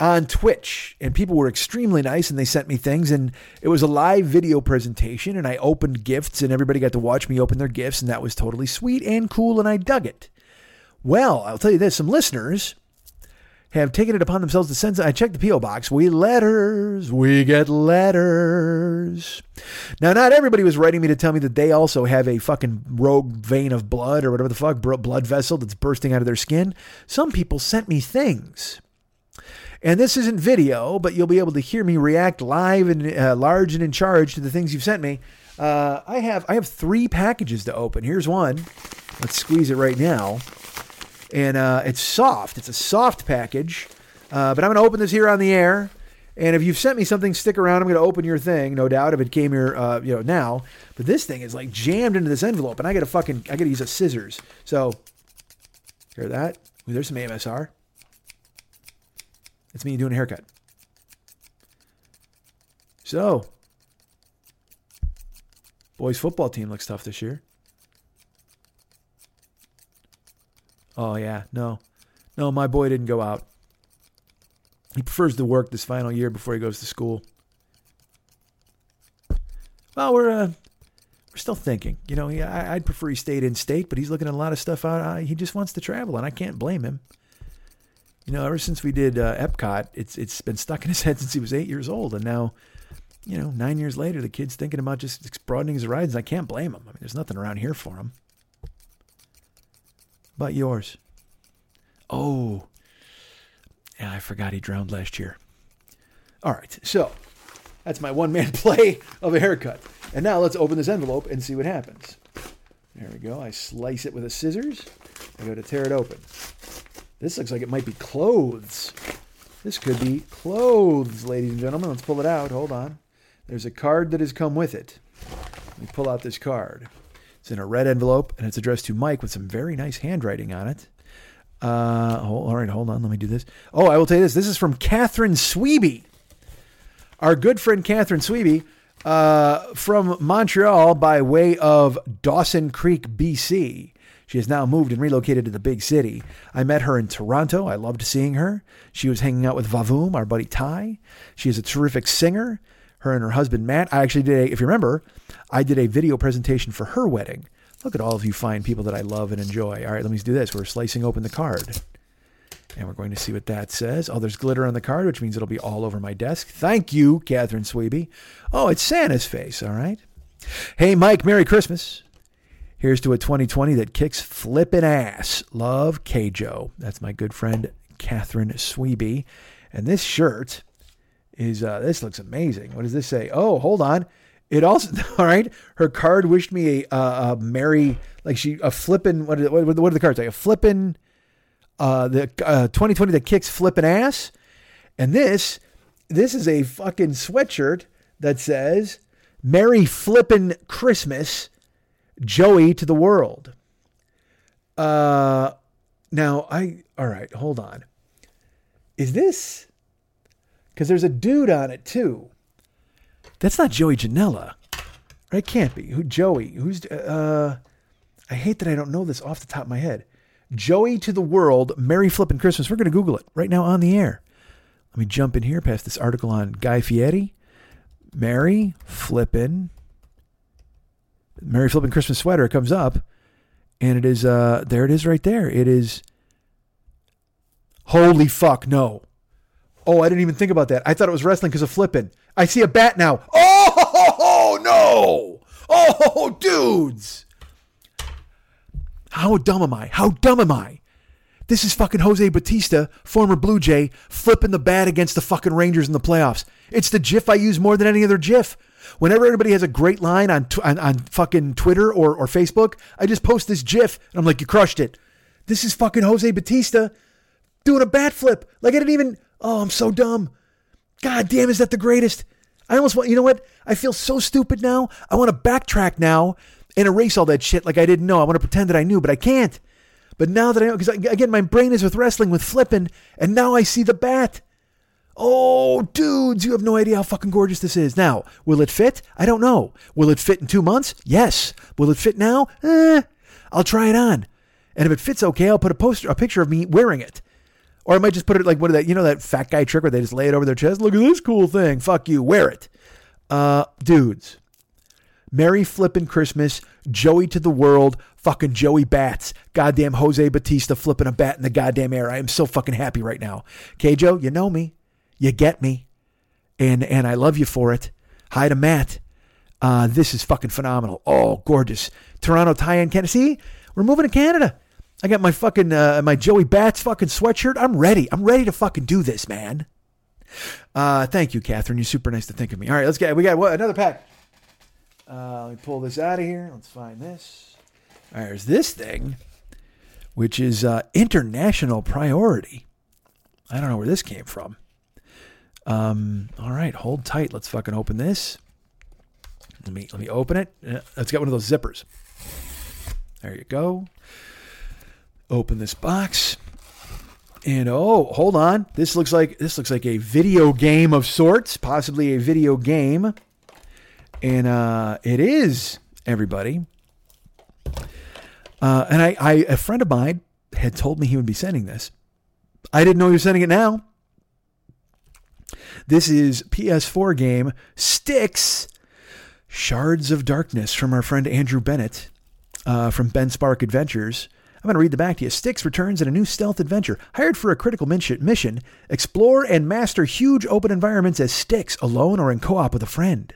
on Twitch, and people were extremely nice, and they sent me things, and it was a live video presentation, and I opened gifts, and everybody got to watch me open their gifts, and that was totally sweet and cool, and I dug it. Well, I'll tell you this: some listeners have taken it upon themselves to send. I checked the PO box. We letters. We get letters. Now, not everybody was writing me to tell me that they also have a fucking rogue vein of blood or whatever the fuck blood vessel that's bursting out of their skin. Some people sent me things. And this isn't video, but you'll be able to hear me react live and uh, large and in charge to the things you've sent me. Uh, I have I have three packages to open. Here's one. Let's squeeze it right now and uh, it's soft. It's a soft package, uh, but I'm going to open this here on the air. And if you've sent me something, stick around. I'm going to open your thing, no doubt. If it came here, uh, you know, now. But this thing is like jammed into this envelope, and I got to fucking, I got to use a scissors. So, hear that? Ooh, there's some AMSR. It's me doing a haircut. So, boys football team looks tough this year. Oh yeah, no, no, my boy didn't go out. He prefers to work this final year before he goes to school. Well, we're uh, we're still thinking. You know, he, I, would prefer he stayed in state, but he's looking at a lot of stuff out. Uh, he just wants to travel, and I can't blame him. You know, ever since we did uh, Epcot, it's it's been stuck in his head since he was eight years old, and now, you know, nine years later, the kid's thinking about just broadening his horizons. I can't blame him. I mean, there's nothing around here for him. But yours. Oh, yeah, I forgot he drowned last year. All right, so that's my one man play of a haircut. And now let's open this envelope and see what happens. There we go. I slice it with a scissors. I go to tear it open. This looks like it might be clothes. This could be clothes, ladies and gentlemen. Let's pull it out. Hold on. There's a card that has come with it. Let me pull out this card. It's in a red envelope and it's addressed to Mike with some very nice handwriting on it. Uh, all right, hold on. Let me do this. Oh, I will tell you this. This is from Catherine Sweeby, our good friend Catherine Sweeby, uh, from Montreal by way of Dawson Creek, BC. She has now moved and relocated to the big city. I met her in Toronto. I loved seeing her. She was hanging out with Vavoom, our buddy Ty. She is a terrific singer. Her and her husband Matt. I actually did a, if you remember, I did a video presentation for her wedding. Look at all of you fine people that I love and enjoy. All right, let me do this. We're slicing open the card. And we're going to see what that says. Oh, there's glitter on the card, which means it'll be all over my desk. Thank you, Catherine Sweeby. Oh, it's Santa's face. All right. Hey, Mike, Merry Christmas. Here's to a 2020 that kicks flippin' ass. Love, K-Joe. That's my good friend, Catherine Sweeby. And this shirt is, uh, this looks amazing. What does this say? Oh, hold on. It also, all right. Her card wished me a, uh, a merry, like she, a flippin', what, what, what are the cards? Like a flippin', uh, the uh, 2020 that kicks flippin' ass. And this, this is a fucking sweatshirt that says, Merry flippin' Christmas, Joey to the world. Uh, now I, all right, hold on. Is this, because there's a dude on it too. That's not Joey Janela. It can't be. Who Joey? Who's uh I hate that I don't know this off the top of my head. Joey to the world, Merry Flippin' Christmas. We're gonna Google it right now on the air. Let me jump in here past this article on Guy Fieri. Merry Flippin' Merry Flippin' Christmas sweater comes up, and it is uh there it is right there. It is holy fuck no. Oh, I didn't even think about that. I thought it was wrestling because of flipping. I see a bat now. Oh no! Oh, dudes! How dumb am I? How dumb am I? This is fucking Jose Bautista, former Blue Jay, flipping the bat against the fucking Rangers in the playoffs. It's the GIF I use more than any other GIF. Whenever anybody has a great line on on, on fucking Twitter or, or Facebook, I just post this GIF and I'm like, you crushed it. This is fucking Jose Bautista doing a bat flip. Like I didn't even. Oh, I'm so dumb. God damn, is that the greatest? I almost want. You know what? I feel so stupid now. I want to backtrack now and erase all that shit like I didn't know. I want to pretend that I knew, but I can't. But now that I know, because again, my brain is with wrestling, with flipping, and now I see the bat. Oh, dudes, you have no idea how fucking gorgeous this is. Now, will it fit? I don't know. Will it fit in two months? Yes. Will it fit now? Eh, I'll try it on. And if it fits okay, I'll put a poster, a picture of me wearing it. Or I might just put it like what that, you know, that fat guy trick where they just lay it over their chest. Look at this cool thing. Fuck you. Wear it. Uh, dudes. Merry flippin' Christmas. Joey to the world. Fucking Joey Bats. Goddamn Jose Bautista flipping a bat in the goddamn air. I am so fucking happy right now. Okay, Joe, you know me. You get me. And and I love you for it. Hi to Matt. Uh, this is fucking phenomenal. Oh, gorgeous. Toronto tie-in Canada. See, we're moving to Canada. I got my fucking uh, my Joey Bats fucking sweatshirt. I'm ready. I'm ready to fucking do this, man. Uh, thank you, Catherine. You're super nice to think of me. All right, let's get. We got what another pack. Uh, let me pull this out of here. Let's find this. There's this thing, which is uh, international priority. I don't know where this came from. Um, all right, hold tight. Let's fucking open this. Let me let me open it. Uh, Let's get one of those zippers. There you go. Open this box. And oh, hold on. This looks like this looks like a video game of sorts, possibly a video game. And uh it is, everybody. Uh and I, I a friend of mine had told me he would be sending this. I didn't know he was sending it now. This is PS4 game Styx Shards of Darkness from our friend Andrew Bennett uh, from Ben Spark Adventures. I'm going to read the back to you. Styx returns in a new stealth adventure. Hired for a critical mission, explore and master huge open environments as Styx, alone or in co op with a friend.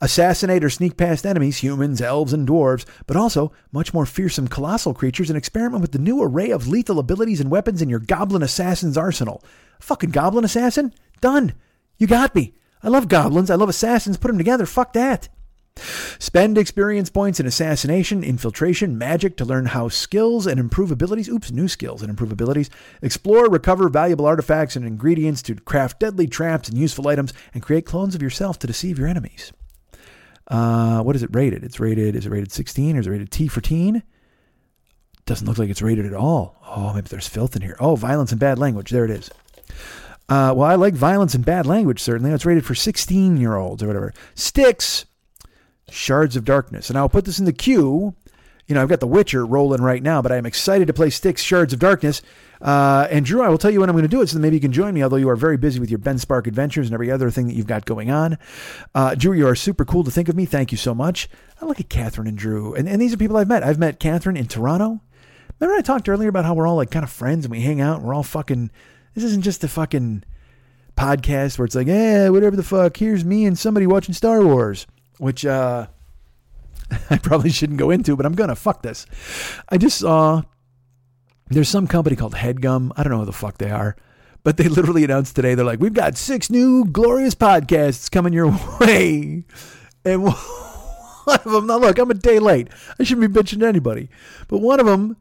Assassinate or sneak past enemies, humans, elves, and dwarves, but also much more fearsome colossal creatures and experiment with the new array of lethal abilities and weapons in your Goblin Assassin's arsenal. Fucking Goblin Assassin? Done. You got me. I love goblins. I love assassins. Put them together. Fuck that. Spend experience points in assassination, infiltration, magic to learn how skills and improve abilities. Oops, new skills and improve abilities. Explore, recover valuable artifacts and ingredients to craft deadly traps and useful items, and create clones of yourself to deceive your enemies. Uh, what is it rated? It's rated. Is it rated 16 or is it rated T for teen? Doesn't look like it's rated at all. Oh, maybe there's filth in here. Oh, violence and bad language. There it is. Uh, well, I like violence and bad language, certainly. It's rated for 16 year olds or whatever. Styx, Shards of Darkness. And I'll put this in the queue. you know, I've got The Witcher rolling right now, but I am excited to play Styx Shards of Darkness. Uh, and Drew, I will tell you when I'm going to do it, so that maybe you can join me, although you are very busy with your Ben Spark adventures and every other thing that you've got going on. Uh, Drew, you are super cool to think of me. Thank you so much. I look at Catherine and Drew, and, and these are people I've met. I've met Catherine in Toronto. Remember I talked earlier about how we're all like kind of friends and we hang out and we're all fucking. This isn't just a fucking podcast where it's like, yeah, whatever the fuck. Here's me and somebody watching Star Wars, which uh, I probably shouldn't go into, but I'm gonna fuck this. I just saw there's some company called Headgum. I don't know who the fuck they are, but they literally announced today. They're like, we've got six new glorious podcasts coming your way, and one of them. Now look, I'm a day late. I shouldn't be bitching to anybody, but one of them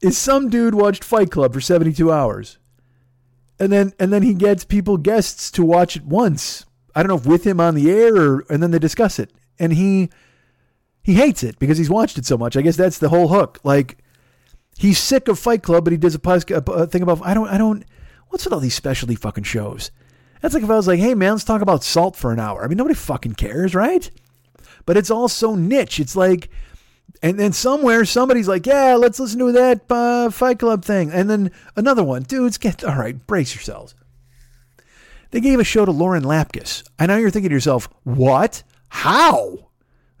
is some dude watched Fight Club for 72 hours and then and then he gets people guests to watch it once. I don't know if with him on the air or and then they discuss it. And he he hates it because he's watched it so much. I guess that's the whole hook. Like he's sick of Fight Club, but he does a, a thing about I don't I don't what's with all these specialty fucking shows? That's like if I was like, hey man, let's talk about salt for an hour. I mean, nobody fucking cares, right? But it's all so niche. It's like and then somewhere somebody's like, yeah, let's listen to that uh, Fight Club thing. And then another one, dudes, get all right, brace yourselves. They gave a show to Lauren Lapkus. I know you're thinking to yourself, what? How?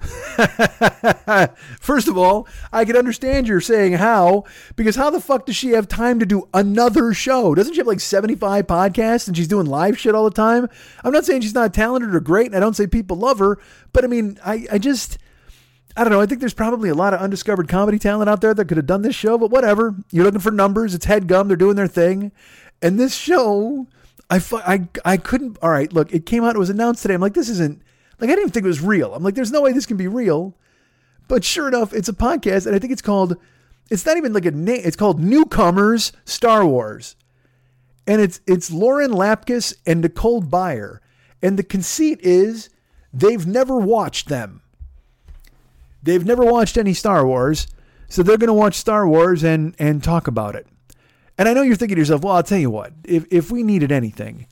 First of all, I can understand you're saying how, because how the fuck does she have time to do another show? Doesn't she have like 75 podcasts and she's doing live shit all the time? I'm not saying she's not talented or great, and I don't say people love her, but I mean, I, I just. I don't know. I think there's probably a lot of undiscovered comedy talent out there that could have done this show, but whatever. You're looking for numbers. It's headgum. They're doing their thing. And this show, I, I, I couldn't. All right, look, it came out. It was announced today. I'm like, this isn't. Like, I didn't even think it was real. I'm like, there's no way this can be real. But sure enough, it's a podcast, and I think it's called. It's not even like a name. It's called Newcomers Star Wars, and it's it's Lauren Lapkus and Nicole Byer, and the conceit is they've never watched them. They've never watched any Star Wars, so they're going to watch Star Wars and and talk about it. And I know you're thinking to yourself, well, I'll tell you what, if if we needed anything,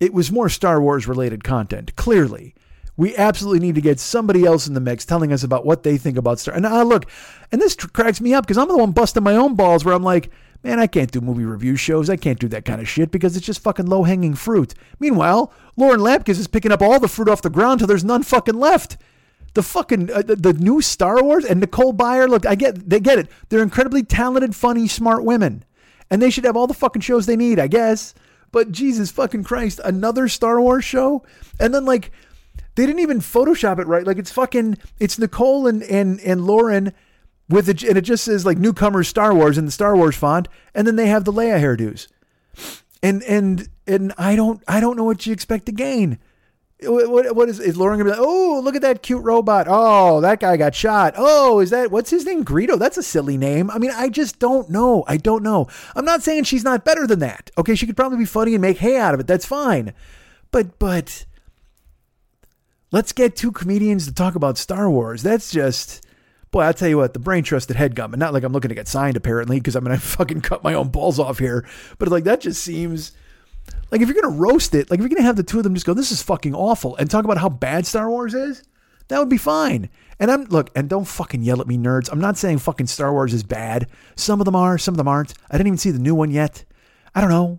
it was more Star Wars related content. Clearly, we absolutely need to get somebody else in the mix telling us about what they think about Star. And uh, look, and this cracks me up because I'm the one busting my own balls where I'm like, man, I can't do movie review shows. I can't do that kind of shit because it's just fucking low hanging fruit. Meanwhile, Lauren Lapkus is picking up all the fruit off the ground till there's none fucking left. The fucking uh, the, the new Star Wars and Nicole Byer. Look, I get they get it. They're incredibly talented, funny, smart women, and they should have all the fucking shows they need, I guess. But Jesus fucking Christ, another Star Wars show, and then like they didn't even Photoshop it right. Like it's fucking it's Nicole and and and Lauren with it, and it just says like newcomers Star Wars in the Star Wars font, and then they have the Leia hairdos, and and and I don't I don't know what you expect to gain. What, what, is is Lauren gonna be like? Oh, look at that cute robot. Oh, that guy got shot. Oh, is that what's his name? Greedo. That's a silly name. I mean, I just don't know. I don't know. I'm not saying she's not better than that. Okay, she could probably be funny and make hay out of it. That's fine. But but let's get two comedians to talk about Star Wars. That's just boy, I'll tell you what, the brain trusted headgum, and not like I'm looking to get signed apparently, because I'm gonna fucking cut my own balls off here. But like that just seems like if you're gonna roast it, like if you're gonna have the two of them just go, this is fucking awful, and talk about how bad Star Wars is, that would be fine. And I'm look, and don't fucking yell at me, nerds. I'm not saying fucking Star Wars is bad. Some of them are, some of them aren't. I didn't even see the new one yet. I don't know.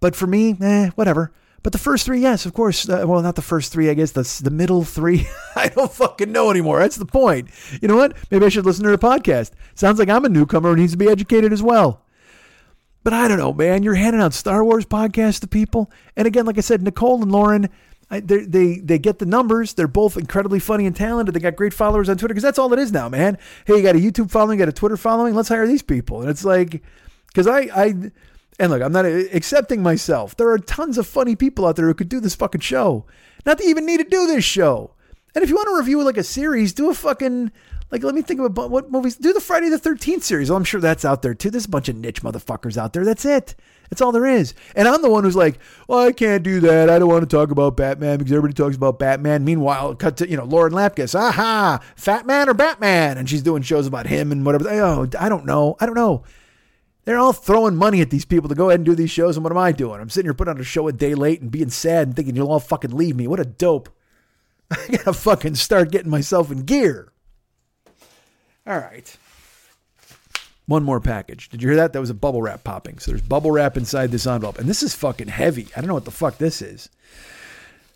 But for me, eh, whatever. But the first three, yes, of course. Uh, well, not the first three, I guess. The the middle three, I don't fucking know anymore. That's the point. You know what? Maybe I should listen to the podcast. Sounds like I'm a newcomer who needs to be educated as well. But I don't know, man. You're handing out Star Wars podcasts to people, and again, like I said, Nicole and Lauren, they they get the numbers. They're both incredibly funny and talented. They got great followers on Twitter because that's all it is now, man. Hey, you got a YouTube following, you got a Twitter following. Let's hire these people, and it's like, because I I. And look, I'm not accepting myself. There are tons of funny people out there who could do this fucking show. Not to even need to do this show. And if you want to review like a series, do a fucking like let me think about what movies. Do the Friday the Thirteenth series. Well, I'm sure that's out there too. There's a bunch of niche motherfuckers out there. That's it. That's all there is. And I'm the one who's like, well, I can't do that. I don't want to talk about Batman because everybody talks about Batman. Meanwhile, cut to you know Lauren Lapkus. Aha, Fat Man or Batman, and she's doing shows about him and whatever. Oh, I don't know. I don't know. They're all throwing money at these people to go ahead and do these shows. And what am I doing? I'm sitting here putting on a show a day late and being sad and thinking you'll all fucking leave me. What a dope. I gotta fucking start getting myself in gear. All right. One more package. Did you hear that? That was a bubble wrap popping. So there's bubble wrap inside this envelope. And this is fucking heavy. I don't know what the fuck this is.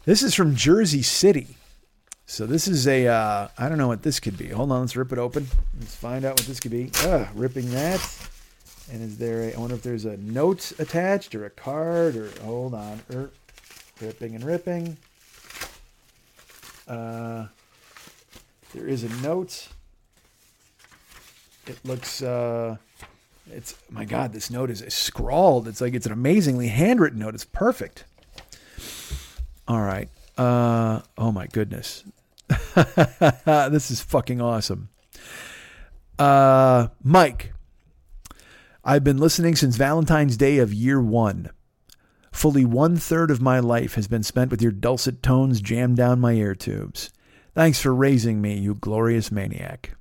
This is from Jersey City. So this is a, uh, I don't know what this could be. Hold on, let's rip it open. Let's find out what this could be. Ugh, ripping that. And is there a, I wonder if there's a note attached or a card or, hold on. Er, ripping and ripping. Uh, there is a note. It looks, uh, it's, my God, this note is scrawled. It's like, it's an amazingly handwritten note. It's perfect. All right. Uh, oh my goodness. this is fucking awesome. Uh, Mike, I've been listening since Valentine's Day of year one. Fully one third of my life has been spent with your dulcet tones jammed down my ear tubes. Thanks for raising me, you glorious maniac.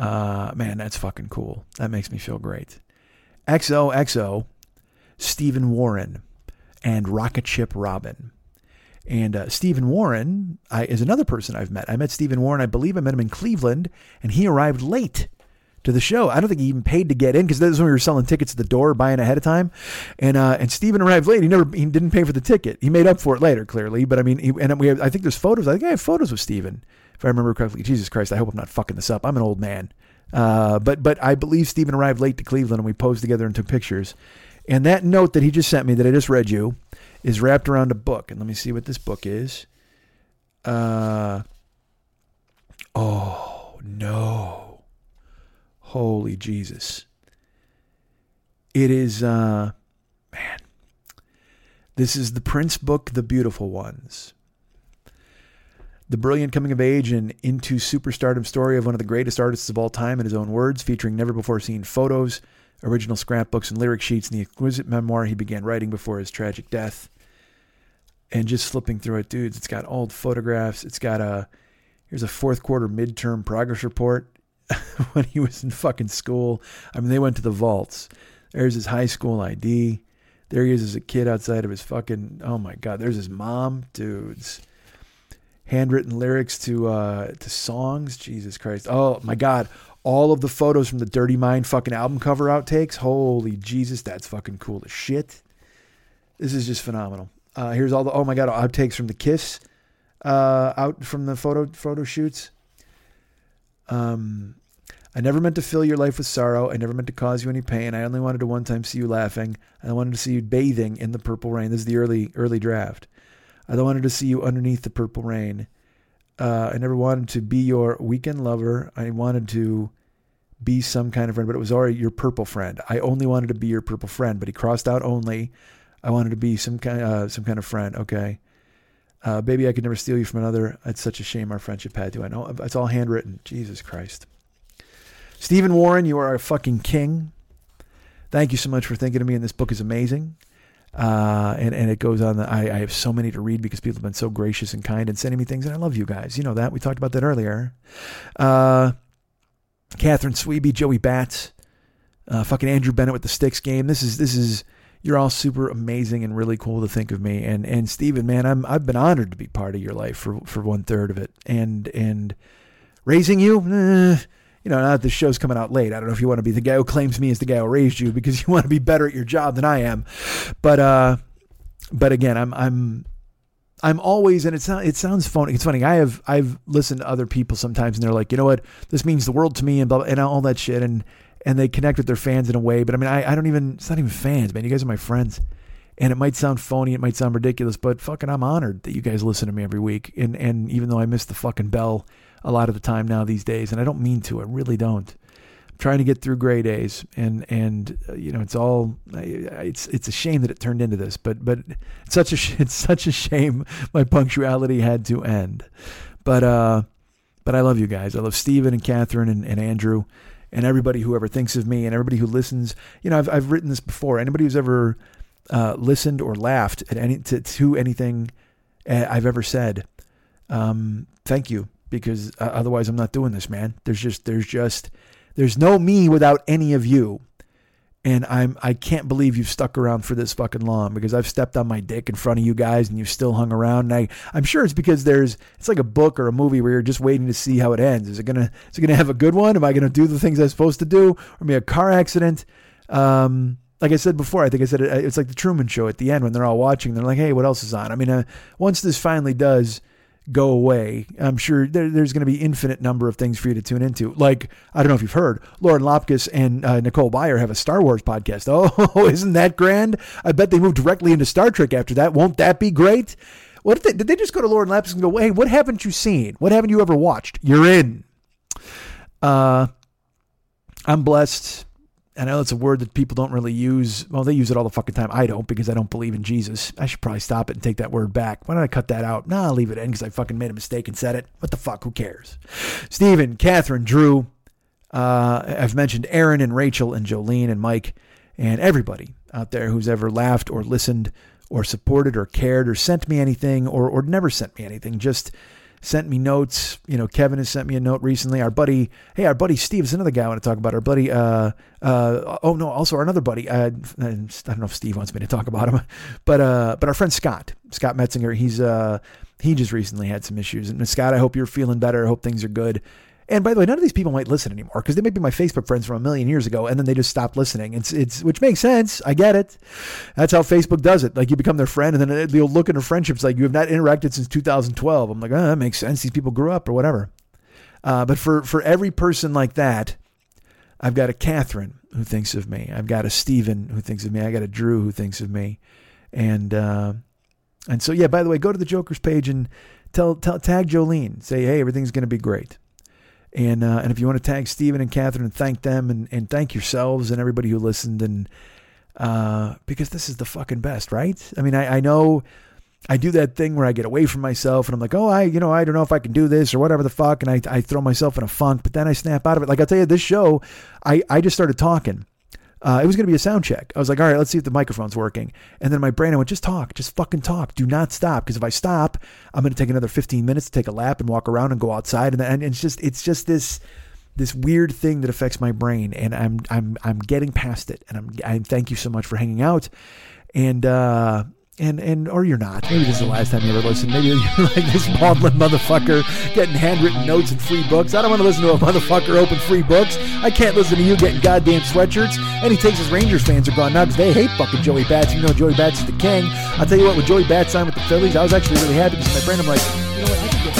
Uh, man, that's fucking cool. That makes me feel great. XOXO, Stephen Warren, and Rocket Ship Robin. And uh, Stephen Warren I, is another person I've met. I met Stephen Warren, I believe I met him in Cleveland, and he arrived late to the show. I don't think he even paid to get in because this is when we were selling tickets at the door, buying ahead of time. And uh, and Stephen arrived late. He never he didn't pay for the ticket. He made up for it later, clearly. But I mean, he, and we have, I think there's photos. I think I have photos with Stephen, if I remember correctly. Jesus Christ, I hope I'm not fucking this up. I'm an old man. Uh, but but I believe Stephen arrived late to Cleveland, and we posed together and took pictures. And that note that he just sent me that I just read you is wrapped around a book. And let me see what this book is. Uh, oh, no. Holy Jesus. It is, uh, man. This is the Prince book, The Beautiful Ones. The brilliant coming of age and into superstardom story of one of the greatest artists of all time in his own words, featuring never before seen photos, original scrapbooks, and lyric sheets, and the exquisite memoir he began writing before his tragic death and just flipping through it, dudes, it's got old photographs. It's got a here's a fourth quarter midterm progress report when he was in fucking school. I mean, they went to the vaults. There's his high school ID. There he is as a kid outside of his fucking. Oh my god, there's his mom, dudes. Handwritten lyrics to uh to songs. Jesus Christ. Oh my god. All of the photos from the Dirty Mind fucking album cover outtakes. Holy Jesus, that's fucking cool as shit. This is just phenomenal. Uh, here's all the oh my god outtakes from the Kiss uh, out from the photo photo shoots. Um, I never meant to fill your life with sorrow. I never meant to cause you any pain. I only wanted to one time see you laughing. I wanted to see you bathing in the purple rain. This is the early early draft. I wanted to see you underneath the purple rain. Uh, I never wanted to be your weekend lover. I wanted to be some kind of friend, but it was already your purple friend. I only wanted to be your purple friend, but he crossed out only. I wanted to be some kind, uh, some kind of friend. Okay, uh, baby, I could never steal you from another. It's such a shame our friendship had to. I know it's all handwritten. Jesus Christ, Stephen Warren, you are a fucking king. Thank you so much for thinking of me. And this book is amazing. Uh, and, and it goes on. The, I, I have so many to read because people have been so gracious and kind and sending me things. And I love you guys. You know that. We talked about that earlier. Uh, Catherine Sweeby, Joey Bats, uh, fucking Andrew Bennett with the Styx game. This is, this is, you're all super amazing and really cool to think of me. And and Stephen, man, I'm I've been honored to be part of your life for for one third of it. And and raising you, eh, you know, now that the show's coming out late, I don't know if you want to be the guy who claims me as the guy who raised you because you want to be better at your job than I am. But uh, but again, I'm I'm I'm always, and it's not, it sounds phony. It's funny. I have, I've listened to other people sometimes and they're like, you know what, this means the world to me and blah, blah and all that shit. And and they connect with their fans in a way. But I mean, I, I don't even, it's not even fans, man. You guys are my friends. And it might sound phony, it might sound ridiculous, but fucking I'm honored that you guys listen to me every week. And and even though I miss the fucking bell a lot of the time now these days, and I don't mean to, I really don't. I'm trying to get through gray days, and and uh, you know it's all it's it's a shame that it turned into this, but but it's such a it's such a shame my punctuality had to end. But uh, but I love you guys. I love Stephen and Catherine and, and Andrew and everybody who ever thinks of me and everybody who listens. You know, I've, I've written this before. Anybody who's ever uh, listened or laughed at any to, to anything uh, I've ever said, um, thank you because uh, otherwise I'm not doing this, man. There's just there's just there's no me without any of you. And I'm I can't believe you've stuck around for this fucking long because I've stepped on my dick in front of you guys and you've still hung around. And I I'm sure it's because there's it's like a book or a movie where you're just waiting to see how it ends. Is it gonna is it gonna have a good one? Am I gonna do the things I'm supposed to do? Or be a car accident? Um, like I said before, I think I said it, it's like the Truman Show at the end when they're all watching. They're like, "Hey, what else is on?" I mean, uh, once this finally does go away, I'm sure there, there's going to be infinite number of things for you to tune into. Like I don't know if you've heard, Lauren Lapkus and uh, Nicole Byer have a Star Wars podcast. Oh, isn't that grand? I bet they moved directly into Star Trek after that. Won't that be great? What they, did they just go to Lauren Lapkus and go, "Hey, what haven't you seen? What haven't you ever watched? You're in." Uh, I'm blessed. I know it's a word that people don't really use. Well, they use it all the fucking time. I don't because I don't believe in Jesus. I should probably stop it and take that word back. Why don't I cut that out? Nah, I'll leave it in because I fucking made a mistake and said it. What the fuck? Who cares? Stephen, Catherine, Drew. Uh, I've mentioned Aaron and Rachel and Jolene and Mike and everybody out there who's ever laughed or listened or supported or cared or sent me anything or, or never sent me anything. Just sent me notes. You know, Kevin has sent me a note recently. Our buddy, hey, our buddy Steve is another guy I want to talk about. Our buddy, uh, uh, oh no, also our another buddy. Uh, I don't know if Steve wants me to talk about him, but uh, but our friend Scott, Scott Metzinger, he's uh, he just recently had some issues. And Scott, I hope you're feeling better. I hope things are good. And by the way, none of these people might listen anymore because they may be my Facebook friends from a million years ago, and then they just stopped listening. It's it's which makes sense. I get it. That's how Facebook does it. Like you become their friend, and then they'll look into friendships like you have not interacted since 2012. I'm like, oh, that makes sense. These people grew up or whatever. Uh, but for for every person like that, I've got a Catherine who thinks of me. I've got a Stephen who thinks of me. I got a Drew who thinks of me, and uh, and so yeah. By the way, go to the Joker's page and tell tell tag Jolene. Say hey, everything's going to be great. And uh, and if you want to tag Stephen and Catherine and thank them and, and thank yourselves and everybody who listened and uh, because this is the fucking best, right? I mean, I, I know I do that thing where I get away from myself and I'm like, oh, I you know I don't know if I can do this or whatever the fuck, and I I throw myself in a funk, but then I snap out of it. Like I'll tell you, this show, I I just started talking. Uh, it was going to be a sound check. I was like, all right, let's see if the microphone's working. And then my brain, I went, just talk, just fucking talk. Do not stop. Because if I stop, I'm going to take another 15 minutes to take a lap and walk around and go outside. And, and it's just, it's just this, this weird thing that affects my brain. And I'm, I'm, I'm getting past it. And I'm, I thank you so much for hanging out. And, uh, and and or you're not. Maybe this is the last time you ever listen. Maybe you're like this baldwin motherfucker getting handwritten notes and free books. I don't want to listen to a motherfucker open free books. I can't listen to you getting goddamn sweatshirts. And he takes his Rangers fans are gone now because they hate fucking Joey Bats. You know Joey Bats is the king. I'll tell you what, with Joey Bats signed with the Phillies, I was actually really happy because my friend, I'm like, you know what,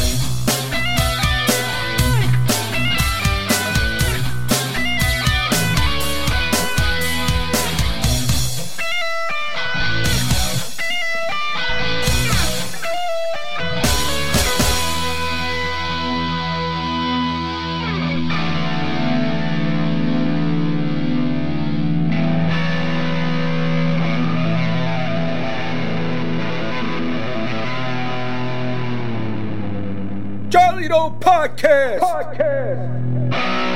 Podcast. Podcast.